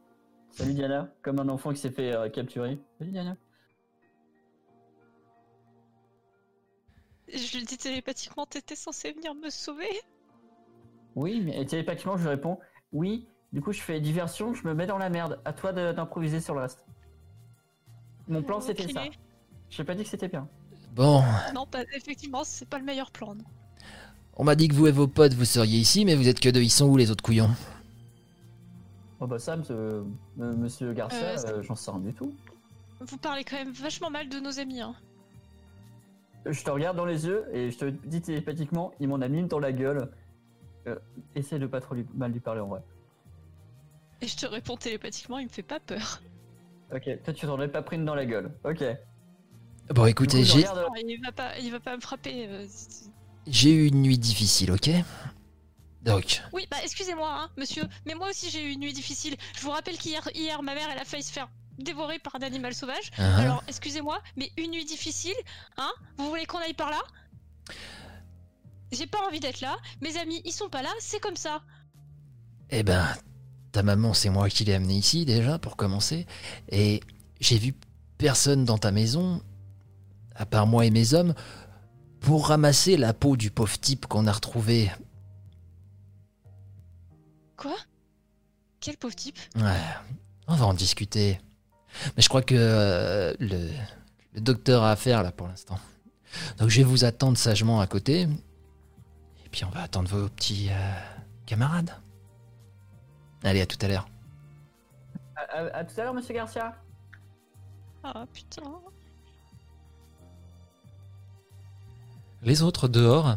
Salut Diana, comme un enfant qui s'est fait euh, capturer. Salut Diana. Je lui dis télépathiquement, t'étais censé venir me sauver Oui, mais télépathiquement, je lui réponds oui. Du coup, je fais diversion, je me mets dans la merde. À toi d'improviser sur le reste. Mon plan, c'était ça. J'ai pas dit que c'était bien. Bon, Non, pas, effectivement, c'est pas le meilleur plan. non. on m'a dit que vous et vos potes, vous seriez ici, mais vous êtes que deux. Ils sont où les autres couillons Oh bah ça, monsieur, euh, monsieur Garcia, Euh, euh, j'en sais rien du tout. Vous parlez quand même vachement mal de nos amis. Hein. Je te regarde dans les yeux et je te dis télépathiquement, il m'en a mis une dans la gueule. Euh, essaie de pas trop lui- mal lui parler en vrai. Et je te réponds télépathiquement, il me fait pas peur. Ok, toi tu t'en es pas pris une dans la gueule. Ok. Bon, écoutez, j'ai regarde- il va pas, il va pas me frapper. euh, j'ai eu une nuit difficile, ok? Oui, bah excusez-moi, hein, monsieur, mais moi aussi j'ai eu une nuit difficile. Je vous rappelle qu'hier, hier, ma mère, elle a failli se faire dévorer par un animal sauvage. hein, Alors, excusez-moi, mais une nuit difficile, hein Vous voulez qu'on aille par là? J'ai pas envie d'être là. Mes amis, ils sont pas là, c'est comme ça. eh ben, ta maman, c'est moi qui l'ai amenée ici déjà, pour commencer. Et j'ai vu personne dans ta maison, à part moi et mes hommes, pour ramasser la peau du pauvre type qu'on a retrouvé. Quoi? Quel pauvre type? Ouais, on va en discuter. Mais je crois que euh, le, le docteur a affaire là pour l'instant. Donc je vais vous attendre sagement à côté. Et puis on va attendre vos petits euh, camarades. Allez, à tout à l'heure. À, à- à tout à l'heure, monsieur Garcia. Ah putain. Les autres dehors,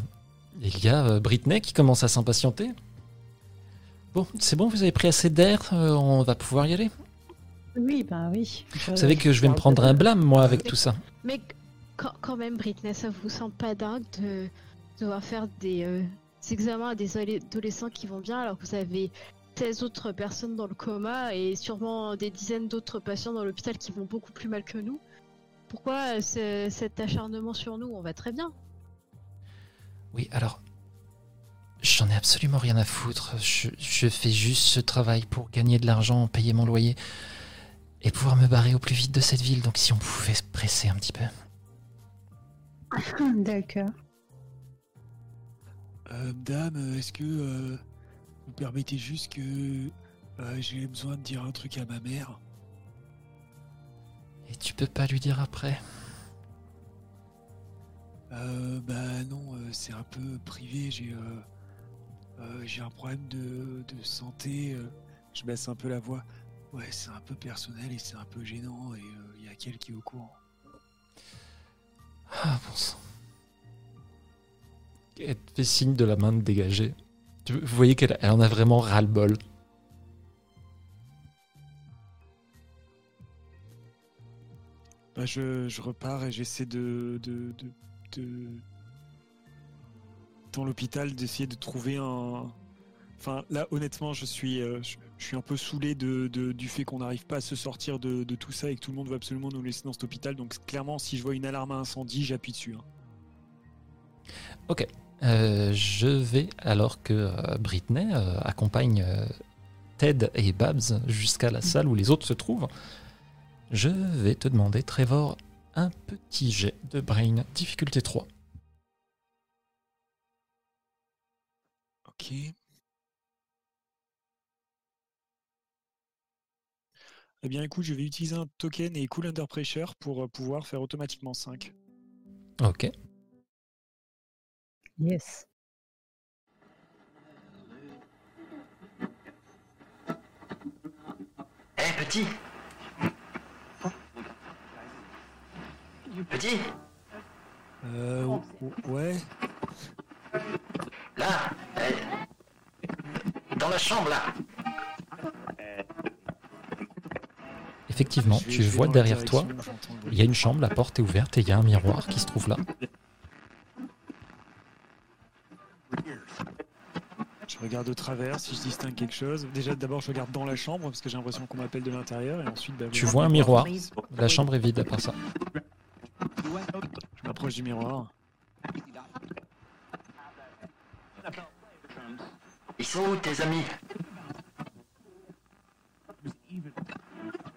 il y a euh, Britney qui commence à s'impatienter. Bon, c'est bon, vous avez pris assez d'air, euh, on va pouvoir y aller. Oui, bah oui. Vous savez que je vais me prendre un blâme, moi, avec tout ça. Mais quand, même, Britney, ça vous semble pas dingue de devoir faire des, euh, des examens à des adolescents qui vont bien alors que vous avez 16 autres personnes dans le coma et sûrement des dizaines d'autres patients dans l'hôpital qui vont beaucoup plus mal que nous Pourquoi euh, ce- cet acharnement sur nous? On va très bien. Oui, alors. J'en ai absolument rien à foutre. Je, je fais juste ce travail pour gagner de l'argent, payer mon loyer et pouvoir me barrer au plus vite de cette ville. Donc si on pouvait se presser un petit peu. *laughs* D'accord. Euh, dame, est-ce que euh, vous permettez juste que euh, j'ai besoin de dire un truc à ma mère? Et tu peux pas lui dire après? Euh, Bah non, euh, c'est un peu privé. J'ai euh, euh, j'ai un problème de, de santé. euh, je baisse un peu la voix. Ouais, c'est un peu personnel et c'est un peu gênant. Et euh, il y a quelqu'un qui est au courant. Ah bon sang. Elle te fait signe de la main de dégager. Vous voyez qu'elle elle en a vraiment ras-le-bol. Bah, je, je repars et j'essaie de, de, de, de- dans l'hôpital d'essayer de trouver un. Enfin, là, honnêtement, je suis, euh, je, suis un peu saoulé de, du fait qu'on n'arrive pas à se sortir de, tout ça et que tout le monde veut absolument nous laisser dans cet hôpital. Donc, clairement, si je vois une alarme à incendie, j'appuie dessus. hein. Euh, je vais, alors que euh, Britney accompagne Ted et Babs jusqu'à la salle où les autres se trouvent, je vais te demander, Trevor, un petit jet de brain, difficulté 3. Ok. Eh bien, écoute, je vais utiliser un token et Cool Under Pressure pour euh, pouvoir faire automatiquement 5. Ok. Yes. Eh, petit Petit Euh, ou- ou- ouais. Là eh, Dans la chambre, là Effectivement, tu vois derrière toi, il y a une chambre, la porte est ouverte et il y a un miroir qui se trouve là. Je regarde au travers si je distingue quelque chose. Déjà, d'abord, je regarde dans la chambre parce que j'ai l'impression qu'on m'appelle de l'intérieur. Et ensuite, bah, Tu vois un miroir, la chambre est vide à part ça. Je m'approche du miroir. Ils sont où, tes amis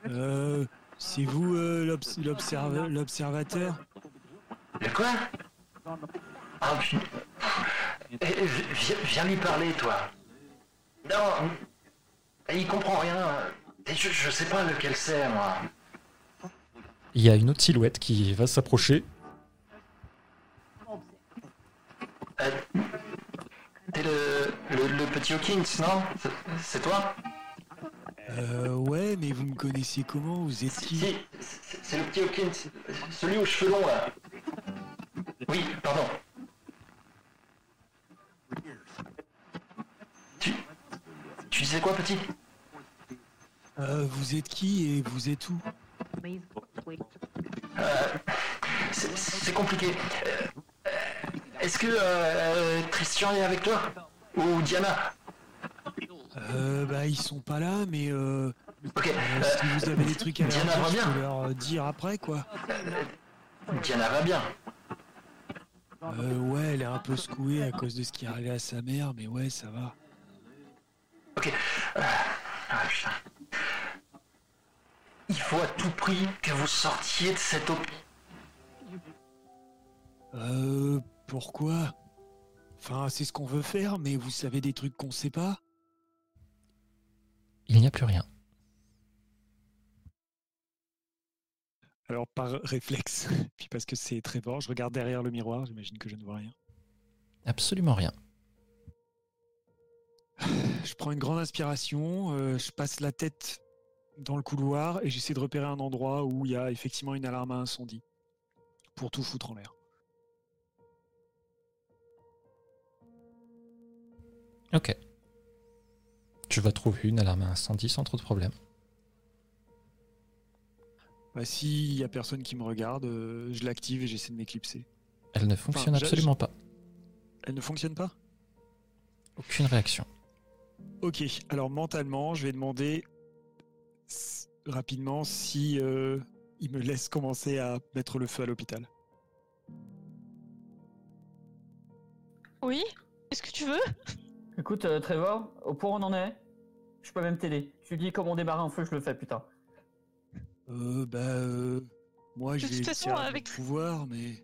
Euh, c'est vous euh, l'obs- l'observa- l'observateur Le quoi Ah, putain. Eh, eh, viens, viens lui parler, toi. Non, il comprend rien. Et je, je sais pas lequel c'est, moi. Il y a une autre silhouette qui va s'approcher. Euh, T'es le, le, le petit Hawkins, non? C'est- toi? Euh, ouais, mais vous me connaissez comment? Vous êtes Si, qui c'est c'est le petit Hawkins, celui aux cheveux longs là. Oui, pardon. Tu, tu disais quoi, petit? Euh, Vous êtes qui et vous êtes où? Euh, C'est compliqué. Euh, Est-ce que euh, Christian est avec toi Ou Diana? Euh, bah ils sont pas là, mais euh, Ok, euh, euh, si vous avez des trucs à leur Diana va dire, je peux leur euh, dire après quoi. Diana va bien? Euh, ouais, elle est un peu secouée à cause de ce qui est arrivé à sa mère, mais ouais, ça va. Ah, putain. Il faut à tout prix que vous sortiez de cette op... Euh, pourquoi? Enfin, c'est ce qu'on veut faire, mais vous savez des trucs qu'on sait pas? Il n'y a plus rien. Alors par réflexe, *laughs* puis parce que c'est très fort, je regarde derrière le miroir, j'imagine que je ne vois rien. Absolument rien. *sighs* Je prends une grande inspiration, euh, je passe la tête dans le couloir et j'essaie de repérer un endroit où il y a effectivement une alarme à incendie. Pour tout foutre en l'air. Ok. Tu vas trouver une alarme à incendie sans trop de problème. Bah, s'il y a personne qui me regarde, euh, je l'active et j'essaie de m'éclipser. Elle ne fonctionne je- absolument pas. Elle ne fonctionne pas? Aucune réaction. Ok, alors mentalement, je vais demander s- rapidement si euh, il me laisse commencer à mettre le feu à l'hôpital. Oui Est-ce que tu veux? Écoute, euh, Trevor, au point où on en est, je peux même t'aider. Tu dis comment démarrer un feu, je le fais, putain. Euh, bah, euh, moi, mon avec- pouvoir, mais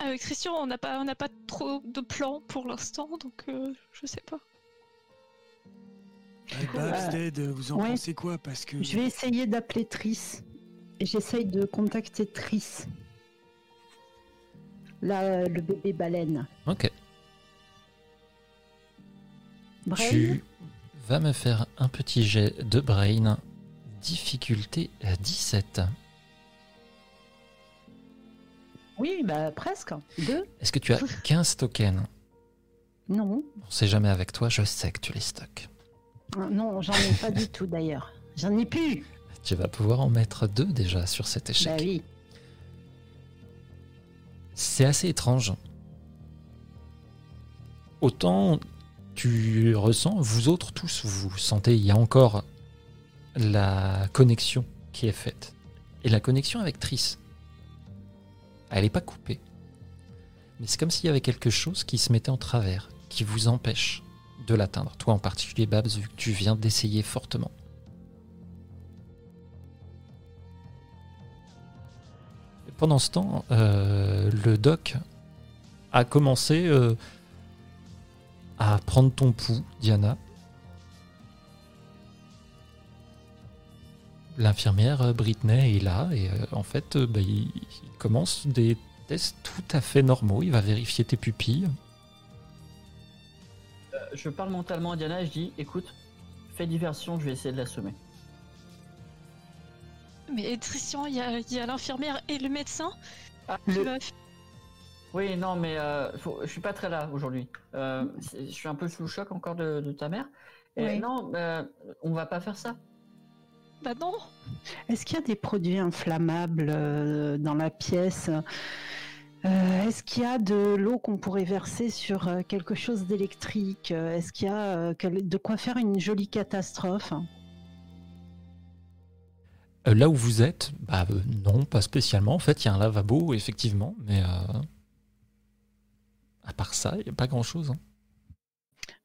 Avec Christian, on n'a pas, on n'a pas trop de plans pour l'instant, donc euh, je sais pas. Ah, Babs, Euh, vous en ouais. pensez quoi? Parce que Je vais essayer d'appeler Triss. Et j'essaye de contacter Triss. Là, le bébé baleine. Ok. Brain Tu vas me faire un petit jet de brain. Difficulté à 17. Oui, bah presque. Deux Est-ce que tu as *laughs* 15 tokens? Non. On sait jamais avec toi, je sais que tu les stocks. Ah, Non, j'en ai pas du tout d'ailleurs. J'en ai plus. Tu vas pouvoir en mettre deux déjà sur cet échec. Bah oui. C'est assez étrange. Autant tu ressens, vous autres tous, vous sentez, il y a encore la connexion qui est faite. Et la connexion avec Triss, elle n'est pas coupée. Mais c'est comme s'il y avait quelque chose qui se mettait en travers, qui vous empêche de l'atteindre. Toi en particulier, Babs, vu que tu viens d'essayer fortement. Pendant ce temps, euh, le doc a commencé euh, à prendre ton pouls, Diana. L'infirmière euh, Britney est là et euh, en fait, euh, bah, il, il commence des tests tout à fait normaux. Il va vérifier tes pupilles. Euh, je parle mentalement à Diana et je dis écoute, fais diversion, je vais essayer de l'assommer. Mais Christian, il y a, il y a l'infirmière et le médecin. Ah, Tu le- vas- Oui, non, mais euh, faut- je suis pas très là aujourd'hui. Euh, je suis un peu sous le choc encore de, de ta mère. Et Oui. non, euh, on va pas faire ça. Bah non Est-ce qu'il y a des produits inflammables euh, dans la pièce? Euh, Est-ce qu'il y a de l'eau qu'on pourrait verser sur quelque chose d'électrique? Est-ce qu'il y a de quoi faire une jolie catastrophe? Là où vous êtes, bah euh, non, pas spécialement. En fait, il y a un lavabo, effectivement, mais euh, à part ça, il n'y a pas hein. grand chose.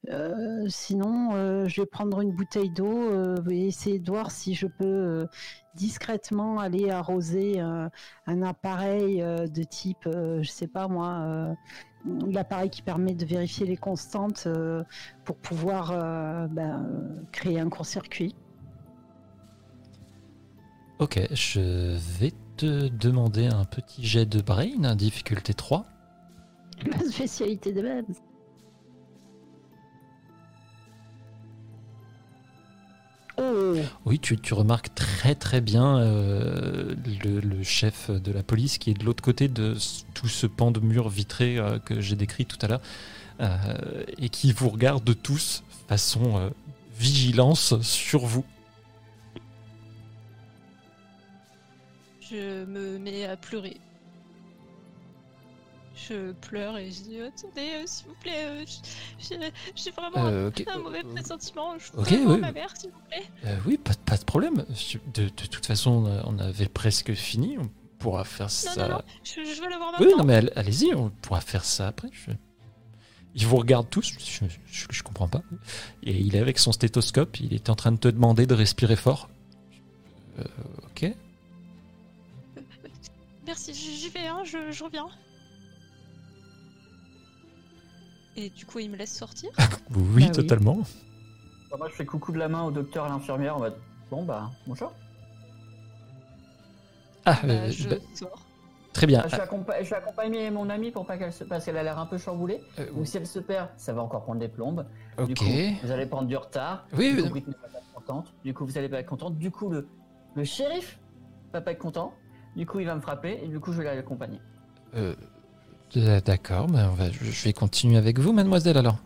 Euh, Sinon, euh, je vais prendre une bouteille d'eau euh, et essayer de voir si je peux discrètement aller arroser un appareil de type, je sais pas moi, l'appareil qui permet de vérifier les constantes pour pouvoir ben, créer un court-circuit. Ok, je vais te demander un petit jet de brain, difficulté 3. La spécialité de. Oh Oui, tu, tu remarques très très bien euh, le, le chef de la police qui est de l'autre côté de tout ce pan de mur vitré euh, que j'ai décrit tout à l'heure euh, et qui vous regarde tous façon euh, vigilance sur vous. Je me mets à pleurer. Je pleure et je dis attendez, euh, s'il vous plaît, euh, j'ai j'ai vraiment Euh, ok. un mauvais pressentiment. Je ok, voudrais voir oui. ma mère, s'il vous plaît. Euh, oui, pas, pas de problème. De, de toute façon, euh, on avait presque fini. On pourra faire Non, ça. non, non, je, je veux la voir Oui, maintenant. non, mais all- allez-y, on pourra faire ça après. Je- Ils vous regardent tous, je, je, je comprends pas. Et il est avec son stéthoscope, il était en train de te demander de respirer fort. Euh, ok. Merci, j'y j'y vais, hein, je, je reviens. Et du coup, il me laisse sortir. Oui, Bah oui. totalement. Bah, moi, je fais coucou de la main au docteur, à l'infirmière, en mode bon bah bonjour. Ah, Bah, euh, je bah, sors. très bien. Ah, je, vais accompa- je vais accompagner mon amie pour pas qu'elle se parce qu'elle a l'air un peu chamboulée. Euh, Donc si elle se perd, ça va encore prendre des plombes. Du ok. coup, vous allez prendre du retard. Oui, Du oui, coup, Britney va pas être contente. Du coup, vous allez pas être contente. Du coup, le, le shérif va pas être content. Du coup, il va me frapper et du coup, je vais l'accompagner. euh, D'accord, ben, va- je vais continuer avec vous, mademoiselle, alors.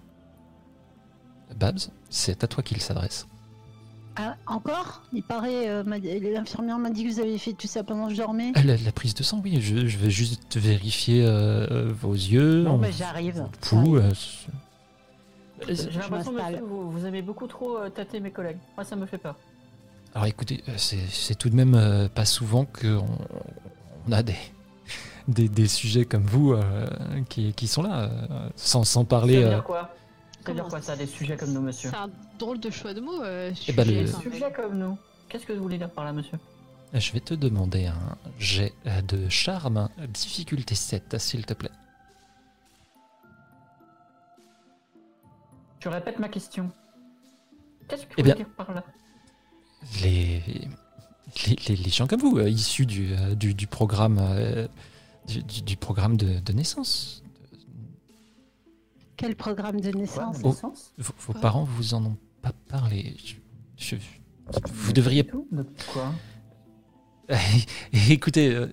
Babs, c'est à toi qu'il s'adresse. Ah, encore? Il paraît, euh, l'infirmière m'a dit que vous avez fait tout ça pendant que je dormais. Euh, La, la prise de sang, oui, je, je vais juste vérifier euh, euh, vos yeux. Bon, ben j'arrive. euh, Euh, J'ai l'impression, monsieur, vous, vous aimez beaucoup trop euh, tâter mes collègues. Moi, ça me fait peur. Alors écoutez, euh, c'est c'est tout de même euh, pas souvent qu'on on a des, des, des sujets comme vous euh, qui, qui sont là, euh, sans, sans parler. Ça veut euh, dire quoi Ça veut dire quoi ça, des sujets comme nous, monsieur C'est un drôle de choix de mots. euh, Eh ben, sujet, le- enfin, Sujets comme nous Qu'est-ce que vous voulez dire par là, monsieur je vais te demander un jet de charme, difficulté 7, s'il te plaît. Je répète ma question. Qu'est-ce que vous Eh voulez dire par là Les, les, les- les gens comme vous, euh, issus du, euh, du, du programme, euh, du, du- du programme de, de naissance, Quel programme de Quoi, naissance de Oh. naissance vos, vos Quoi parents vous en ont pas parlé. Je- je- vous devriez quoi *laughs* Écoutez, euh,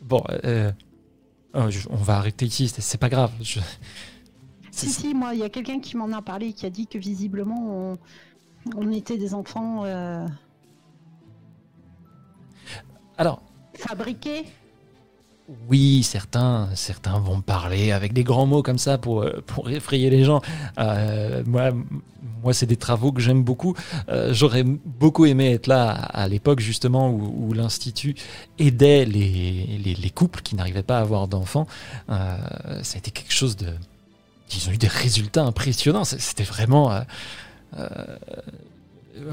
bon, euh, oh, je- on va arrêter ici, c'est- c'est pas grave. je- Si, c'est- si, moi, il y a quelqu'un qui m'en a parlé, qui a dit que visiblement, on, on était des enfants euh, Alors, fabriqués. Oui, certains, certains vont parler avec des grands mots comme ça pour, euh, effrayer les gens. Euh, moi, moi c'est des travaux que j'aime beaucoup. Euh, J'aurais beaucoup aimé être là à, l'époque justement où, l'Institut aidait les, les, les couples qui n'arrivaient pas à avoir d'enfants. Ça a été quelque chose de... Ils ont eu des résultats impressionnants. C'était vraiment...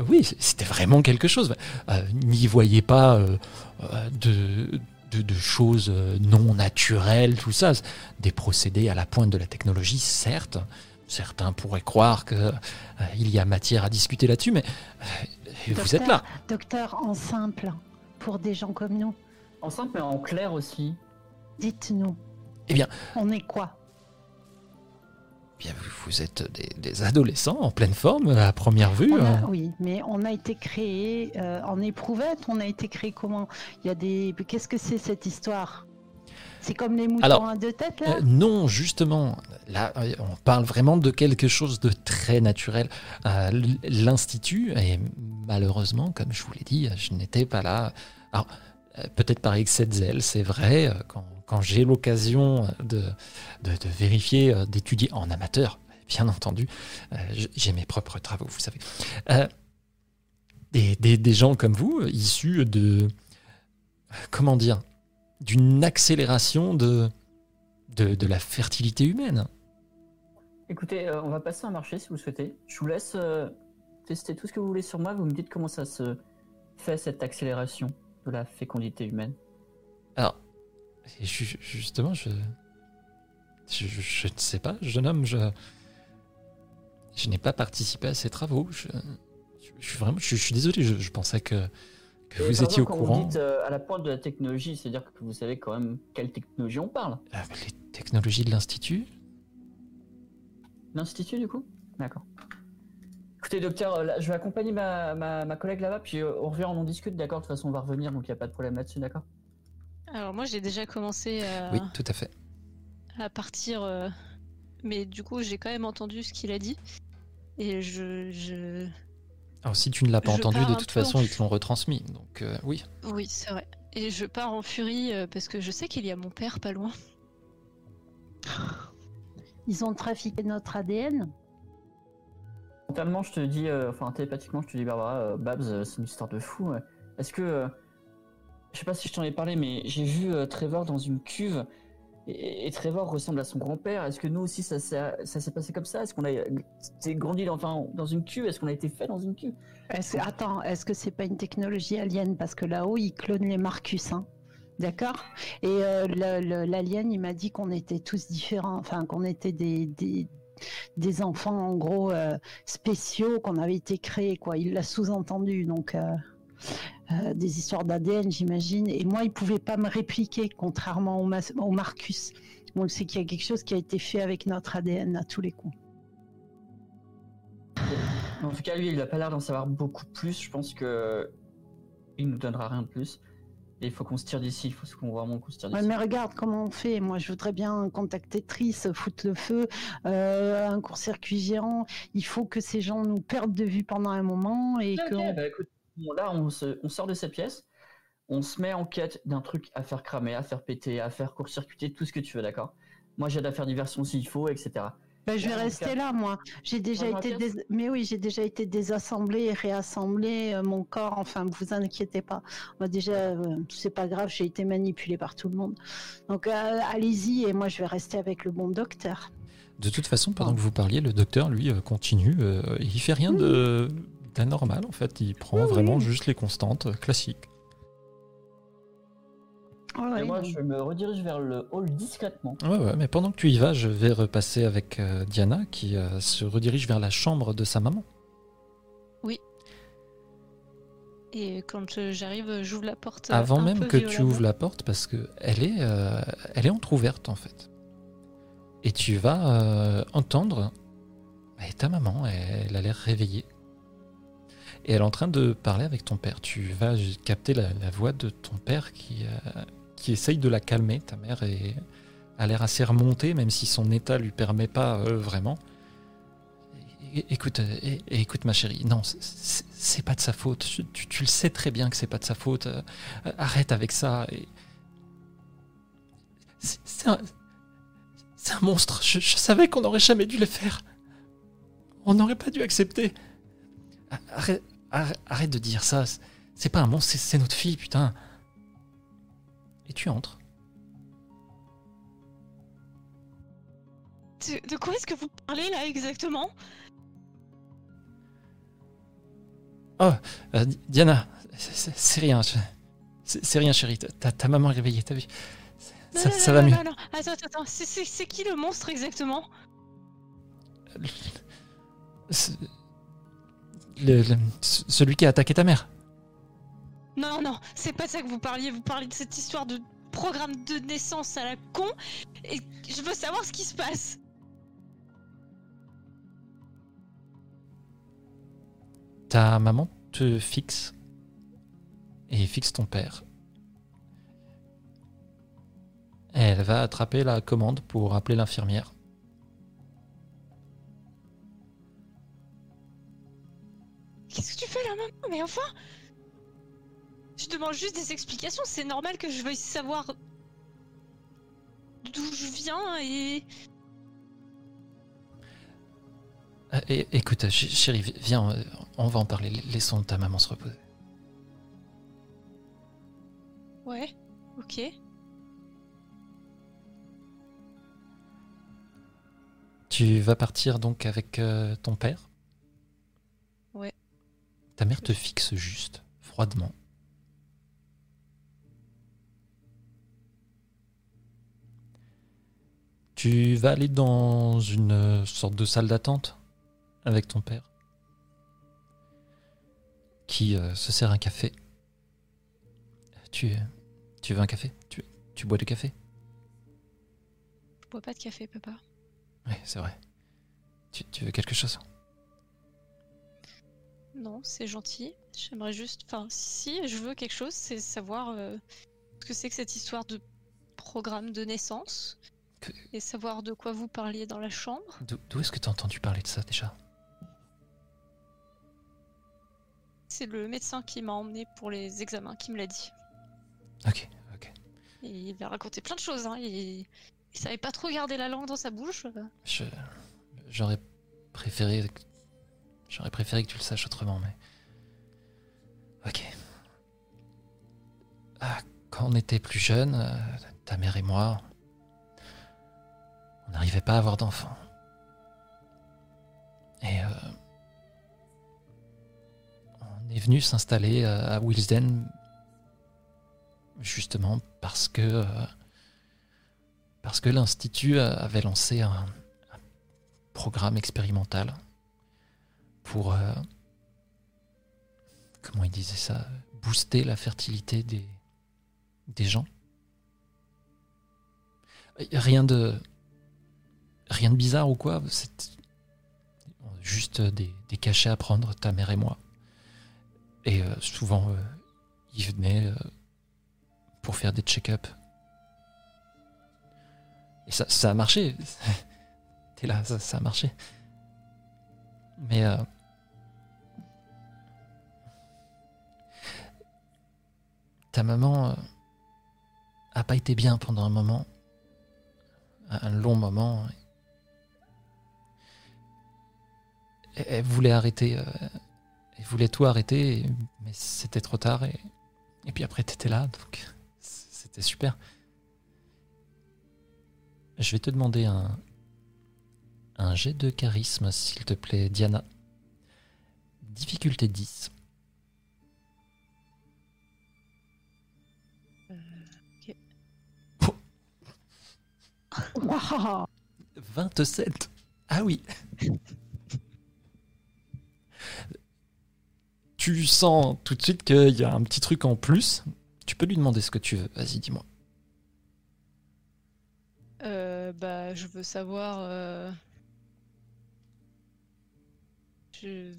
oui, c'était vraiment quelque chose. Euh, N'y voyez pas de, de, de choses euh, non naturelles, tout ça. Des procédés à la pointe de la technologie, certes. Certains pourraient croire qu'il y a matière à discuter là-dessus, mais euh, vous êtes là. Docteur, en simple, pour des gens comme nous, En simple, mais en clair aussi. dites-nous. Eh bien- On est quoi? Bien, vous, êtes des, des adolescents en pleine forme à première vue. A- hein. Oui, mais on a été créé euh, en éprouvette. On a été créé comment? Il y a des. Qu'est-ce que c'est cette histoire? C'est comme les moutons Alors, à deux têtes là? Euh, non, justement, là, euh, on parle vraiment de quelque chose de très naturel. Euh, L'Institut, et malheureusement, comme je vous l'ai dit, je n'étais pas là. Alors, euh, peut-être par excès de zèle, c'est vrai, quand, quand j'ai l'occasion de, de, de vérifier, euh, d'étudier en amateur, bien entendu, euh, j'ai mes propres travaux, vous savez. Euh, des, des- des gens comme vous, issus de. Comment dire D'une accélération de de, de la fertilité humaine. Écoutez, on va passer un marché si vous souhaitez. Je vous laisse tester tout ce que vous voulez sur moi. Vous me dites comment ça se fait cette accélération de la fécondité humaine. Alors, et justement, je, je, ne sais pas, jeune homme, je, je n'ai pas participé à ces travaux. Je, suis vraiment, je, suis désolé, je, pensais que, que vous étiez au quand courant. Vous dites euh, à la pointe de la technologie, c'est-à-dire que vous savez quand même quelle technologie on parle. Euh, les technologies de l'Institut? L'institut, du coup? D'accord. Écoutez, docteur, euh, là, je vais accompagner ma, ma, ma collègue là-bas, puis euh, on revient, on en discute, d'accord? De toute façon, on va revenir, donc il n'y a pas de problème là-dessus, d'accord? Alors moi j'ai déjà commencé à, Oui, tout à fait. à partir, euh, mais du coup j'ai quand même entendu ce qu'il a dit. Et je, je... Alors si tu ne l'as pas Je entendu, de toute en façon, ils te l'ont retransmis. Donc euh, oui. Oui, c'est vrai. Et je pars en furie euh, parce que je sais qu'il y a mon père pas loin. *laughs* Ils ont trafiqué notre ADN. Mentalement, je te dis, euh, enfin télépathiquement, je te dis, Barbara, euh, Babs, euh, c'est une histoire de fou. ouais. Est-ce que. Je sais pas si je t'en ai parlé, mais j'ai vu euh, Trevor dans une cuve. Et, Trevor ressemble à son grand-père. Est-ce que nous aussi, ça, s'est- passé comme ça? Est-ce qu'on a t'es grandi dans, une cuve? Est-ce qu'on a été fait dans une cuve? Attends, est-ce que c'est pas une technologie alien? Parce que là-haut, ils clonent les Marcus, hein. D'accord? Et euh, l'alien, il m'a dit qu'on était tous différents, enfin qu'on était des, enfants en gros euh, spéciaux, qu'on avait été créés, quoi. Il l'a sous-entendu, donc euh, des histoires d'ADN, j'imagine. Et moi, il pouvait pas me répliquer, contrairement au, Marcus. Donc c'est qu'il y a quelque chose qui a été fait avec notre ADN à tous les coups. En tout cas, lui, il a pas l'air d'en savoir beaucoup plus. Je pense que il nous donnera rien de plus. Et il faut qu'on se tire d'ici. Il faut qu'on vraiment qu'on se tire Ouais, d'ici. mais regarde comment on fait. Moi, je voudrais bien contacter Triss, foutre le feu, euh, un court-circuit géant. Il faut que ces gens nous perdent de vue pendant un moment et que. on- bah écoute, bon, là, on, se- on sort de cette pièce. On se met en quête d'un truc à faire cramer, à faire péter, à faire court-circuiter, tout ce que tu veux, d'accord? Moi, j'aide à faire diversion s'il faut, etc. Ben, je vais rester là, moi. J'ai déjà Dans été, dés- mais oui, j'ai déjà été désassemblée et réassemblée. euh, mon corps, enfin, vous inquiétez pas. Moi, déjà, euh, c'est pas grave. J'ai été manipulée par tout le monde. Donc, euh, allez-y et moi, je vais rester avec le bon docteur. De toute façon, pendant que vous parliez, le docteur, lui, euh, continue. euh, il fait rien de d'anormal, en fait. Il prend Oui, vraiment oui. juste les constantes classiques. Ouais, Et moi, je me redirige vers le hall discrètement. Ouais, ouais, mais pendant que tu y vas, je vais repasser avec euh, Diana qui euh, se redirige vers la chambre de sa maman. Et quand euh, j'arrive, j'ouvre la porte. Avant un même peu que tu ouvres la porte, parce que elle est, euh, elle est entrouverte en fait. Et tu vas euh, entendre bah, ta maman, elle, elle a l'air réveillée. Et elle est en train de parler avec ton père. Tu vas capter la, voix de ton père qui, euh, qui essaye de la calmer. Ta mère est, a l'air assez remontée, même si son état lui permet pas euh, vraiment. Écoute, écoute ma chérie, non, c'est- pas de sa faute. Tu, le sais très bien que c'est pas de sa faute. Euh, Arrête avec ça. c'est un monstre. Je, je savais qu'on n'aurait jamais dû le faire. On n'aurait pas dû accepter. Arrête, arrête, de dire ça. C'est- pas un monstre, c'est- notre fille, putain. Et tu entres. De, de quoi est-ce que vous parlez là exactement Euh, Di- Diana, c'est- rien. C'est rien, chérie. Ta, ta maman est réveillée, t'as vu Non, ça, non, ça non, va non, mieux. non, non. Attends, attends, attends. C'est- qui le monstre exactement le- le- ce- celui qui a attaqué ta mère. Non, non, c'est pas ça que vous parliez. Vous parliez de cette histoire de programme de naissance à la con. Et je veux savoir ce qui se passe. Ta maman te fixe et fixe ton père. Elle va attraper la commande pour appeler l'infirmière. Qu'est-ce que tu fais là, maman Mais enfin Je demande juste des explications. C'est normal que je veuille savoir d'où je viens et. Euh, é- écoute, ch- chérie, vi- viens, on va en parler. Laissons ta maman se reposer. Ouais, ok. Tu vas partir donc avec euh, ton père? Ta mère te fixe juste, froidement. Tu vas aller dans une sorte de salle d'attente avec ton père qui euh, se sert un café Tu, tu veux un café? Tu, tu bois du café? Je bois pas de café, papa. Oui, c'est vrai. Tu, tu veux quelque chose? Non, c'est gentil. J'aimerais juste. Enfin, si je veux quelque chose, c'est savoir euh, ce que c'est que cette histoire de programme de naissance et savoir de quoi vous parliez dans la chambre. D'où est-ce que tu as entendu parler de ça déjà? C'est le médecin qui m'a emmené pour les examens qui me l'a dit. Ok, ok. Et il m'a raconté plein de choses. Hein. Il... il savait pas trop garder la langue dans sa bouche. Je- J'aurais préféré. J'aurais préféré que tu le saches autrement, mais. Ok. Ah, quand on était plus jeunes, euh, ta mère et moi, on n'arrivait pas à avoir d'enfants. Et. euh, on est venu s'installer euh, à Wilsden justement parce que. parce que l'Institut avait lancé un, programme expérimental pour, euh, comment il disait ça, booster la fertilité des, des gens. Rien de, rien de bizarre ou quoi, c'est juste des, cachets à prendre, ta mère et moi. Et euh, souvent, euh, ils venaient pour faire des check-up. Et ça, ça a marché. *laughs* T'es là, ça, ça a marché. Mais ta maman euh, a pas été bien pendant un moment, un long moment. Elle, voulait arrêter, euh, elle voulait tout arrêter, mais c'était trop tard. Et, et puis après, t'étais là, donc c'était super. Je vais te demander un, un jet de charisme, s'il te plaît, Diana. Difficulté 10. Waouh 27 Ah oui Tu sens tout de suite qu'il y a un petit truc en plus. Tu peux lui demander ce que tu veux. Vas-y, dis-moi. Euh, bah, je veux savoir. euh, Je...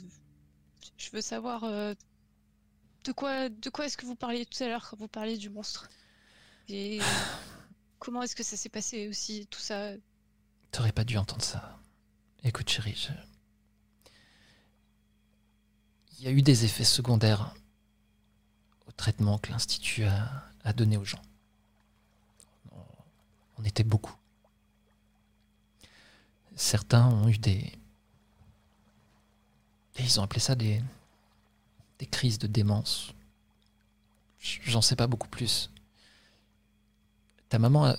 je veux savoir euh, de quoi, de quoi est-ce que vous parliez tout à l'heure quand vous parliez du monstre? Et *sighs* comment est-ce que ça s'est passé aussi tout ça. T'aurais pas dû entendre ça. Écoute, chérie, je- il y a eu des effets secondaires au traitement que l'Institut a, donné aux gens. On, était beaucoup. Certains ont eu des. Ils ont appelé ça des. crises de démence. J'en sais pas beaucoup plus. Ta maman a,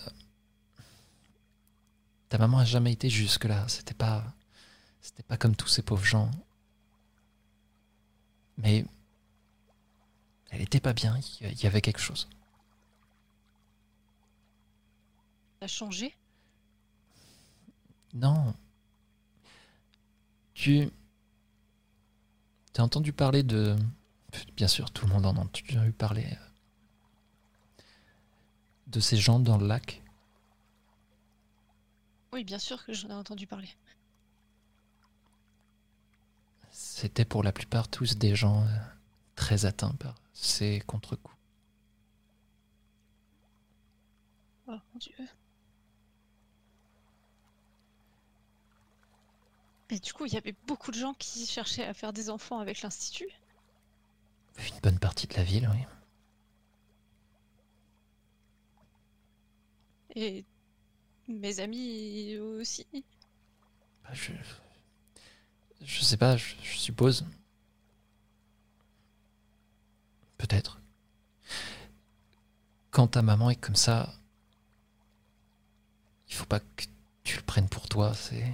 ta maman a jamais été jusque là. C'était pas, c'était pas comme tous ces pauvres gens. Mais elle était pas bien. Il y- avait quelque chose. A changé? Non. Tu, t'as entendu parler de, bien sûr, tout le monde en a entendu parler de ces gens dans le lac? Oui, bien sûr que j'en ai entendu parler. C'était pour la plupart tous des gens euh, très atteints par ces contre-coups. Oh mon dieu. Et du coup, il y avait beaucoup de gens qui cherchaient à faire des enfants avec l'Institut? Une bonne partie de la ville, oui. Et mes amis aussi. Bah, je, je sais pas, je, je suppose. Peut-être. Quand ta maman est comme ça, il faut pas que tu le prennes pour toi. C'est,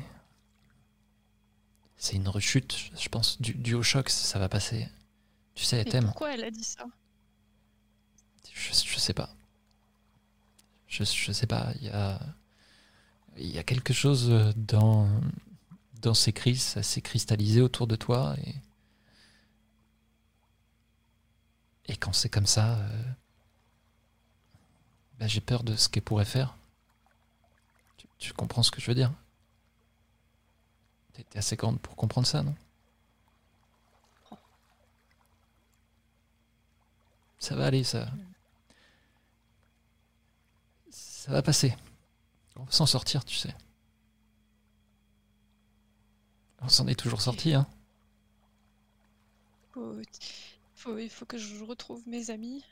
c'est une rechute, je pense, du, du au choc, ça va passer. Tu sais, elle t'aime. pourquoi elle a dit ça? Je, je sais pas. Je, sais pas. Il y a, quelque chose euh, dans, ces crises, ça s'est cristallisé autour de toi. Et, et quand c'est comme ça, euh, bah, j'ai peur de ce qu'elle pourrait faire. Tu, tu comprends ce que je veux dire? T'es assez grande pour comprendre ça, non? Ça va aller, ça. Ça va passer. On va s'en sortir, tu sais. On s'en est toujours sorti, hein. Faut, faut- il faut que je retrouve mes amis.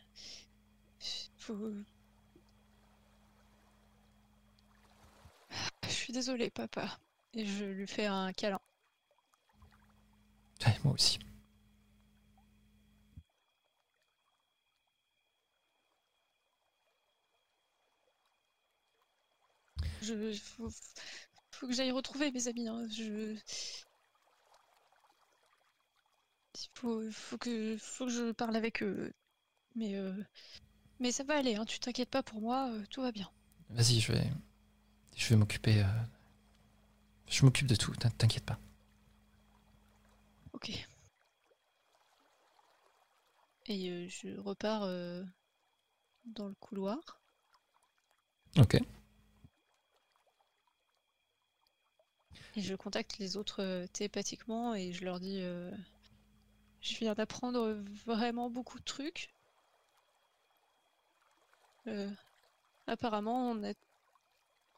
Faut... Je suis désolée, papa. Et je lui fais un câlin. Ouais, moi aussi. Je, faut, faut que j'aille retrouver mes amis. hein. Je... Il faut, faut que, faut que je parle avec eux. Mais, euh, mais ça va aller, hein. tu t'inquiètes pas pour moi, euh, tout va bien. Vas-y, je vais, je vais m'occuper. euh, Je m'occupe de tout. t'in- T'inquiète pas. Ok. Et euh, je repars euh, dans le couloir. Ok. Et je contacte les autres euh, télépathiquement et je leur dis euh, Je viens d'apprendre vraiment beaucoup de trucs. Euh, apparemment, on a,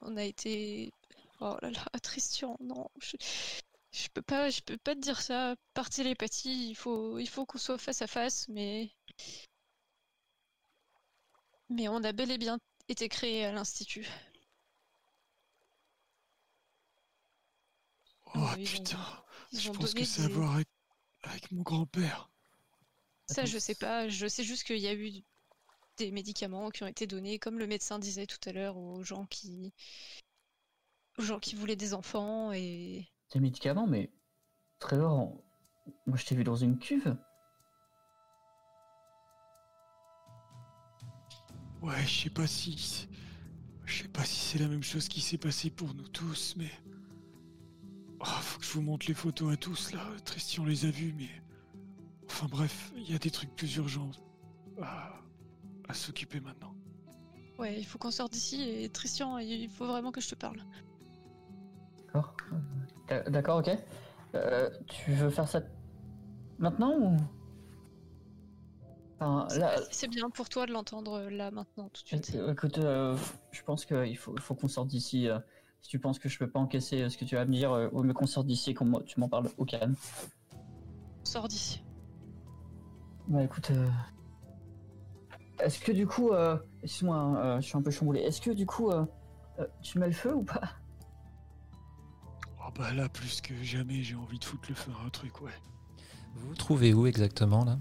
on a été. Oh là là, *laughs* Tristian, non. Je, je peux pas, je peux pas te dire ça par télépathie. Il faut, il faut qu'on soit face à face, mais. Mais on a bel et bien été créé à l'Institut. Oh ont- putain, je pense que c'est à des- voir avec, avec mon grand-père. Ça, je sais pas. Je sais juste qu'il y a eu des médicaments qui ont été donnés, comme le médecin disait tout à l'heure, aux gens qui, aux gens qui voulaient des enfants et Des médicaments, mais. Trevor, on- moi je t'ai vu dans une cuve. Ouais, je sais pas si. Je sais pas si c'est la même chose qui s'est passé pour nous tous, mais. Oh, faut que je vous montre les photos à tous là. Tristian les a vues, mais. Enfin bref, il y a des trucs plus urgents à, à s'occuper maintenant. ouais, il faut qu'on sorte d'ici. Et Tristian, il faut vraiment que je te parle. D'accord. Euh, D'accord, ok. Euh, tu veux faire ça maintenant ou? Enfin, là. C'est bien pour toi de l'entendre euh, là maintenant tout de suite. euh, Écoute, euh, je pense qu'il faut, il faut qu'on sorte d'ici. euh, si tu penses que je peux pas encaisser euh, ce que tu vas me dire, euh, ou mieux qu'on sorte d'ici et qu'on m'en- tu m'en parles au calme. Sors d'ici. Bah écoute, euh, est-ce que du coup, euh, excuse-moi, hein, euh, je suis un peu chamboulé. Est-ce que du coup, euh, euh, tu mets le feu ou pas? Oh bah là, plus que jamais, j'ai envie de foutre le feu à un truc, ouais. Vous vous trouvez où exactement là?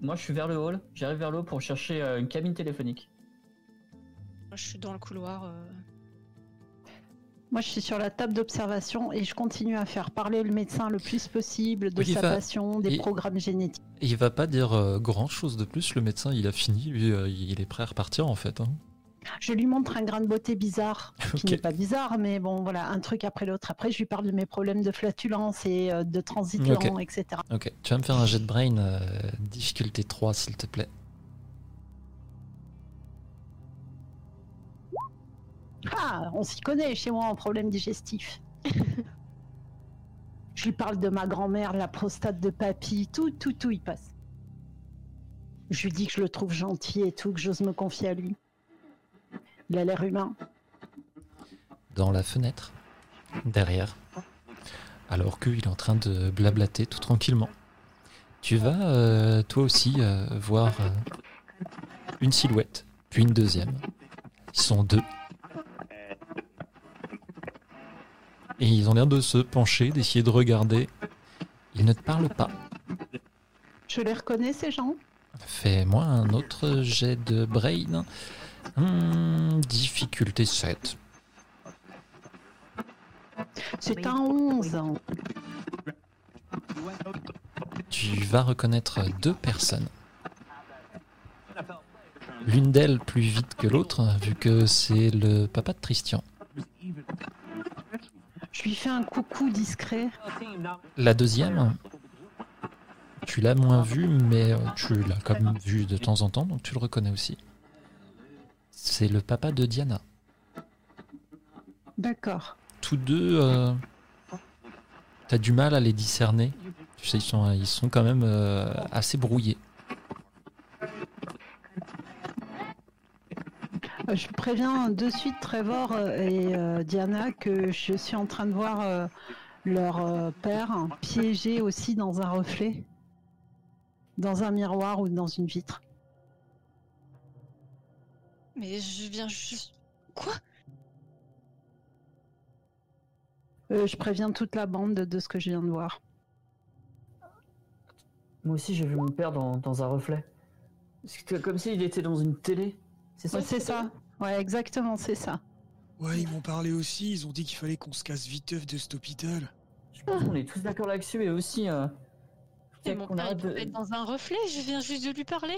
Moi, je suis vers le hall. J'arrive vers le hall pour chercher euh, une cabine téléphonique. Moi, je suis dans le couloir. Euh, Moi, je suis sur la table d'observation et je continue à faire parler le médecin le plus possible de Oui, sa va- passion, des il- programmes génétiques. Et il va pas dire grand chose de plus. Le médecin, il a fini. Lui, euh, il est prêt à repartir en fait. hein. Je lui montre un grain de beauté bizarre, *laughs* qui n'est pas bizarre, mais bon, voilà, un truc après l'autre. Après, je lui parle de mes problèmes de flatulence et euh, de transit lent, etc. Ok. Tu vas me faire un jet de brain, euh, difficulté 3, s'il te plaît. Ah, on s'y connaît chez moi en problème digestif. *laughs* je lui parle de ma grand-mère, la prostate de papy, tout, tout, tout y passe. Je lui dis que je le trouve gentil et tout, que j'ose me confier à lui. Il a l'air humain. Dans la fenêtre, derrière, alors qu'il est en train de blablater tout tranquillement. Tu vas, euh, toi aussi, euh, voir euh, une silhouette, puis une deuxième. Ils sont deux. Et ils ont l'air de se pencher, d'essayer de regarder. Ils ne te parlent pas. Je les reconnais, ces gens Fais-moi un autre jet de brain. Hmm, difficulté 7. C'est un 11. Tu vas reconnaître deux personnes. L'une d'elles plus vite que l'autre, vu que c'est le papa de Tristian. Je lui fais un coucou discret. La deuxième, tu l'as moins vu, mais euh, tu l'as quand même vu de temps en temps, donc tu le reconnais aussi. C'est le papa de Diana. D'accord. Tous deux, euh, t'as du mal à les discerner. Tu sais, ils sont, ils sont quand même euh, assez brouillés. Je préviens de suite Trevor euh, et euh, Diana que je suis en train de voir euh, leur euh, père piégé aussi dans un reflet, dans un miroir ou dans une vitre. Mais je viens juste. Quoi? Euh, je préviens toute la bande de, ce que je viens de voir. Moi aussi, j'ai vu mon père dans, dans un reflet. C'était comme s'il était dans une télé. C'est ça Ouais, c'est ça. Ouais, exactement, c'est ça. Ouais, ils m'ont parlé aussi, ils ont dit qu'il fallait qu'on se casse viteuf de cet hôpital. Je pense qu'on est tous d'accord là-dessus et aussi. Euh, Et mon père, il arrête peut de- être dans un reflet, je viens juste de lui parler.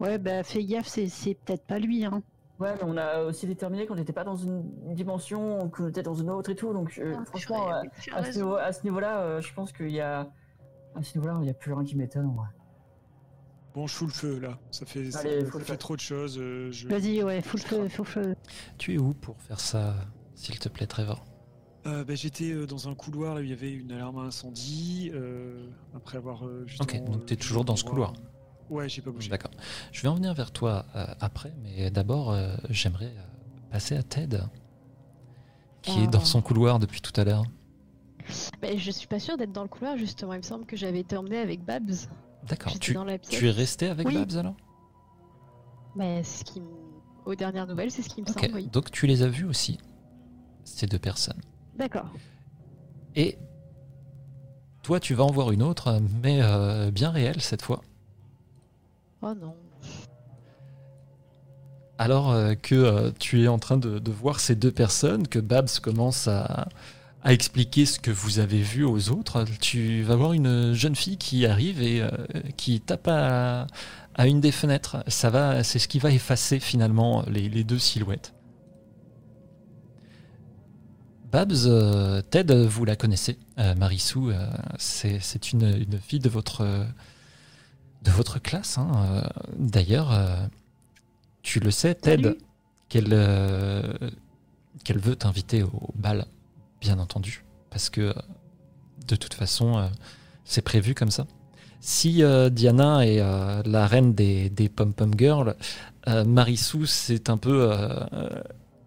Ouais, bah fais gaffe, c'est- c'est peut-être pas lui. Hein. Ouais, mais on a aussi déterminé qu'on n'était pas dans une dimension, qu'on était dans une autre et tout. Donc, euh, Ah, franchement, euh, à ce niveau- à ce niveau-là, euh, je pense qu'il y a. À ce niveau-là, il n'y a plus rien qui m'étonne en vrai. Bon, je fous le feu là, ça fait, ça, Allez, ça fous le fait feu. trop de choses. euh, je... Vas-y, ouais, faut le feu, faut le feu. Tu es où pour faire ça, s'il te plaît, Trevor Euh, bah, J'étais euh, dans un couloir là où il y avait une alarme à incendie. euh, après avoir euh, Ok, donc euh, t'es toujours dans ce couloir. Ouais, j'ai pas bougé. D'accord. Je vais en venir vers toi euh, après, mais d'abord, euh, j'aimerais euh, passer à Ted, qui est dans Ah. son couloir depuis tout à l'heure. Mais je suis pas sûre d'être dans le couloir, justement. Il me semble que j'avais été emmenée avec Babs. D'accord. Tu, dans la pièce. tu es resté avec Oui. Babs alors? Mais c'est ce qui aux dernières nouvelles, c'est ce qui me semble, oui. donc tu les as vus aussi, ces deux personnes. D'accord. Et toi, tu vas en voir une autre, mais euh, bien réelle cette fois. Oh non. Alors euh, que euh, tu es en train de, de voir ces deux personnes, que Babs commence à, à expliquer ce que vous avez vu aux autres, tu vas voir une jeune fille qui arrive et euh, qui tape à, à une des fenêtres. Ça va, c'est ce qui va effacer finalement les, les deux silhouettes. Babs, euh, Ted, vous la connaissez. Euh, Marissou, euh, c'est une, une fille de votre, de votre classe. hein. D'ailleurs, tu le sais, Ted, qu'elle qu'elle veut t'inviter au bal, bien entendu. Parce que, euh, de toute façon, euh, c'est prévu comme ça. Si euh, Diana est la reine des, des pom-pom girls, Marissou, c'est un peu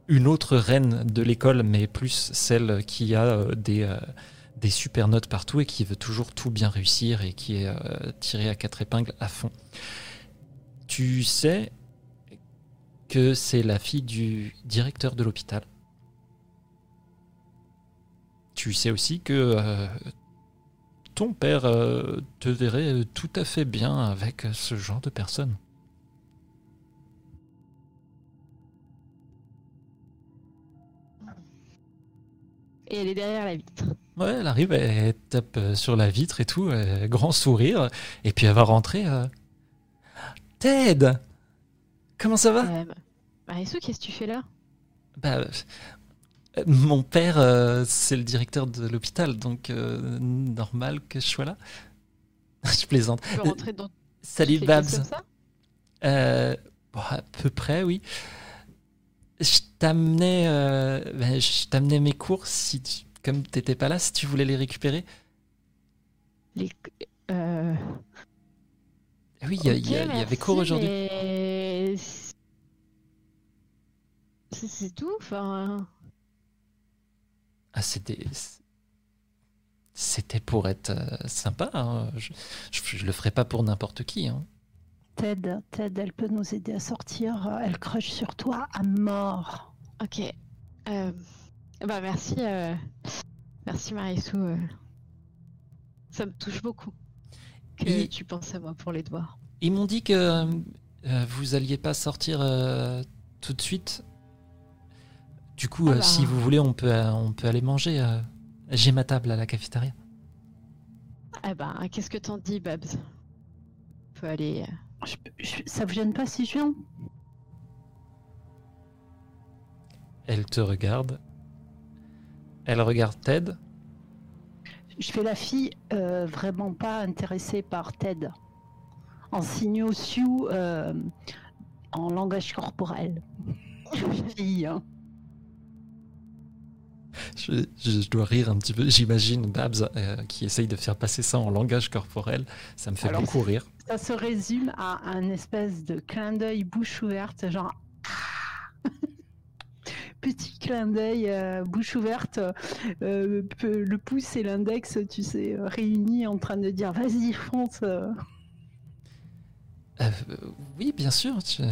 une autre reine de l'école, mais plus celle qui a des, des super notes partout et qui veut toujours tout bien réussir et qui est tirée à quatre épingles à fond. Tu sais que c'est la fille du directeur de l'hôpital. Tu sais aussi que euh, ton père euh, te verrait euh, tout à fait bien avec ce genre de personne. Et elle est derrière la vitre. Ouais, elle arrive, elle tape sur la vitre et tout, euh, grand sourire, et puis elle va rentrer. Ted Comment ça va? Euh, Marissou, qu'est-ce que tu fais là? Bah, mon père, euh, c'est le directeur de l'hôpital, donc euh, normal que je sois là. *laughs* je plaisante. Tu peux rentrer dans Salut Babs. comme ça? Euh, bon, à peu près, oui. Je t'amenais, euh, ben, je t'amenais mes cours si, tu- comme t'étais pas là, si tu voulais les récupérer. Les... Euh... Oui, il y, y avait cours aujourd'hui. mais C'est c'est tout, enfin. Ah, c'était, c'était pour être euh, sympa. hein. Je, je, je le ferai pas pour n'importe qui. hein. Ted, Ted, elle peut nous aider à sortir. Elle crush sur toi à mort. Ok. Euh, Bah merci, euh, merci Marissou. euh. Ça me touche beaucoup que Et- tu penses à moi pour les devoirs. Ils m'ont dit que euh, vous alliez pas sortir euh, tout de suite. Du coup, Ah euh, bah. si vous voulez, on peut, euh, on peut aller manger. euh. J'ai ma table à la cafétéria. Ah bah qu'est-ce que t'en dis, Babs? On peut aller. Je- je- ça vous gêne pas si je viens? Elle te regarde. Elle regarde Ted. Je fais la fille euh, vraiment pas intéressée par Ted. En signaux Sioux euh, en langage corporel. *laughs* fille. hein. Je, je dois rire un petit peu. J'imagine Babs euh, qui essaye de faire passer ça en langage corporel. Ça me fait Alors, beaucoup rire. Ça se résume à un espèce de clin d'œil bouche ouverte, genre. *laughs* Petit clin d'œil, euh, bouche ouverte, euh, le pouce et l'index, tu sais, réunis en train de dire vas-y, fonce. oui, bien sûr. tu-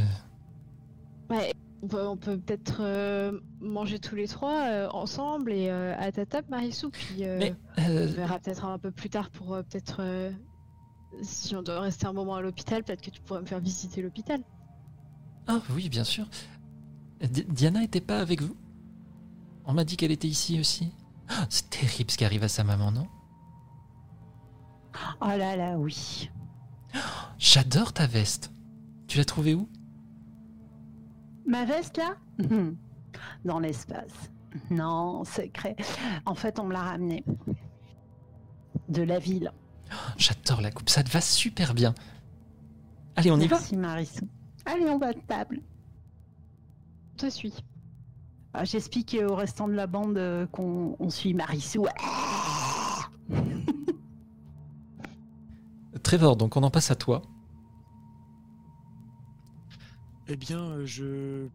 Ouais, on peut, on peut peut-être euh, manger tous les trois euh, ensemble et euh, à ta table, Marissou. Puis euh, Mais, on verra peut-être un peu plus tard pour peut-être. si on doit rester un moment à l'hôpital, peut-être que tu pourrais me faire visiter l'hôpital. Ah oui, bien sûr. Di- Diana était pas avec vous? On m'a dit qu'elle était ici aussi. Ah, C'est terrible ce qui arrive à sa maman, non? Oh là là, oui. J'adore ta veste. Tu l'as trouvée où? Ma veste là? Dans l'espace. Non, secret. En fait, on me l'a ramenée. De la ville. J'adore la coupe, ça te va super bien. Allez, on y va Merci Marissou. Allez, on va à table. Te suis. Ah, J'explique au restant de la bande euh, qu'on on suit Marissou. Trevor, donc on en passe à toi. Eh bien, euh, je.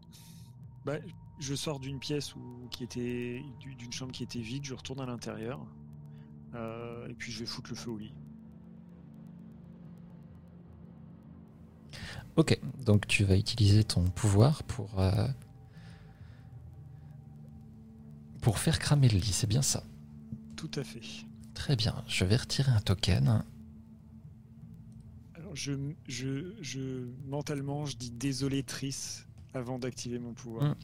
Bah, je sors d'une pièce où, qui était. du- d'une chambre qui était vide, je retourne à l'intérieur. euh, et puis je vais foutre le feu au lit. Ok, donc tu vas utiliser ton pouvoir pour. euh, pour faire cramer le lit, c'est bien ça? Tout à fait. Très bien, je vais retirer un token. Je, je, je. Mentalement, je dis désolé, Triss, avant d'activer mon pouvoir. Mm.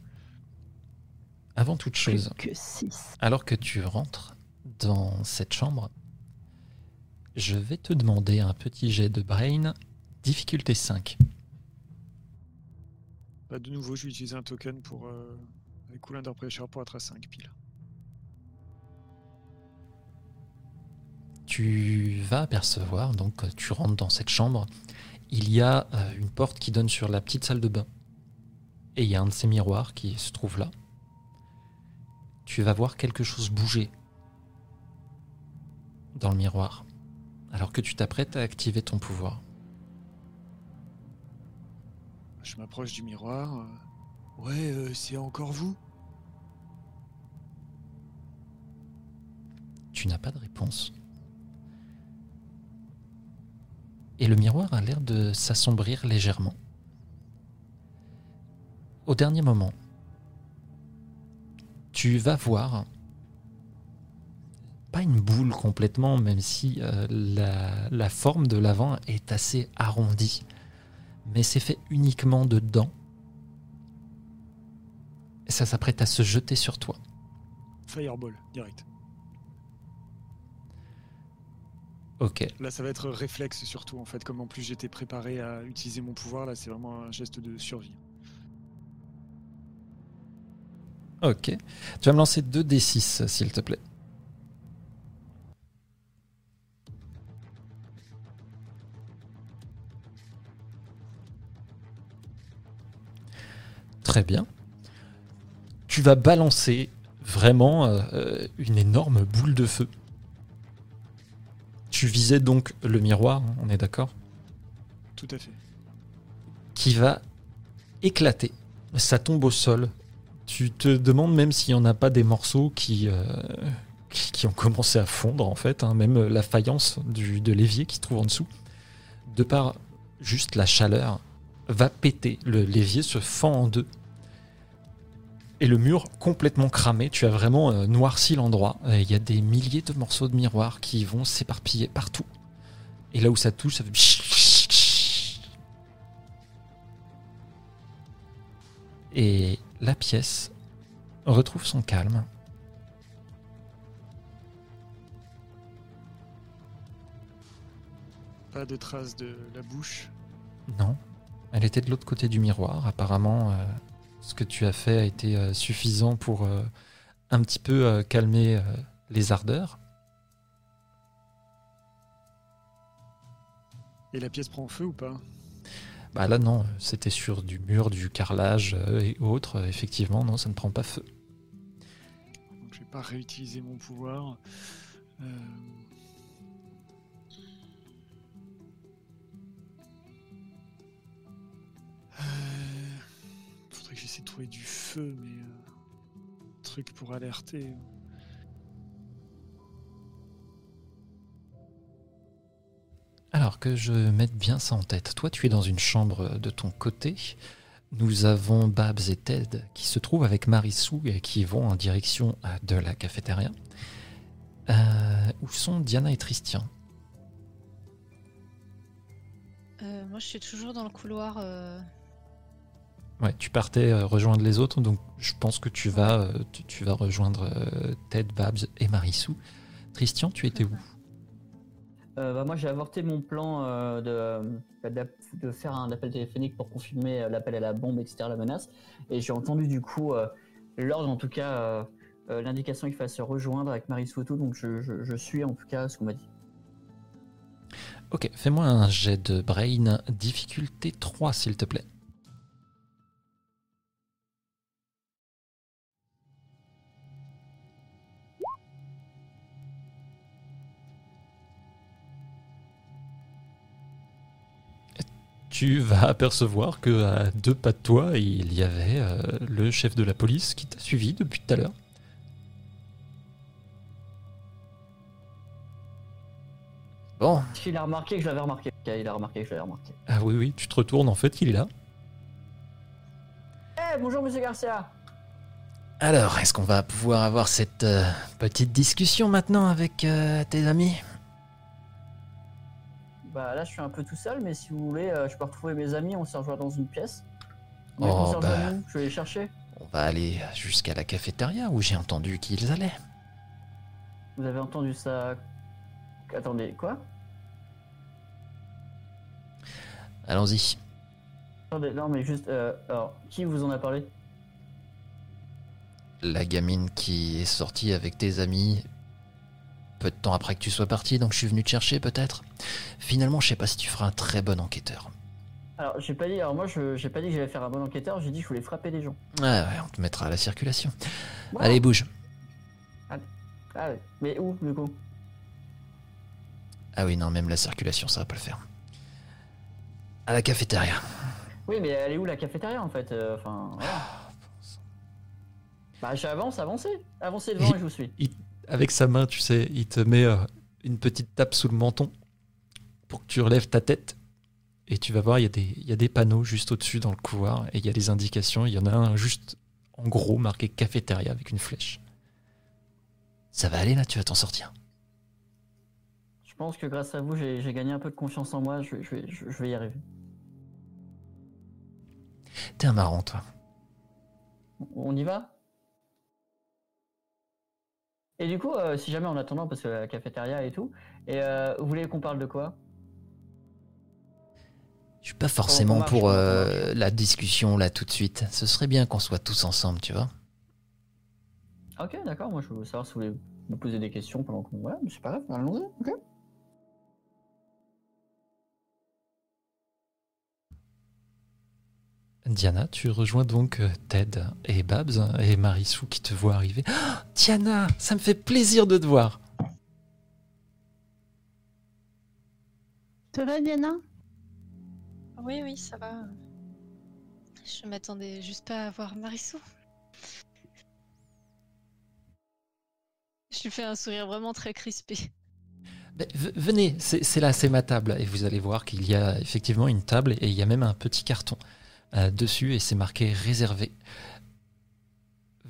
Avant toute chose, Plus que 6. alors que tu rentres dans cette chambre, je vais te demander un petit jet de brain, difficulté 5. Bah, de nouveau, je vais utiliser un token pour. Euh, Under Pressure pour être à 5 piles. Tu vas apercevoir, donc euh, tu rentres dans cette chambre, il y a euh, une porte qui donne sur la petite salle de bain. Et il y a un de ces miroirs qui se trouve là. Tu vas voir quelque chose bouger dans le miroir, alors que tu t'apprêtes à activer ton pouvoir. Je m'approche du miroir. Ouais, euh, c'est encore vous? Tu n'as pas de réponse. Et le miroir a l'air de s'assombrir légèrement. Au dernier moment, tu vas voir, pas une boule complètement, même si euh, la, forme de l'avant est assez arrondie, mais c'est fait uniquement de dents. Ça s'apprête à se jeter sur toi. Fireball, direct. Ok. Là, ça va être réflexe surtout, en fait. Comme en plus j'étais préparé à utiliser mon pouvoir, là, c'est vraiment un geste de survie. Ok. Tu vas me lancer 2 D6, s'il te plaît. Très bien. Tu vas balancer vraiment euh, euh, une énorme boule de feu. Tu visais donc le miroir, hein, on est d'accord Tout à fait. qui va éclater. Ça tombe au sol. Tu te demandes même s'il n'y en a pas des morceaux qui, euh, qui qui ont commencé à fondre, en fait. hein. Même la faïence du, de l'évier qui se trouve en dessous. De par juste la chaleur, va péter. Le l'évier se fend en deux. Et le mur complètement cramé. Tu as vraiment euh, noirci l'endroit. Il y a des milliers de morceaux de miroir qui vont s'éparpiller partout. Et là où ça touche, ça fait... Et la pièce retrouve son calme. Pas de traces de la bouche? Non, elle était de l'autre côté du miroir. Apparemment, euh, ce que tu as fait a été euh, suffisant pour euh, un petit peu euh, calmer les ardeurs. Et la pièce prend feu ou pas? Bah là non, c'était sur du mur, du carrelage et autres. Effectivement, non, ça ne prend pas feu. Donc je vais pas réutiliser mon pouvoir. Euh, Faudrait que j'essaie de trouver du feu, mais euh, truc pour alerter. Alors que je mette bien ça en tête. Toi, tu es dans une chambre de ton côté. Nous avons Babs et Ted qui se trouvent avec Marissou et qui vont en direction euh, de la cafétéria. Euh, où sont Diana et Tristian Euh, moi, je suis toujours dans le couloir. euh, Ouais, tu partais euh, rejoindre les autres, donc je pense que tu vas, euh, tu, tu vas rejoindre euh, Ted, Babs et Marissou. Tristian, tu étais où? Euh, bah, moi, j'ai avorté mon plan euh, de, faire un appel téléphonique pour confirmer euh, l'appel à la bombe, etc., la menace. Et j'ai entendu du coup l'ordre, en tout cas, l'indication qu'il fallait se rejoindre avec Marie Souto. Donc je, je- je suis en tout cas ce qu'on m'a dit. Ok, fais-moi un jet de brain, difficulté 3 s'il te plaît. Tu vas apercevoir que à deux pas de toi, il y avait euh, le chef de la police qui t'a suivi depuis tout à l'heure. Bon, Est-ce qu'il a remarqué que je l'avais remarqué Ok, il a remarqué que je l'avais remarqué. ah oui, oui, tu te retournes, en fait, il est là. Eh, bonjour Monsieur Garcia Alors, est-ce qu'on va pouvoir avoir cette euh, petite discussion maintenant avec euh, tes amis? Bah là, je suis un peu tout seul, mais si vous voulez, euh, je peux retrouver mes amis, on se rejoint dans une pièce. Oh, bah. Je vais les chercher. On va aller jusqu'à la cafétéria où j'ai entendu qu'ils allaient. Vous avez entendu ça? Attendez, quoi? Allons-y. Attendez, non mais juste, euh, alors, qui vous en a parlé? La gamine qui est sortie avec tes amis peu de temps après que tu sois parti, donc je suis venu te chercher peut-être. Finalement, je sais pas si tu feras un très bon enquêteur. Alors, j'ai pas dit, alors moi, je j'ai pas dit que j'allais faire un bon enquêteur, j'ai dit que je voulais frapper les gens. Ouais, ouais, on te mettra à la circulation. Wow. Allez, bouge. Ah ouais, mais où, du coup? Ah oui, non, même la circulation, ça va pas le faire. À la cafétéria. Oui, mais elle est où la cafétéria en fait euh, Enfin, voilà. Bah, j'avance, avancez. Avancez devant et je vous suis. Avec sa main, tu sais, il te met euh, une petite tape sous le menton pour que tu relèves ta tête. Et tu vas voir, il y, a des- il y a des panneaux juste au-dessus dans le couloir et il y a les indications. Il y en a un juste en gros marqué cafétéria avec une flèche. Ça va aller là, tu vas t'en sortir. Je pense que grâce à vous, j'ai gagné un peu de confiance en moi, je, je vais y arriver. T'es un marrant, toi. On y va? Et du coup, euh, si jamais en attendant, parce que la cafétéria et tout, et euh, vous voulez qu'on parle de quoi? Je suis pas forcément marche, pour euh, la discussion là tout de suite. Ce serait bien qu'on soit tous ensemble, tu vois. Ok, d'accord, moi je veux savoir si vous voulez me poser des questions pendant qu'on. Voilà, mais c'est pas grave, allons-y, ok Diana, tu rejoins donc euh, Ted et Babs et Marissou qui te voient arriver. Ah, Diana, ça me fait plaisir de te voir. Ça va, Diana? Oui, oui, ça va. Je m'attendais juste pas à voir Marissou. Je lui fais un sourire vraiment très crispé. Ben, venez, c'est là, c'est ma table. Et vous allez voir qu'il y a effectivement une table et il y a même un petit carton dessus et c'est marqué réservé.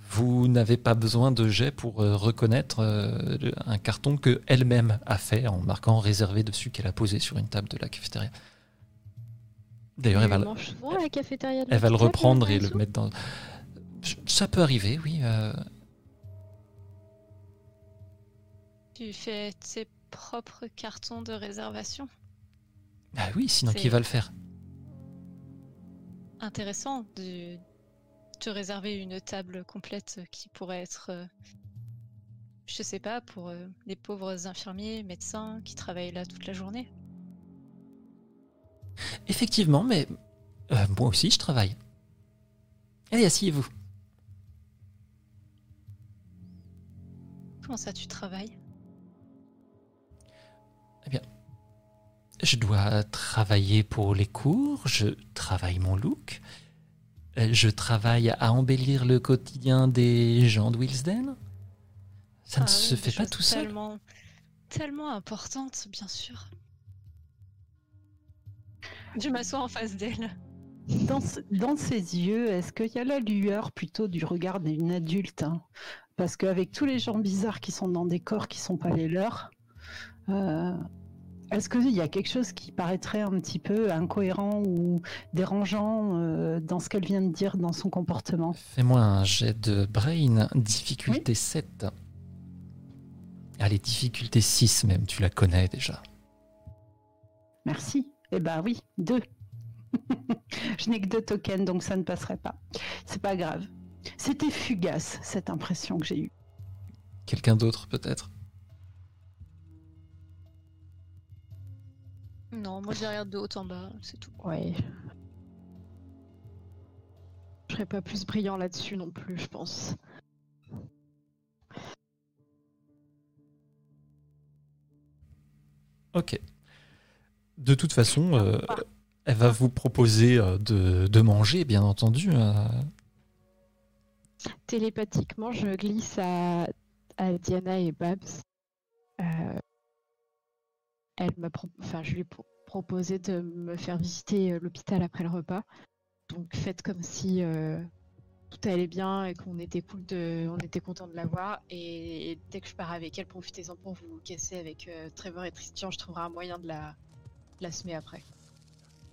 Vous n'avez pas besoin de jet pour euh, reconnaître euh, un carton que elle-même a fait en marquant réservé dessus qu'elle a posé sur une table de la cafétéria. D'ailleurs, elle va, le- manges souvent à la cafétéria de elle va le l'hôpital, reprendre et le mettre dans. Ça peut arriver, oui. euh, Tu fais tes propres cartons de réservation. Ah oui, sinon qui va le faire? Intéressant de te réserver une table complète qui pourrait être, euh, je sais pas, pour euh, les pauvres infirmiers, médecins qui travaillent là toute la journée. Effectivement, mais Euh, moi aussi, je travaille. Allez, asseyez-vous. Comment ça, tu travailles? Je dois travailler pour les cours, je travaille mon look, euh, je travaille à embellir le quotidien des gens de Wilsden. Ça ne Ah se fait pas tout seul. Tellement, tellement importante, bien sûr. Je m'assois en face d'elle. Dans, ce- dans ses yeux, est-ce qu'il y a la lueur plutôt du regard d'une adulte hein? Parce qu'avec tous les gens bizarres qui sont dans des corps qui sont pas les leurs, euh, est-ce qu'il y a quelque chose qui paraîtrait un petit peu incohérent ou dérangeant euh, dans ce qu'elle vient de dire dans son comportement? Fais-moi un jet de brain, difficulté 7. Allez, difficulté 6 même, tu la connais déjà. Merci. Eh ben oui, deux. *laughs* Je n'ai que deux tokens, donc ça ne passerait pas. C'est pas grave. C'était fugace, cette impression que j'ai eue. Quelqu'un d'autre peut-être? Non, moi je les regarde de haut en bas, c'est tout. Ouais. Je serais pas plus brillant là-dessus non plus, je pense. Ok. De toute façon, euh, elle va vous proposer euh, de, de manger, bien entendu. euh. Télépathiquement, je glisse à, à Diana et Babs. Euh, elle m'a pro- enfin, je lui ai pro- proposé de me faire visiter euh, l'hôpital après le repas. Donc faites comme si euh, tout allait bien et qu'on était cool de, on était content de la voir. Et, dès que je pars avec elle, profitez-en pour vous casser avec euh, Trevor et Christian. Je trouverai un moyen de la, de la semer après.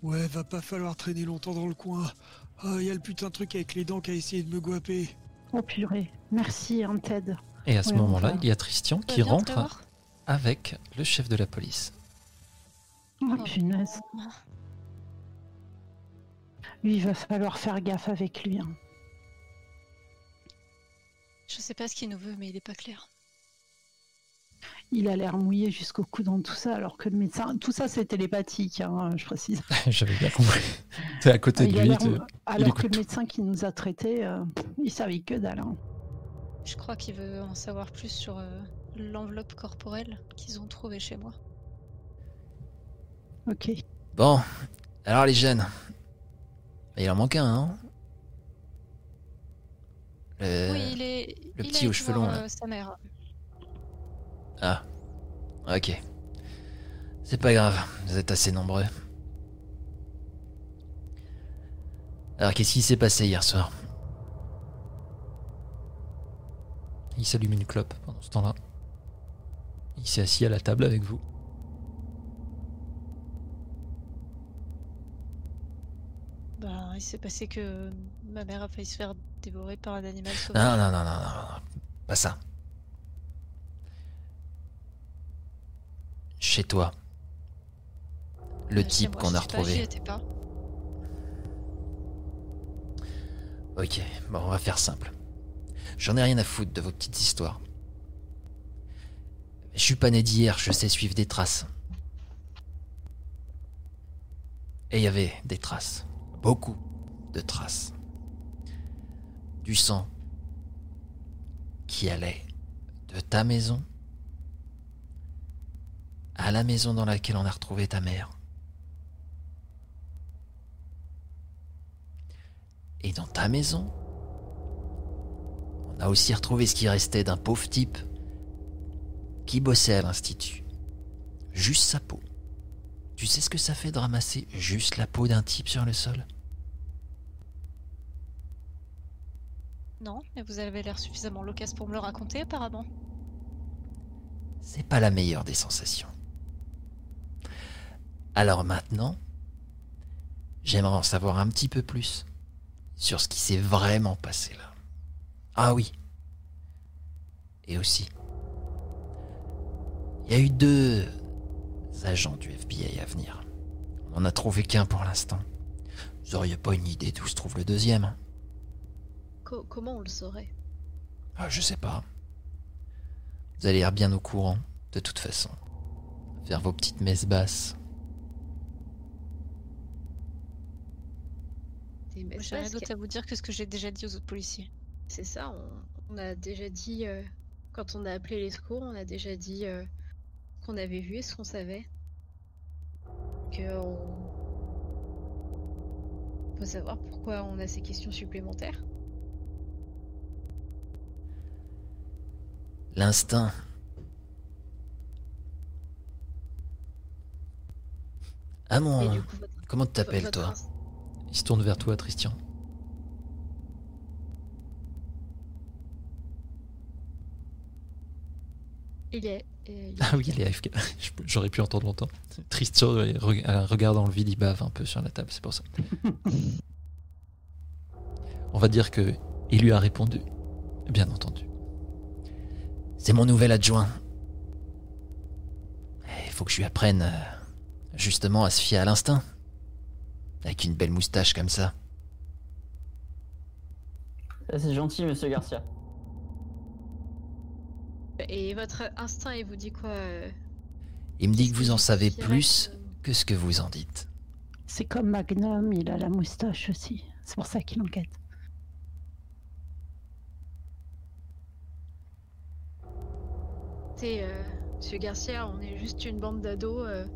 Ouais, va pas falloir traîner longtemps dans le coin. Ah, y a le putain de truc avec les dents qui a essayé de me guaper. Oh purée. Merci, hein, Ted. Et à ce Ouais, moment-là, il y a Christian qui rentre Trevor? Avec le chef de la police. Oh, Oh. punaise. Lui, il va falloir faire gaffe avec lui. hein. Je sais pas ce qu'il nous veut, mais il est pas clair. Il a l'air mouillé jusqu'au cou dans tout ça, alors que le médecin. Tout ça, c'est télépathique, hein, je précise. *laughs* J'avais bien compris. T'es à côté il de lui. tu- Alors que le tout. médecin qui nous a traités, euh, il savait que dalle. hein. Je crois qu'il veut en savoir plus sur euh, l'enveloppe corporelle qu'ils ont trouvée chez moi. Ok. Bon, alors les jeunes. Il en manque un, hein Le- oui, il est. le il petit aux cheveux longs, là. euh, sa mère. Ah, ok. C'est pas grave, vous êtes assez nombreux. Alors, qu'est-ce qui s'est passé hier soir? Il s'allume une clope pendant ce temps-là. Il s'est assis à la table avec vous. Bah, il s'est passé que ma mère a failli se faire dévorer par un animal Non, sauvage. non, non, non, non, non, pas ça. Chez toi. Le Euh, type qu'on a pas, retrouvé. pas. Ok, bon, on va faire simple. J'en ai rien à foutre de vos petites histoires. Je suis pas né d'hier, je sais suivre des traces. Et il y avait des traces. Beaucoup de traces. Du sang qui allait de ta maison à la maison dans laquelle on a retrouvé ta mère. Et dans ta maison, on a aussi retrouvé ce qui restait d'un pauvre type qui bossait à l'institut. Juste sa peau. Tu sais ce que ça fait de ramasser juste la peau d'un type sur le sol? Non, mais vous avez l'air suffisamment loquace pour me le raconter, apparemment. C'est pas la meilleure des sensations. Alors maintenant, j'aimerais en savoir un petit peu plus sur ce qui s'est vraiment passé là. Ah oui. Et aussi, il y a eu deux agents du FBI à venir. On en a trouvé qu'un pour l'instant. Vous auriez pas une idée d'où se trouve le deuxième hein? Co- comment on le saurait? Ah, je sais pas. Vous allez l'air bien au courant, de toute façon. Faire vos petites messes basses. J'ai rien d'autre à vous dire que ce que j'ai déjà dit aux autres policiers. c'est ça, on, on a déjà dit, euh, quand on a appelé les secours, on a déjà dit euh, qu'on avait vu et ce qu'on savait. Que on... faut savoir pourquoi on a ces questions supplémentaires. L'instinct. Ah mon. du coup, votre- Comment tu t'appelles toi inst- Il se tourne vers toi, Christian. Il est. euh, Ah oui, il est AFK. *laughs* J'aurais pu entendre longtemps. Euh, regarde dans le vide, il bave un peu sur la table, c'est pour ça. *laughs* On va dire que il lui a répondu. Bien entendu. C'est mon nouvel adjoint. Il faut que je lui apprenne euh, justement à se fier à l'instinct. Avec une belle moustache comme. Ça, C'est gentil, monsieur Garcia. Et votre instinct, il vous dit quoi euh, Il me dit que vous en savez plus que- que ce que vous en dites. C'est comme Magnum, il a la moustache aussi. C'est pour ça qu'il enquête. Écoutez, euh, Monsieur Garcia, on est juste une bande d'ados euh,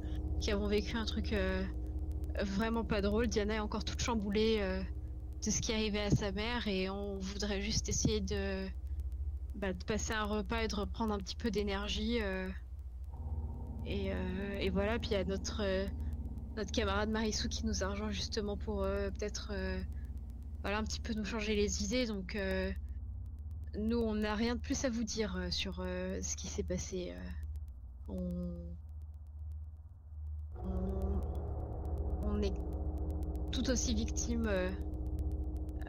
qui avons vécu un truc euh, vraiment pas drôle. Diana est encore toute chamboulée euh, de ce qui arrivait à sa mère et on voudrait juste essayer de, bah, de passer un repas et de reprendre un petit peu d'énergie. euh. et, euh, et voilà, puis il y a notre, euh, notre camarade Marissou qui nous a rejoint justement pour peut-être voilà, un petit peu nous changer les idées. Donc. nous, on n'a rien de plus à vous dire sur ce qui s'est passé. on... est tout aussi victime,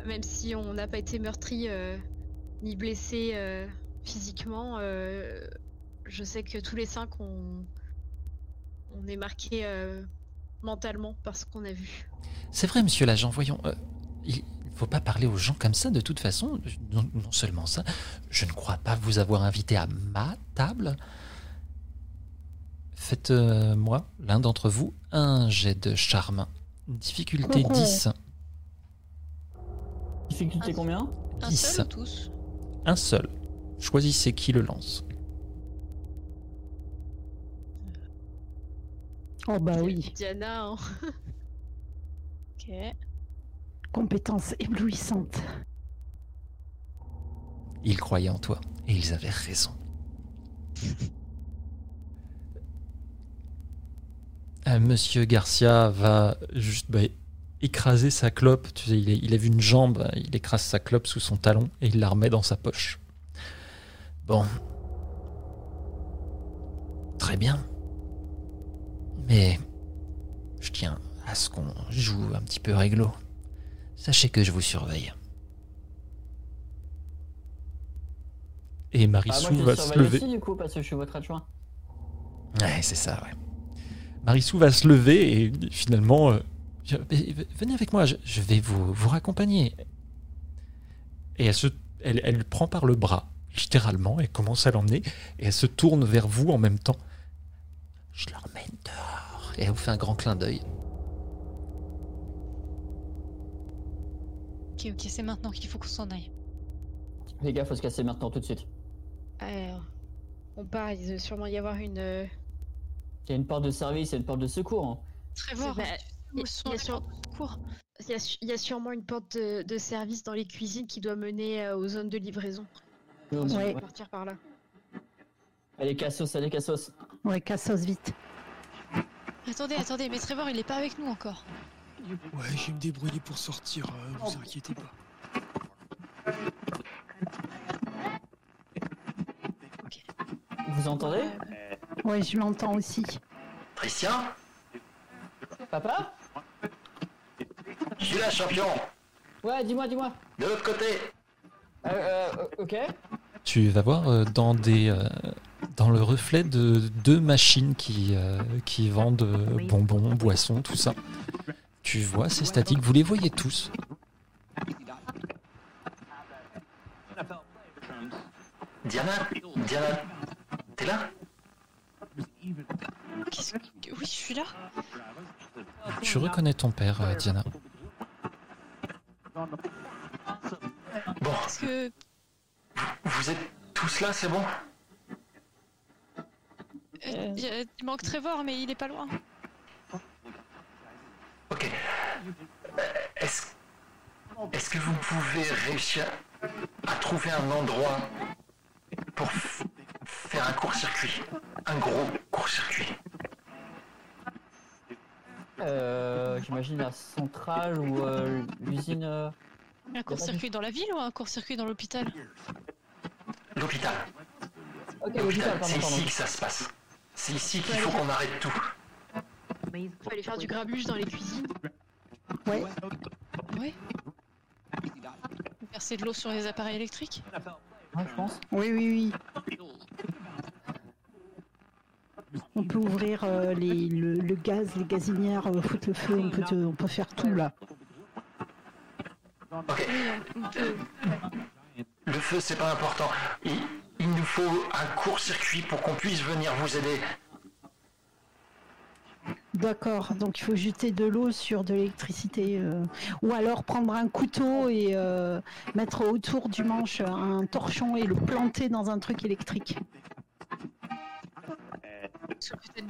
même si on n'a pas été meurtri ni blessé euh, physiquement. euh, je sais que tous les cinq, on, on est marqués euh, mentalement par ce qu'on a vu. C'est vrai, monsieur l'agent, voyons. euh, il ne faut pas parler aux gens comme ça de toute façon. Non, non seulement ça, je ne crois pas vous avoir invité à ma table. Faites-moi, l'un d'entre vous, un jet de charme. Difficulté Oh. 10. Difficulté combien Un 10. seul ou tous? Un seul. Choisissez qui le lance. Oh bah oui, Diana, hein. *laughs* Ok. compétence éblouissante. Ils croyaient en toi, et ils avaient raison. Euh, Monsieur Garcia va juste bah, écraser sa clope. Tu sais, il, est- il a vu une jambe, il écrase sa clope sous son talon et il la remet dans sa poche. Bon. Très bien. Mais je tiens à ce qu'on joue un petit peu réglo. Sachez que je vous surveille. Et Ah, Marissou je va se lever. aussi, du coup, parce que je suis votre adjoint. Ouais, c'est ça, ouais. Marissou va se lever et finalement, euh, je- venez avec moi, je, je vais vous, vous raccompagner. Et elle, se, elle, elle le prend par le bras, littéralement, et commence à l'emmener, et elle se tourne vers vous en même temps. Je l'emmène dehors. Et elle vous fait un grand clin d'œil. Ok, ok, c'est maintenant qu'il faut qu'on s'en aille. Les gars, faut se casser maintenant, tout de suite. Alors, on part, il doit sûrement y avoir une. euh, Il y a une porte de service et une porte de secours. hein. Trevor, Bah, y- a sur- Il y, a, su- il y a sûrement une porte de, de service dans les cuisines qui doit mener euh, aux zones de livraison. On- Ouais. va partir par là. Allez, Cassos, allez, Cassos. Ouais, Cassos vite. Attendez, attendez, mais Trevor, il est pas avec nous encore. Ouais, je vais me débrouiller pour sortir, euh, vous inquiétez pas. Vous entendez? Ouais, je l'entends aussi. Christian? Papa? Je suis là, champion Ouais, dis-moi, dis-moi. De l'autre côté Euh, euh, ok. Tu vas voir euh, dans des euh, dans le reflet de deux machines qui euh, qui vendent bonbons, boissons, tout ça. Tu vois ces statiques, vous les voyez tous. Diana Diana T'es là? Qu'est-ce que... Oui, je suis là. Tu reconnais ton père, Est-ce que Vous êtes tous là, c'est bon? Euh, il manque Trevor, mais il est pas loin. Ok. Euh, Est-ce que vous pouvez réussir à trouver un endroit pour faire un court-circuit? Un gros court-circuit Euh, J'imagine la centrale ou euh, l'usine. euh, Un court-circuit dans la ville ou un court-circuit dans l'hôpital L'hôpital. Ok, L'hôpital, l'hôpital, c'est pardon. ici que ça se passe. C'est ici qu'il Ouais, faut qu'on arrête tout. Faut aller faire du grabuge dans les cuisines. Ouais. Oui. Verser de l'eau sur les appareils électriques Ouais, je pense. Oui, oui, oui. On peut ouvrir euh, les, le, le gaz, les gazinières, euh, foutre le feu, on peut, te- on peut faire tout là. Le feu, c'est pas important. Il, il nous faut un court-circuit pour qu'on puisse venir vous aider. D'accord, donc il faut jeter de l'eau sur de l'électricité. euh, ou alors prendre un couteau et euh, mettre autour du manche un torchon et le planter dans un truc électrique.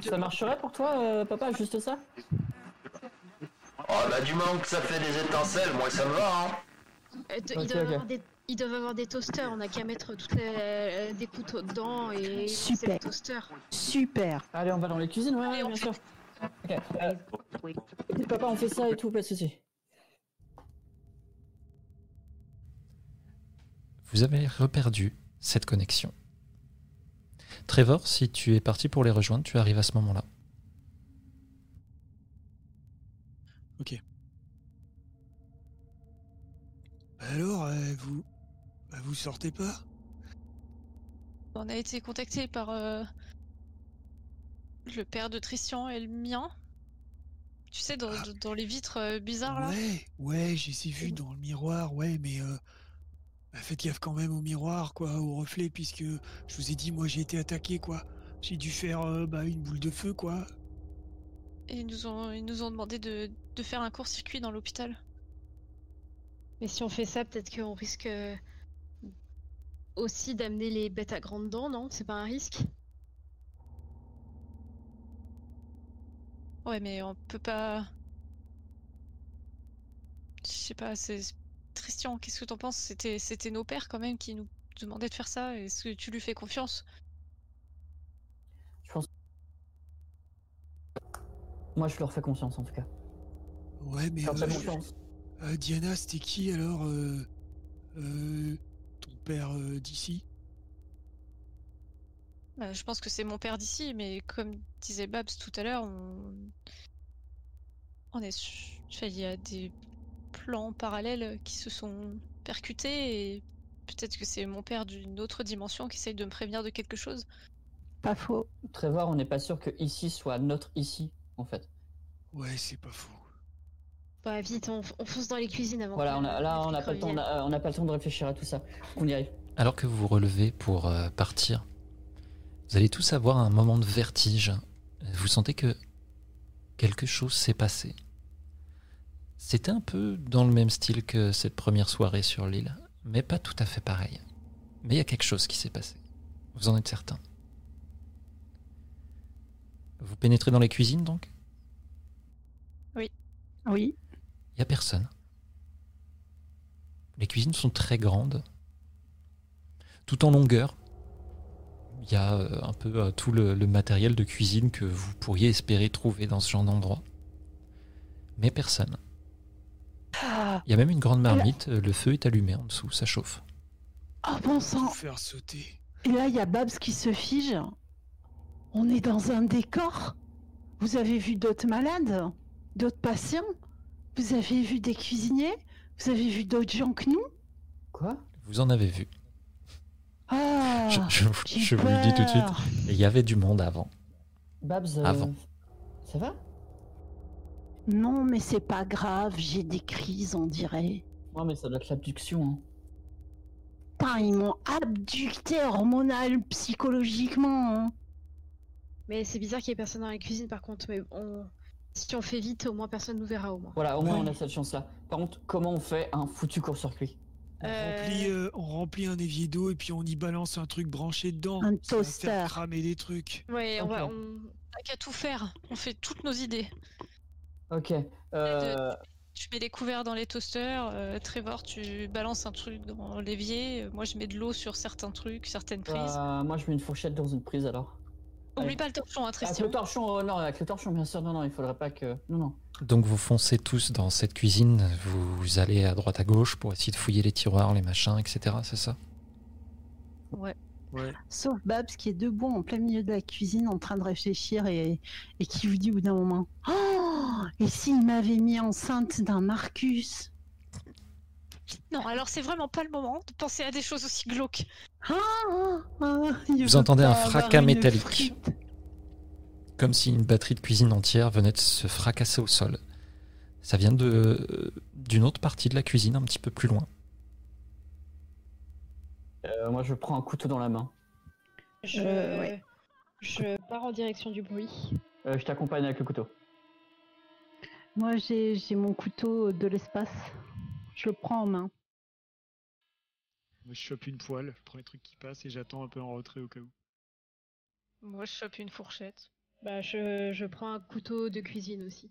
Ça marcherait pour toi, euh, papa, juste ça Oh, bah, du moment que ça fait des étincelles, moi ça me va, hein. Euh, ils, doivent avoir des, ils doivent avoir des toasters, on a qu'à mettre toutes les, euh, des couteaux dedans et Super. toaster. Super. Allez, on va dans les cuisines, ouais, Allez, bien fait- sûr. Euh, papa, on fait ça et tout, pas de soucis. Vous avez reperdu cette connexion. Trevor, si tu es parti pour les rejoindre, tu arrives à ce moment-là. Alors, euh, vous. bah, vous sortez pas? On a été contacté par euh, le père de Christian et le mien. Tu sais, dans, Ah. dans les vitres euh, bizarres là? Ouais, ouais, j'ai vues dans le miroir, ouais, mais euh, bah, faites gaffe quand même au miroir, quoi, au reflet, puisque je vous ai dit, moi j'ai été attaqué, quoi. J'ai dû faire euh, bah, une boule de feu, quoi. Et ils nous ont, ils nous ont demandé de, de faire un court-circuit dans l'hôpital. Mais si on fait ça, peut-être qu'on risque euh, aussi d'amener les bêtes à grandes dents, non? C'est pas un risque? Ouais, mais on peut pas. Je sais pas, c'est. Christian, qu'est-ce que t'en penses? C'était, c'était nos pères quand même qui nous demandaient de faire ça. Est-ce que tu lui fais confiance? Je pense. Moi, je leur fais confiance en tout cas. Ouais, mais euh, confiance. euh, Diana, c'était qui alors euh, euh, Ton père euh, d'ici? Bah, Je pense que c'est mon père d'ici, mais comme disait Babs tout à l'heure, on, on est. su- enfin, Il y a des plans parallèles qui se sont percutés et peut-être que c'est mon père d'une autre dimension qui essaye de me prévenir de quelque chose. Pas faux. Trevor, on n'est pas sûr que ici soit notre ici, en fait. Ouais, c'est pas fou. Bah vite, on, on fonce dans les cuisines avant Voilà, que on a, là, on n'a pas, n'a pas le temps de réfléchir à tout ça. On y arrive. Alors que vous vous relevez pour euh, partir, vous allez tous avoir un moment de vertige. Vous sentez que quelque chose s'est passé. C'était un peu dans le même style que cette première soirée sur l'île, mais pas tout à fait pareil. Mais il y a quelque chose qui s'est passé. Vous en êtes certain. Vous pénétrez dans les cuisines donc? Oui. Il n'y a personne. Les cuisines sont très grandes, tout en longueur. Il y a euh, un peu euh, tout le, le matériel de cuisine que vous pourriez espérer trouver dans ce genre d'endroit. Mais personne. Ah, Il y a même une grande marmite, euh, le feu est allumé en dessous, ça chauffe. oh, bon sang. faire sauter. Et là, il y a Babs qui se fige. On est dans un décor. Vous avez vu d'autres malades D'autres patients Vous avez vu des cuisiniers Vous avez vu d'autres gens que nous Quoi? Vous en avez vu. Ah je, je vous- j'ai je vous le dis tout de suite. Il y avait du monde avant. Babs, euh, Avant. ça va? Non, mais c'est pas grave, j'ai des crises, on dirait. Ouais, mais ça doit être l'abduction. Hein. Putain, ils m'ont abducté hormonal, psychologiquement. hein. Mais c'est bizarre qu'il y ait personne dans la cuisine par contre, mais on... si on fait vite, au moins personne nous verra au moins. Voilà, au moins Ouais. on a cette chance-là. Par contre, comment on fait un foutu court-circuit? On, Euh, remplit, euh, on remplit un évier d'eau et puis on y balance un truc branché dedans. Un Ça va toaster. faire cramer des trucs. Ouais, on va, on n'a qu'à tout faire. On fait toutes nos idées. Ok. Euh, Tu mets des couverts dans les toasters. euh, Trevor, tu balances un truc dans l'évier. Moi, je mets de l'eau sur certains trucs, certaines prises. euh, moi, je mets une fourchette dans une prise alors. Oublie allez. pas le torchon, hein, Avec le torchon, euh, non, avec le torchon, bien sûr. Non, non, il faudrait pas que. Non, non. Donc vous foncez tous dans cette cuisine, vous allez à droite à gauche pour essayer de fouiller les tiroirs, les machins, etc. C'est ça? Ouais. Sauf Babs qui est debout en plein milieu de la cuisine en train de réfléchir et, et qui vous dit au bout d'un moment Oh Et s'il m'avait mis enceinte d'un Marcus? Non, alors c'est vraiment pas le moment de penser à des choses aussi glauques. Ah, ah, il Vous entendez un fracas métallique. frite. Comme si une batterie de cuisine entière venait de se fracasser au sol. Ça vient de d'une autre partie de la cuisine, un petit peu plus loin. Euh, moi, je prends un couteau dans la main. Je, Euh, ouais. je pars en direction du bruit. Euh, je t'accompagne avec le couteau. Moi, j'ai j'ai mon couteau de l'espace. Je le prends en main. Moi, je chope une poêle, je prends les trucs qui passent et j'attends un peu en retrait au cas où. Moi, je chope une fourchette. Bah, je, je prends un couteau de cuisine aussi.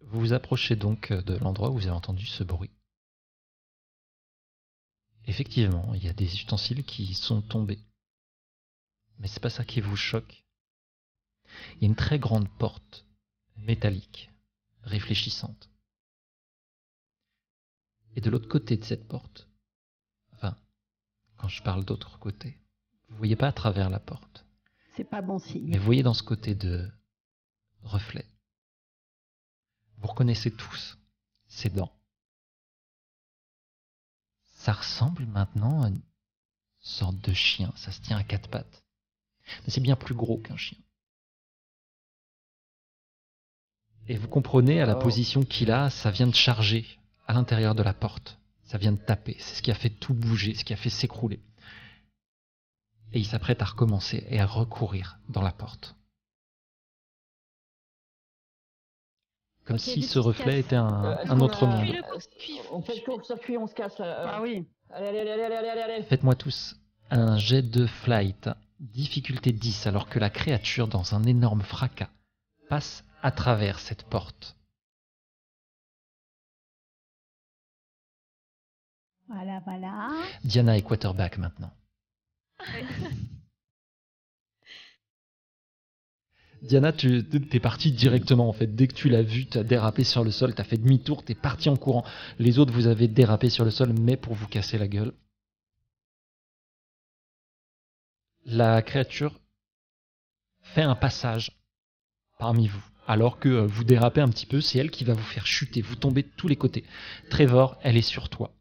Vous vous approchez donc de l'endroit où vous avez entendu ce bruit. Effectivement, il y a des ustensiles qui sont tombés. Mais c'est pas ça qui vous choque. Il y a une très grande porte métallique, réfléchissante. Et de l'autre côté de cette porte, enfin, quand je parle d'autre côté, vous voyez pas à travers la porte, C'est pas bon signe. mais vous voyez dans ce côté de reflet. Vous reconnaissez tous ces dents. Ça ressemble maintenant à une sorte de chien, ça se tient à quatre pattes. Mais c'est bien plus gros qu'un chien. Et vous comprenez à la Oh. position qu'il a, ça vient de charger à l'intérieur de la porte. Ça vient de taper. C'est ce qui a fait tout bouger, ce qui a fait s'écrouler. Et il s'apprête à recommencer et à recourir dans la porte. Comme si ce reflet était un, Euh, un autre a- monde. Court-circuit. On fait le tour-circuit, on se casse là. Euh, Ah oui. Allez, allez, allez, allez, allez, allez, allez. Faites-moi tous un jet de flight, difficulté 10, alors que la créature, dans un énorme fracas, passe à travers cette porte. Voilà, voilà. Diana est quarterback maintenant. *laughs* Diana, tu t'es parti directement en fait. Dès que tu l'as vu, tu as dérapé sur le sol, tu as fait demi-tour, tu es parti en courant. Les autres, vous avez dérapé sur le sol, mais pour vous casser la gueule. La créature fait un passage parmi vous. Alors que euh, vous dérapez un petit peu, c'est elle qui va vous faire chuter. Vous tombez de tous les côtés. Trevor, elle est sur toi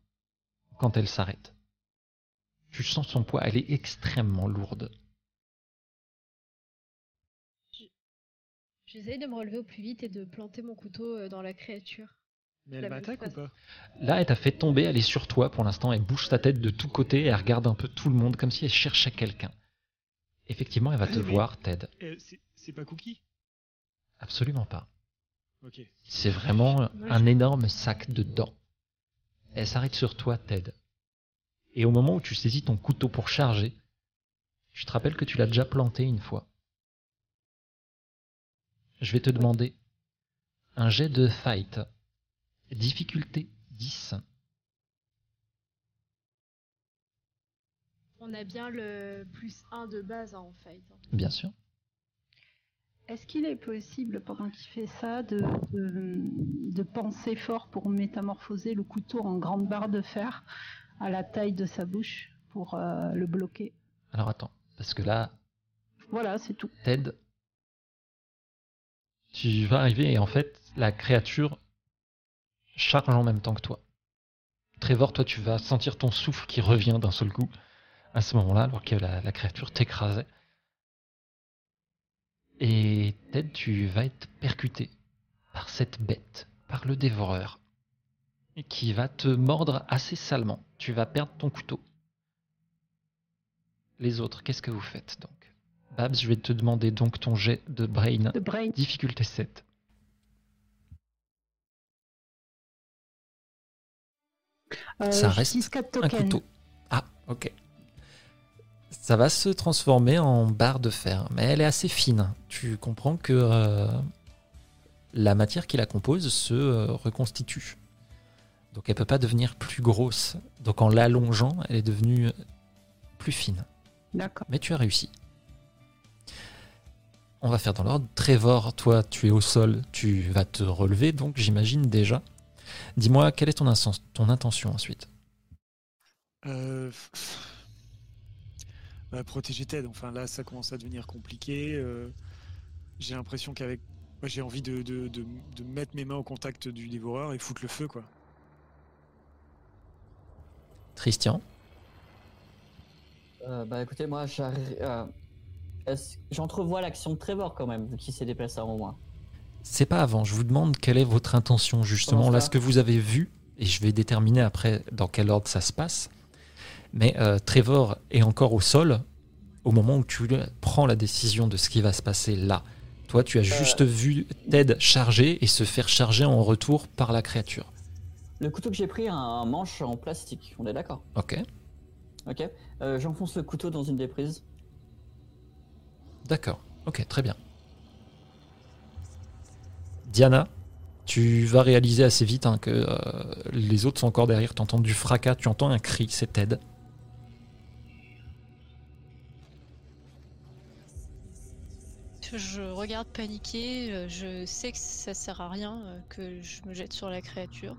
quand elle s'arrête. Tu sens son poids, elle est extrêmement lourde. J'essaye de me relever au plus vite et de planter mon couteau euh, dans la créature. Mais elle m'attaque ou pas? Là, elle t'a fait tomber, elle est sur toi pour l'instant, elle bouge sa tête de tous côtés et elle regarde un peu tout le monde comme si elle cherchait quelqu'un. Effectivement, elle va te Ah, mais- voir, Ted. Euh, c'est- pas Cookie? Absolument pas. C'est vraiment un énorme sac de dents. Elle s'arrête sur toi, Ted. Et au moment où tu saisis ton couteau pour charger, je te rappelle que tu l'as déjà planté une fois. Je vais te demander un jet de fight. Difficulté 10. On a bien le plus 1 de base en fait. Bien sûr. Est-ce qu'il est possible, pendant qu'il fait ça, de, de, de penser fort pour métamorphoser le couteau en grande barre de fer à la taille de sa bouche pour euh, le bloquer? Alors attends, parce que là, Voilà, c'est tout. Ted, tu vas arriver et en fait, la créature charge en même temps que toi. Trevor, toi, tu vas sentir ton souffle qui revient d'un seul coup à ce moment-là, alors que la, la créature t'écrasait. Et Ted, tu vas être percuté par cette bête, par le dévoreur, qui va te mordre assez salement. Tu vas perdre ton couteau. Les autres, qu'est-ce que vous faites donc? Babs, je vais te demander donc ton jet de brain, De brain. difficulté 7. Euh, Ça reste dis 4 un couteau. Ah, ok. Ça va se transformer en barre de fer, mais elle est assez fine. Tu comprends que euh, la matière qui la compose se euh, reconstitue. Donc elle peut pas devenir plus grosse. Donc en l'allongeant, elle est devenue plus fine. D'accord. Mais tu as réussi. On va faire dans l'ordre. Trevor, toi, tu es au sol, tu vas te relever, donc j'imagine déjà. Dis-moi, quelle est ton, intention ensuite? Euh, bah, protéger Ted. Enfin là, ça commence à devenir compliqué. euh, j'ai l'impression qu'avec, moi, j'ai envie de, de, de, de mettre mes mains au contact du dévoreur et foutre le feu, quoi. Christian? Euh, bah écoutez, moi j'arrive. Euh, J'entrevois l'action de Trevor quand même, vu qu'il s'est déplacé avant moi. C'est pas avant, je vous demande quelle est votre intention justement, là ce que vous avez vu, et je vais déterminer après dans quel ordre ça se passe. Mais euh, Trevor est encore au sol au moment où tu prends la décision de ce qui va se passer là. Toi, tu as juste vu Ted charger et se faire charger en retour par la créature. Le couteau que j'ai pris a un manche en plastique, on est d'accord? Ok, Ok. Euh, J'enfonce le couteau dans une des prises. D'accord, ok, très bien. Diana, tu vas réaliser assez vite hein, que euh, les autres sont encore derrière. Tu entends du fracas, tu entends un cri, c'est Ted. Je regarde paniquer, euh, je sais que ça sert à rien euh, que je me jette sur la créature.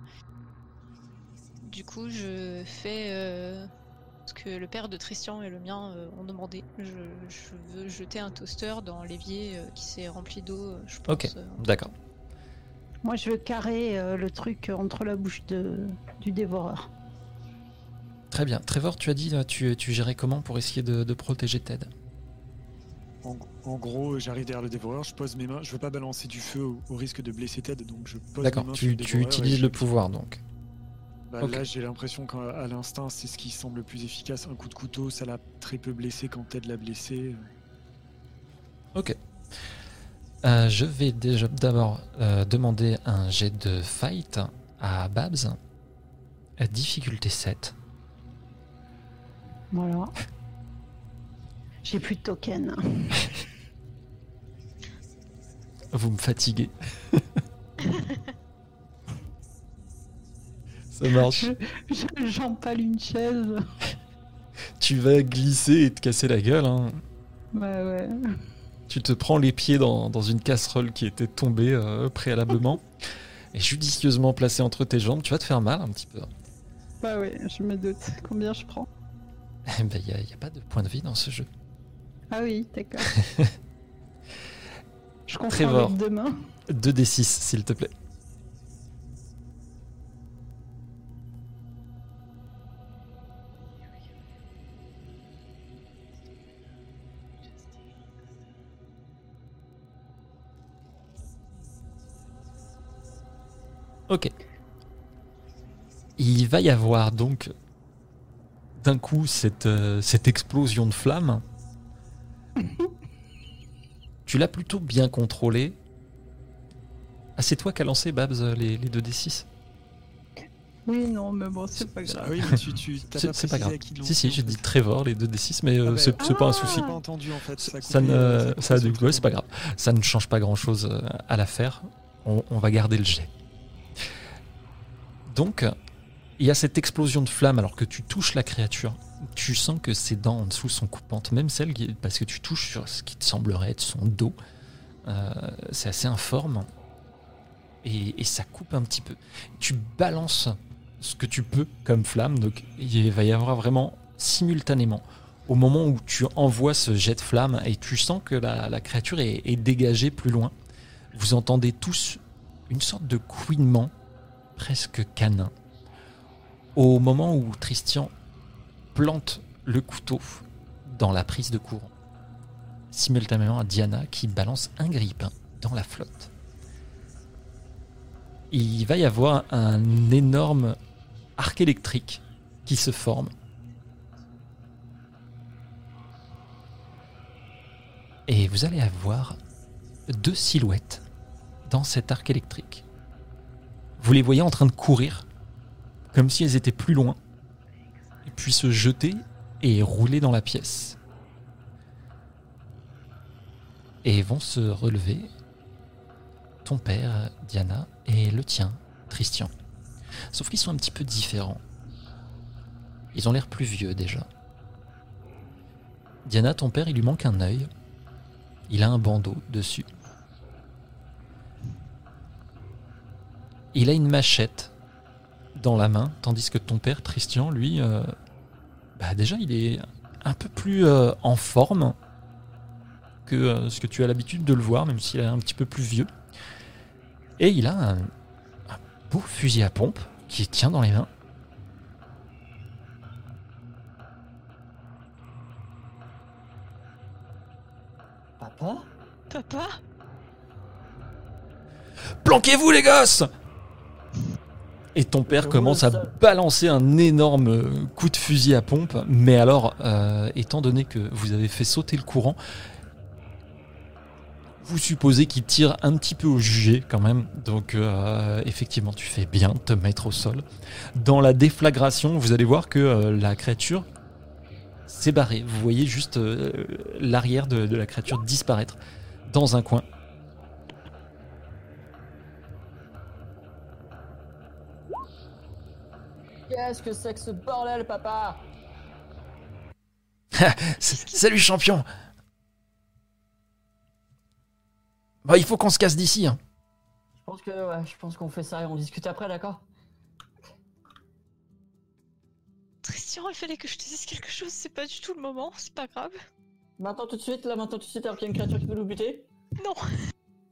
Du coup, je fais ce que le père de Tristan et le mien euh, ont demandé. Je, je veux jeter un toaster dans l'évier euh, qui s'est rempli d'eau, euh, je pense. Ok. euh. D'accord. Moi, je veux carrer euh, le truc entre la bouche de, du dévoreur. Très bien. Trevor, tu as dit, là, tu, tu gérais comment pour essayer de, de protéger Ted? En, en gros, j'arrive derrière le dévoreur, je pose mes mains. Je veux pas balancer du feu au, au risque de blesser Ted, donc je pose mes D'accord, mains sur tu, le utilises je- le pouvoir donc. Bah. Là, j'ai l'impression qu'à l'instinct, c'est ce qui semble le plus efficace. Un coup de couteau, ça l'a très peu blessé quand Ted l'a blessé. Ok. Euh, je vais déjà d'abord euh, demander un jet de fight à Babs. À difficulté 7. Voilà. *laughs* J'ai plus de tokens. Vous me fatiguez. *laughs* Ça marche. Je- J'empale une chaise. Tu vas glisser et te casser la gueule. hein. Ouais, ouais. Tu te prends les pieds dans, dans une casserole qui était tombée euh, préalablement. Et judicieusement placée entre tes jambes, tu vas te faire mal un petit peu. Bah ouais, je me doute. Combien je prends? Il n'y a, y a pas de point de vie dans ce jeu. Ah oui, d'accord. *laughs* je Trevor. avec demain. 2d6, s'il te plaît. Ok. Il va y avoir donc d'un coup cette, euh, cette explosion de flammes. *laughs* tu l'as plutôt bien contrôlé. Ah, c'est toi qui as lancé, Babs, les, les 2d6 Oui, non, mais bon, c'est pas Ah grave. oui, mais tu, tu t'as C'est pas c'est pas précisé grave. Si, si, j'ai dit. Trevor, les 2d6, mais euh, Ah bah, c'est c'est pas un ah. souci. J'ai pas entendu en fait. Ça, a Ça coupé, ne, euh, ça, du c'est pas grave. Ça ne change pas grand chose à l'affaire. On, on va garder le jet. Donc, il y a cette explosion de flamme alors que tu touches la créature. Tu sens que ses dents en dessous sont coupantes, même celles qui, parce que tu touches sur ce qui te semblerait être son dos. Euh, c'est assez informe et, ça coupe un petit peu. Tu balances ce que tu peux comme flamme, donc il va y avoir vraiment simultanément au moment où tu envoies ce jet de flamme et tu sens que la, la créature est, est dégagée plus loin, vous entendez tous une sorte de couinement presque canin. Au moment où Tristian plante le couteau dans la prise de courant, simultanément à Diana qui balance un grippin dans la flotte. Il va y avoir un énorme arc électrique qui se forme Et vous allez avoir deux silhouettes dans cet arc électrique. Vous les voyez en train de courir comme si elles étaient plus loin, puis se jeter et rouler dans la pièce. Et vont se relever ton père, Diana, et le tien, Christian. Sauf qu'ils sont un petit peu différents. Ils ont l'air plus vieux déjà. Diana, ton père, il lui manque un œil. Il a un bandeau dessus. Il a une machette dans la main, tandis que ton père, Christian, lui, euh, bah déjà, il est un peu plus euh, en forme que euh, ce que tu as l'habitude de le voir, même s'il est un petit peu plus vieux. Et il a un, un beau fusil à pompe qui tient dans les mains. Papa? Papa? Planquez-vous les gosses Et ton père commence à balancer un énorme euh, coup de fusil à pompe. Mais alors, euh, étant donné que vous avez fait sauter le courant, vous supposez qu'il tire un petit peu au jugé quand même. Donc euh, effectivement, tu fais bien de te mettre au sol. Dans la déflagration, vous allez voir que la créature s'est barrée. Vous voyez juste l'arrière de la créature disparaître dans un coin. Qu'est-ce que c'est que ce bordel, papa *laughs* Salut champion Bah il faut qu'on se casse d'ici. hein. Je pense que ouais, je pense qu'on fait ça et on discute après, d'accord? Christian, il fallait que je te dise quelque chose, c'est pas du tout le moment, c'est pas grave. Maintenant tout de suite, là maintenant tout de suite, alors qu'il y a une créature qui peut nous buter Non,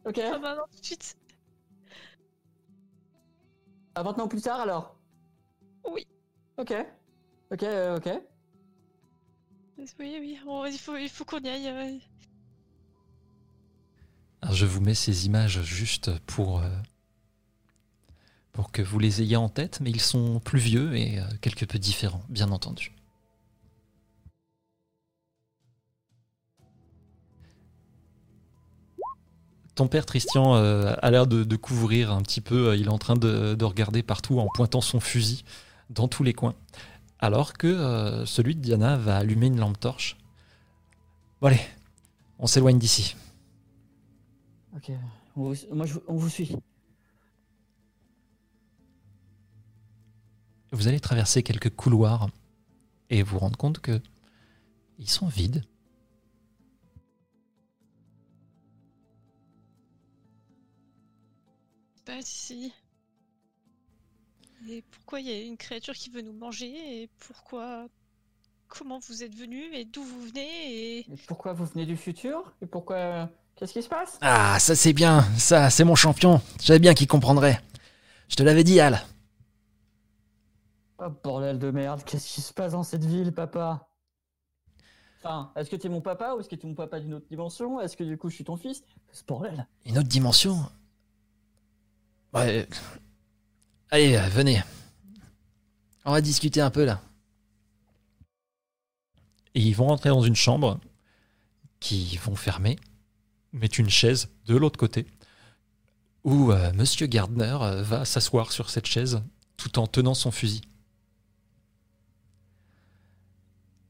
Ok pas maintenant, tout de suite. Ah, maintenant plus tard alors Oui. Ok. Ok, euh, ok. Oui, oui, on- il faut, il faut qu'on y aille. euh. Alors, je vous mets ces images juste pour, euh, pour que vous les ayez en tête, mais ils sont plus vieux et euh, quelque peu différents, bien entendu. Ton père, Christian, euh, a l'air de, de couvrir un petit peu. Il est en train de, de regarder partout en pointant son fusil dans tous les coins. Alors que euh, celui de Diana va allumer une lampe torche. Bon, allez, on s'éloigne d'ici. Ok. On vous, moi, je, on vous suit. Vous allez traverser quelques couloirs et vous rendre compte que ils sont vides. Pas ici. Et pourquoi il y a une créature qui veut nous manger Et pourquoi Comment vous êtes venu Et d'où vous venez Et Et pourquoi vous venez du futur Et pourquoi Qu'est-ce qui se passe? Ah, ça c'est bien, ça c'est mon champion. Je savais bien qu'il comprendrait. Je te l'avais dit, Al. Oh bordel de merde, qu'est-ce qui se passe dans cette ville, papa? Enfin, est-ce que t'es mon papa ou est-ce que t'es mon papa d'une autre dimension? Est-ce que du coup je suis ton fils? Ce bordel Une autre dimension? Ouais. Allez, venez. On va discuter un peu là. Et ils vont rentrer dans une chambre qui vont fermer, mettre une chaise de l'autre côté, où euh, Monsieur Gardner euh, va s'asseoir sur cette chaise tout en tenant son fusil.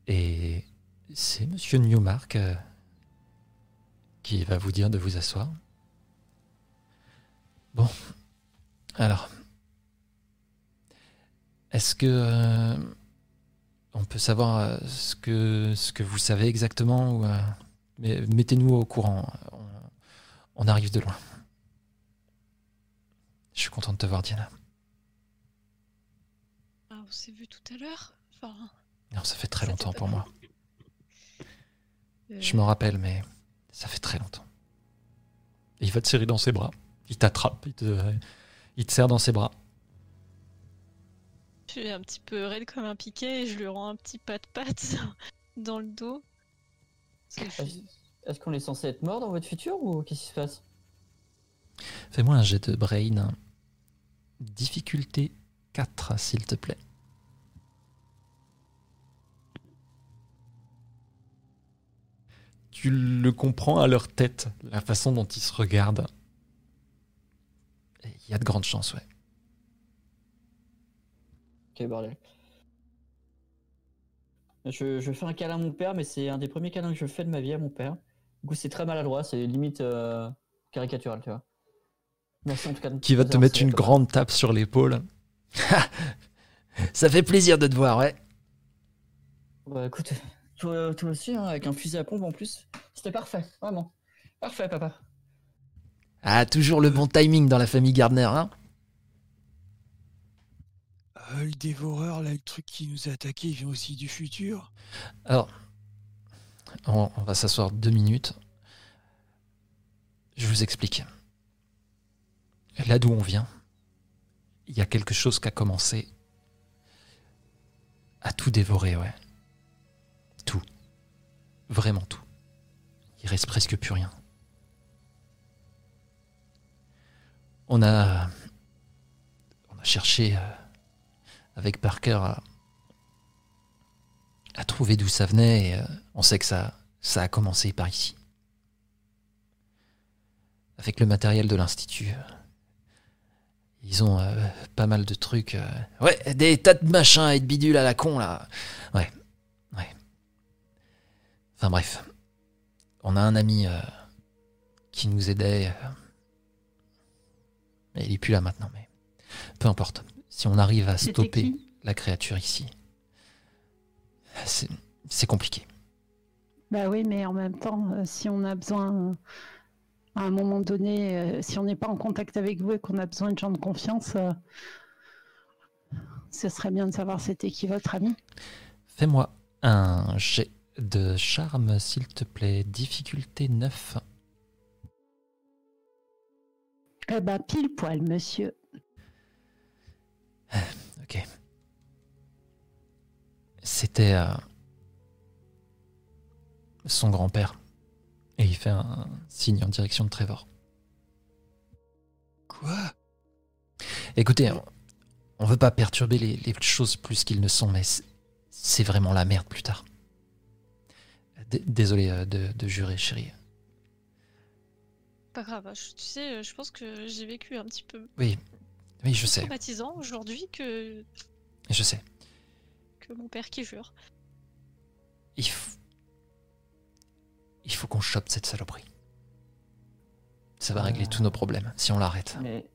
Et c'est Monsieur Newmark euh, qui va vous dire de vous asseoir. Bon, alors, est-ce que euh, on peut savoir euh, ce que ce que vous savez exactement ou euh, mais mettez-nous au courant. On, on arrive de loin. Je suis content de te voir, Diana. Ah, on s'est vu tout à l'heure Enfin. Non, ça fait très Ça longtemps pour moi. euh, Je m'en rappelle, mais ça fait très longtemps. Et il va te serrer dans ses bras. Il t'attrape, il te, il te serre dans ses bras. Je suis un petit peu raide comme un piquet et je lui rends un petit pas de patte *laughs* dans le dos. Est-ce qu'on est censé être mort dans votre futur ou qu'est-ce qui se passe? Fais-moi un jet de brain. Difficulté 4, s'il te plaît. Tu le comprends à leur tête, la façon dont ils se regardent. Il y a de grandes chances, ouais. Ok, bordel. Je, je fais un câlin à mon père, mais c'est un des premiers câlins que je fais de ma vie à mon père. Du coup, c'est très maladroit, c'est limite euh, caricatural, tu vois. Merci en tout cas. de- Qui va te mettre une grande tape sur l'épaule. *laughs* Ça fait plaisir de te voir, ouais. Bah écoute, toi, toi aussi, hein, avec un fusil à pompe en plus. C'était parfait, vraiment. Parfait, papa. Ah, toujours le bon timing dans la famille Gardner, hein Le dévoreur, là, le truc qui nous a attaqué, il vient aussi du futur. Alors, on, on va s'asseoir deux minutes. Je vous explique. Là d'où on vient, il y a quelque chose qui a commencé à tout dévorer, ouais. Tout. Vraiment tout. Il reste presque plus rien. On a, on a cherché euh, avec Parker à, à trouver d'où ça venait euh, on sait que ça, a commencé par ici. Avec le matériel de l'Institut. euh, Ils ont euh, pas mal de trucs. ouais, des tas de machins et de bidules à la con là. Ouais, ouais. Enfin bref. On a un ami qui nous aidait. mais il est plus là maintenant, mais peu importe. Si on arrive à stopper la créature ici, c'est compliqué. Bah oui, mais en même temps, euh, si on a besoin, euh, à un moment donné, euh, si on n'est pas en contact avec vous et qu'on a besoin de gens de confiance, ce serait bien de savoir c'était qui votre ami. Fais-moi un jet de charme, s'il te plaît. Difficulté 9. Eh ben, pile poil, monsieur. *sighs* Ok. C'était euh, son grand-père. Et il fait un signe en direction de Trevor. Quoi? Écoutez, on, on veut pas perturber les, les choses plus qu'ils ne sont, mais c'est- vraiment la merde plus tard. D- Désolé euh, de, de jurer, chérie. Pas grave, je- tu sais, je pense que j'ai vécu un petit peu Oui, oui, je sais, traumatisant aujourd'hui que, je sais. que mon père qui jure. Il, f- il faut qu'on chope cette saloperie. Ça va régler Euh. tous nos problèmes si on l'arrête. Mais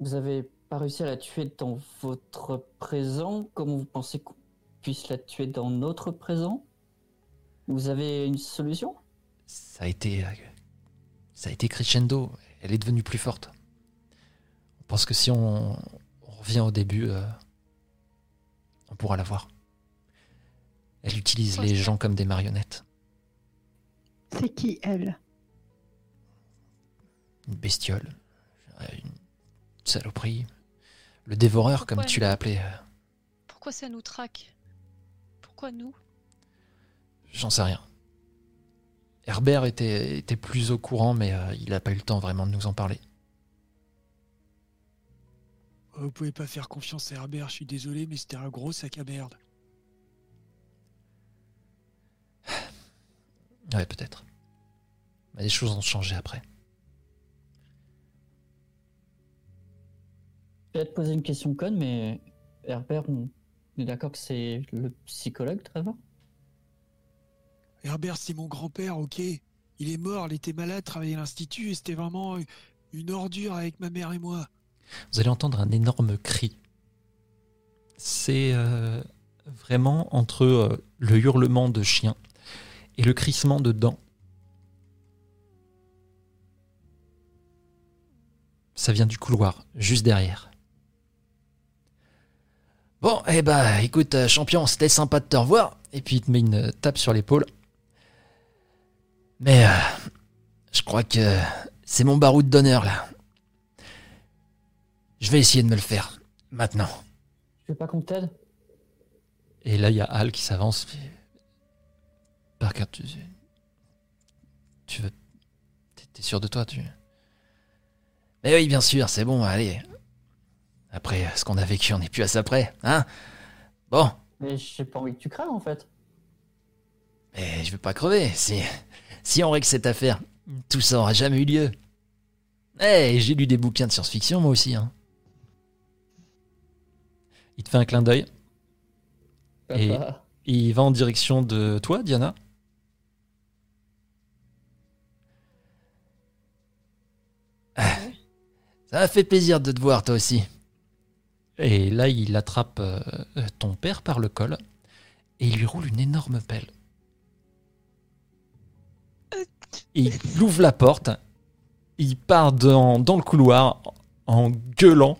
vous avez pas réussi à la tuer dans votre présent Comment vous pensez qu'on puisse la tuer dans notre présent? Vous avez une solution? Ça a été, euh, ça a été crescendo. Elle est devenue plus forte. Pense que si on, on revient au début, euh, on pourra la voir. Elle utilise les gens comme des marionnettes. C'est qui elle? Une bestiole, une saloperie, le dévoreur comme tu l'as appelé. euh, Pourquoi ça nous traque? Pourquoi nous? J'en sais rien. Herbert était, était plus au courant, mais euh, il n'a pas eu le temps vraiment de nous en parler. Vous pouvez pas faire confiance à Herbert, je suis désolé, mais c'était un gros sac à merde. *sighs* Ouais, peut-être. Mais les choses ont changé après. Je vais te poser une question conne, mais Herbert, on est d'accord que c'est le psychologue, Trevor? Herbert, c'est mon grand-père, ok. Il est mort, il était malade, travaillait à l'Institut, et c'était vraiment une ordure avec ma mère et moi. Vous allez entendre un énorme cri. C'est euh, vraiment entre euh, le hurlement de chien et le crissement de dents. Ça vient du couloir, juste derrière. Bon, eh ben, écoute, euh, champion, c'était sympa de te revoir. Et puis il te met une tape sur l'épaule. Mais je crois que c'est mon baroud d'honneur là. Je vais essayer de me le faire. Maintenant. Je veux pas qu'on t'aide Et là, il y a Al qui s'avance. Parker, tu. Tu veux. T'es- T'es sûr de toi, tu. Mais oui, bien sûr, c'est bon, allez. Après ce qu'on a vécu, on n'est plus à ça près, hein? Bon, Mais j'ai pas envie que tu crèves en fait. mais je veux pas crever. Si, si on règle cette affaire, tout ça aura jamais eu lieu. Eh, j'ai lu des bouquins de science-fiction, moi aussi, hein. Il te fait un clin d'œil Et-. Il va en direction de toi, Diana. Ah, Ça m'a fait plaisir de te voir, toi aussi. Et là, il attrape euh, ton père par le col et il lui roule une énorme pelle. Il ouvre la porte, il part dans, dans le couloir en gueulant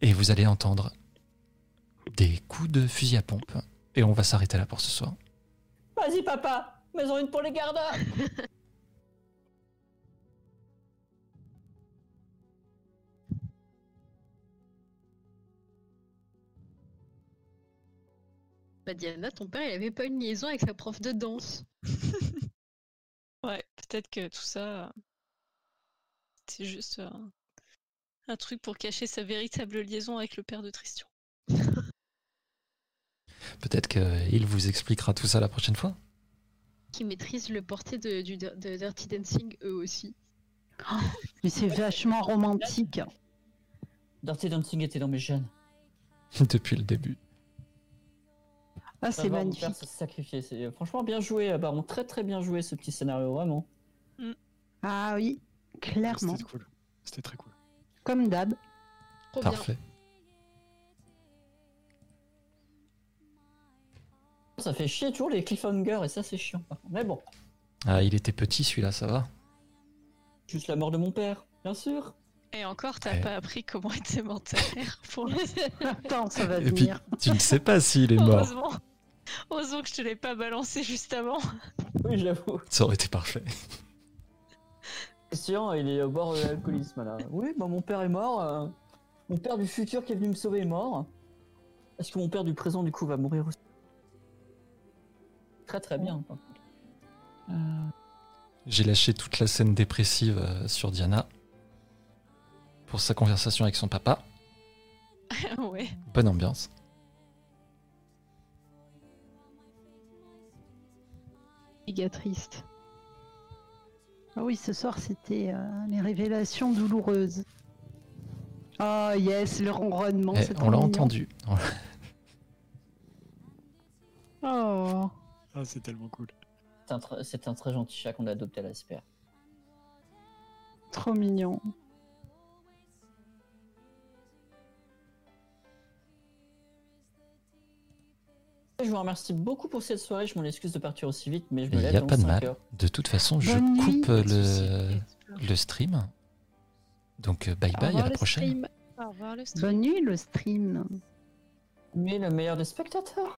et vous allez entendre des coups de fusil à pompe. Et on va s'arrêter là pour ce soir. Vas-y, papa Maison une pour les gardes Bah Diana, ton père, il avait pas une liaison avec sa prof de danse. *laughs* Ouais, peut-être que tout ça, c'est juste un, un truc pour cacher sa véritable liaison avec le père de Tristan. *laughs* Peut-être qu'il vous expliquera tout ça la prochaine fois. Qui maîtrise le porté de, du, de Dirty Dancing, eux aussi. Mais c'est vachement romantique. Dirty Dancing était dans mes gènes. *laughs* Depuis le début. Ah, c'est magnifique. se sacrifier. C'est franchement bien joué, euh, Baron. Très très bien joué ce petit scénario, vraiment. Ah oui, clairement. C'était cool. C'était très cool. Comme d'hab. Parfait. Ça fait chier toujours les cliffhangers et ça c'est chiant. par contre. Mais bon, Ah, il était petit celui-là, ça va. juste la mort de mon père, bien sûr. Et encore, t'as Ouais. pas appris comment était mort ta mère pour l'instant. *laughs* Attends, ça va Et puis, venir. tu ne sais pas s'il est mort. Heureusement. Heureusement que je te l'ai pas balancé juste avant. Oui, j'avoue. Ça aurait été parfait. Christian, il est au bord de l'alcoolisme là. *laughs* Oui, bah mon père est mort. euh, Mon père du futur qui est venu me sauver est mort. Est-ce que mon père du présent du coup va mourir aussi? Très très bien. par contre. Euh, J'ai lâché toute la scène dépressive euh, sur Diana pour sa conversation avec son papa. *laughs* ouais. Bonne ambiance. Méga triste. Ah oui, ce soir, c'était euh, les révélations douloureuses. Oh yes, le ronronnement, Eh, c'est trop on l'a entendu. *laughs* Oh. Ah, c'est tellement cool. c'est un, tr- c'est un très gentil chat qu'on a adopté à la SPR. Trop mignon. Je vous remercie beaucoup pour cette soirée. Je m'en excuse de partir aussi vite, mais je me Il lève n'y a dans pas de 5 mal. heures. De toute façon, je Bonne coupe le, le stream. Donc, euh, bye Au bye, à la prochaine. stream. Au revoir le stream. Bonne nuit, le stream. Mais le meilleur des spectateurs.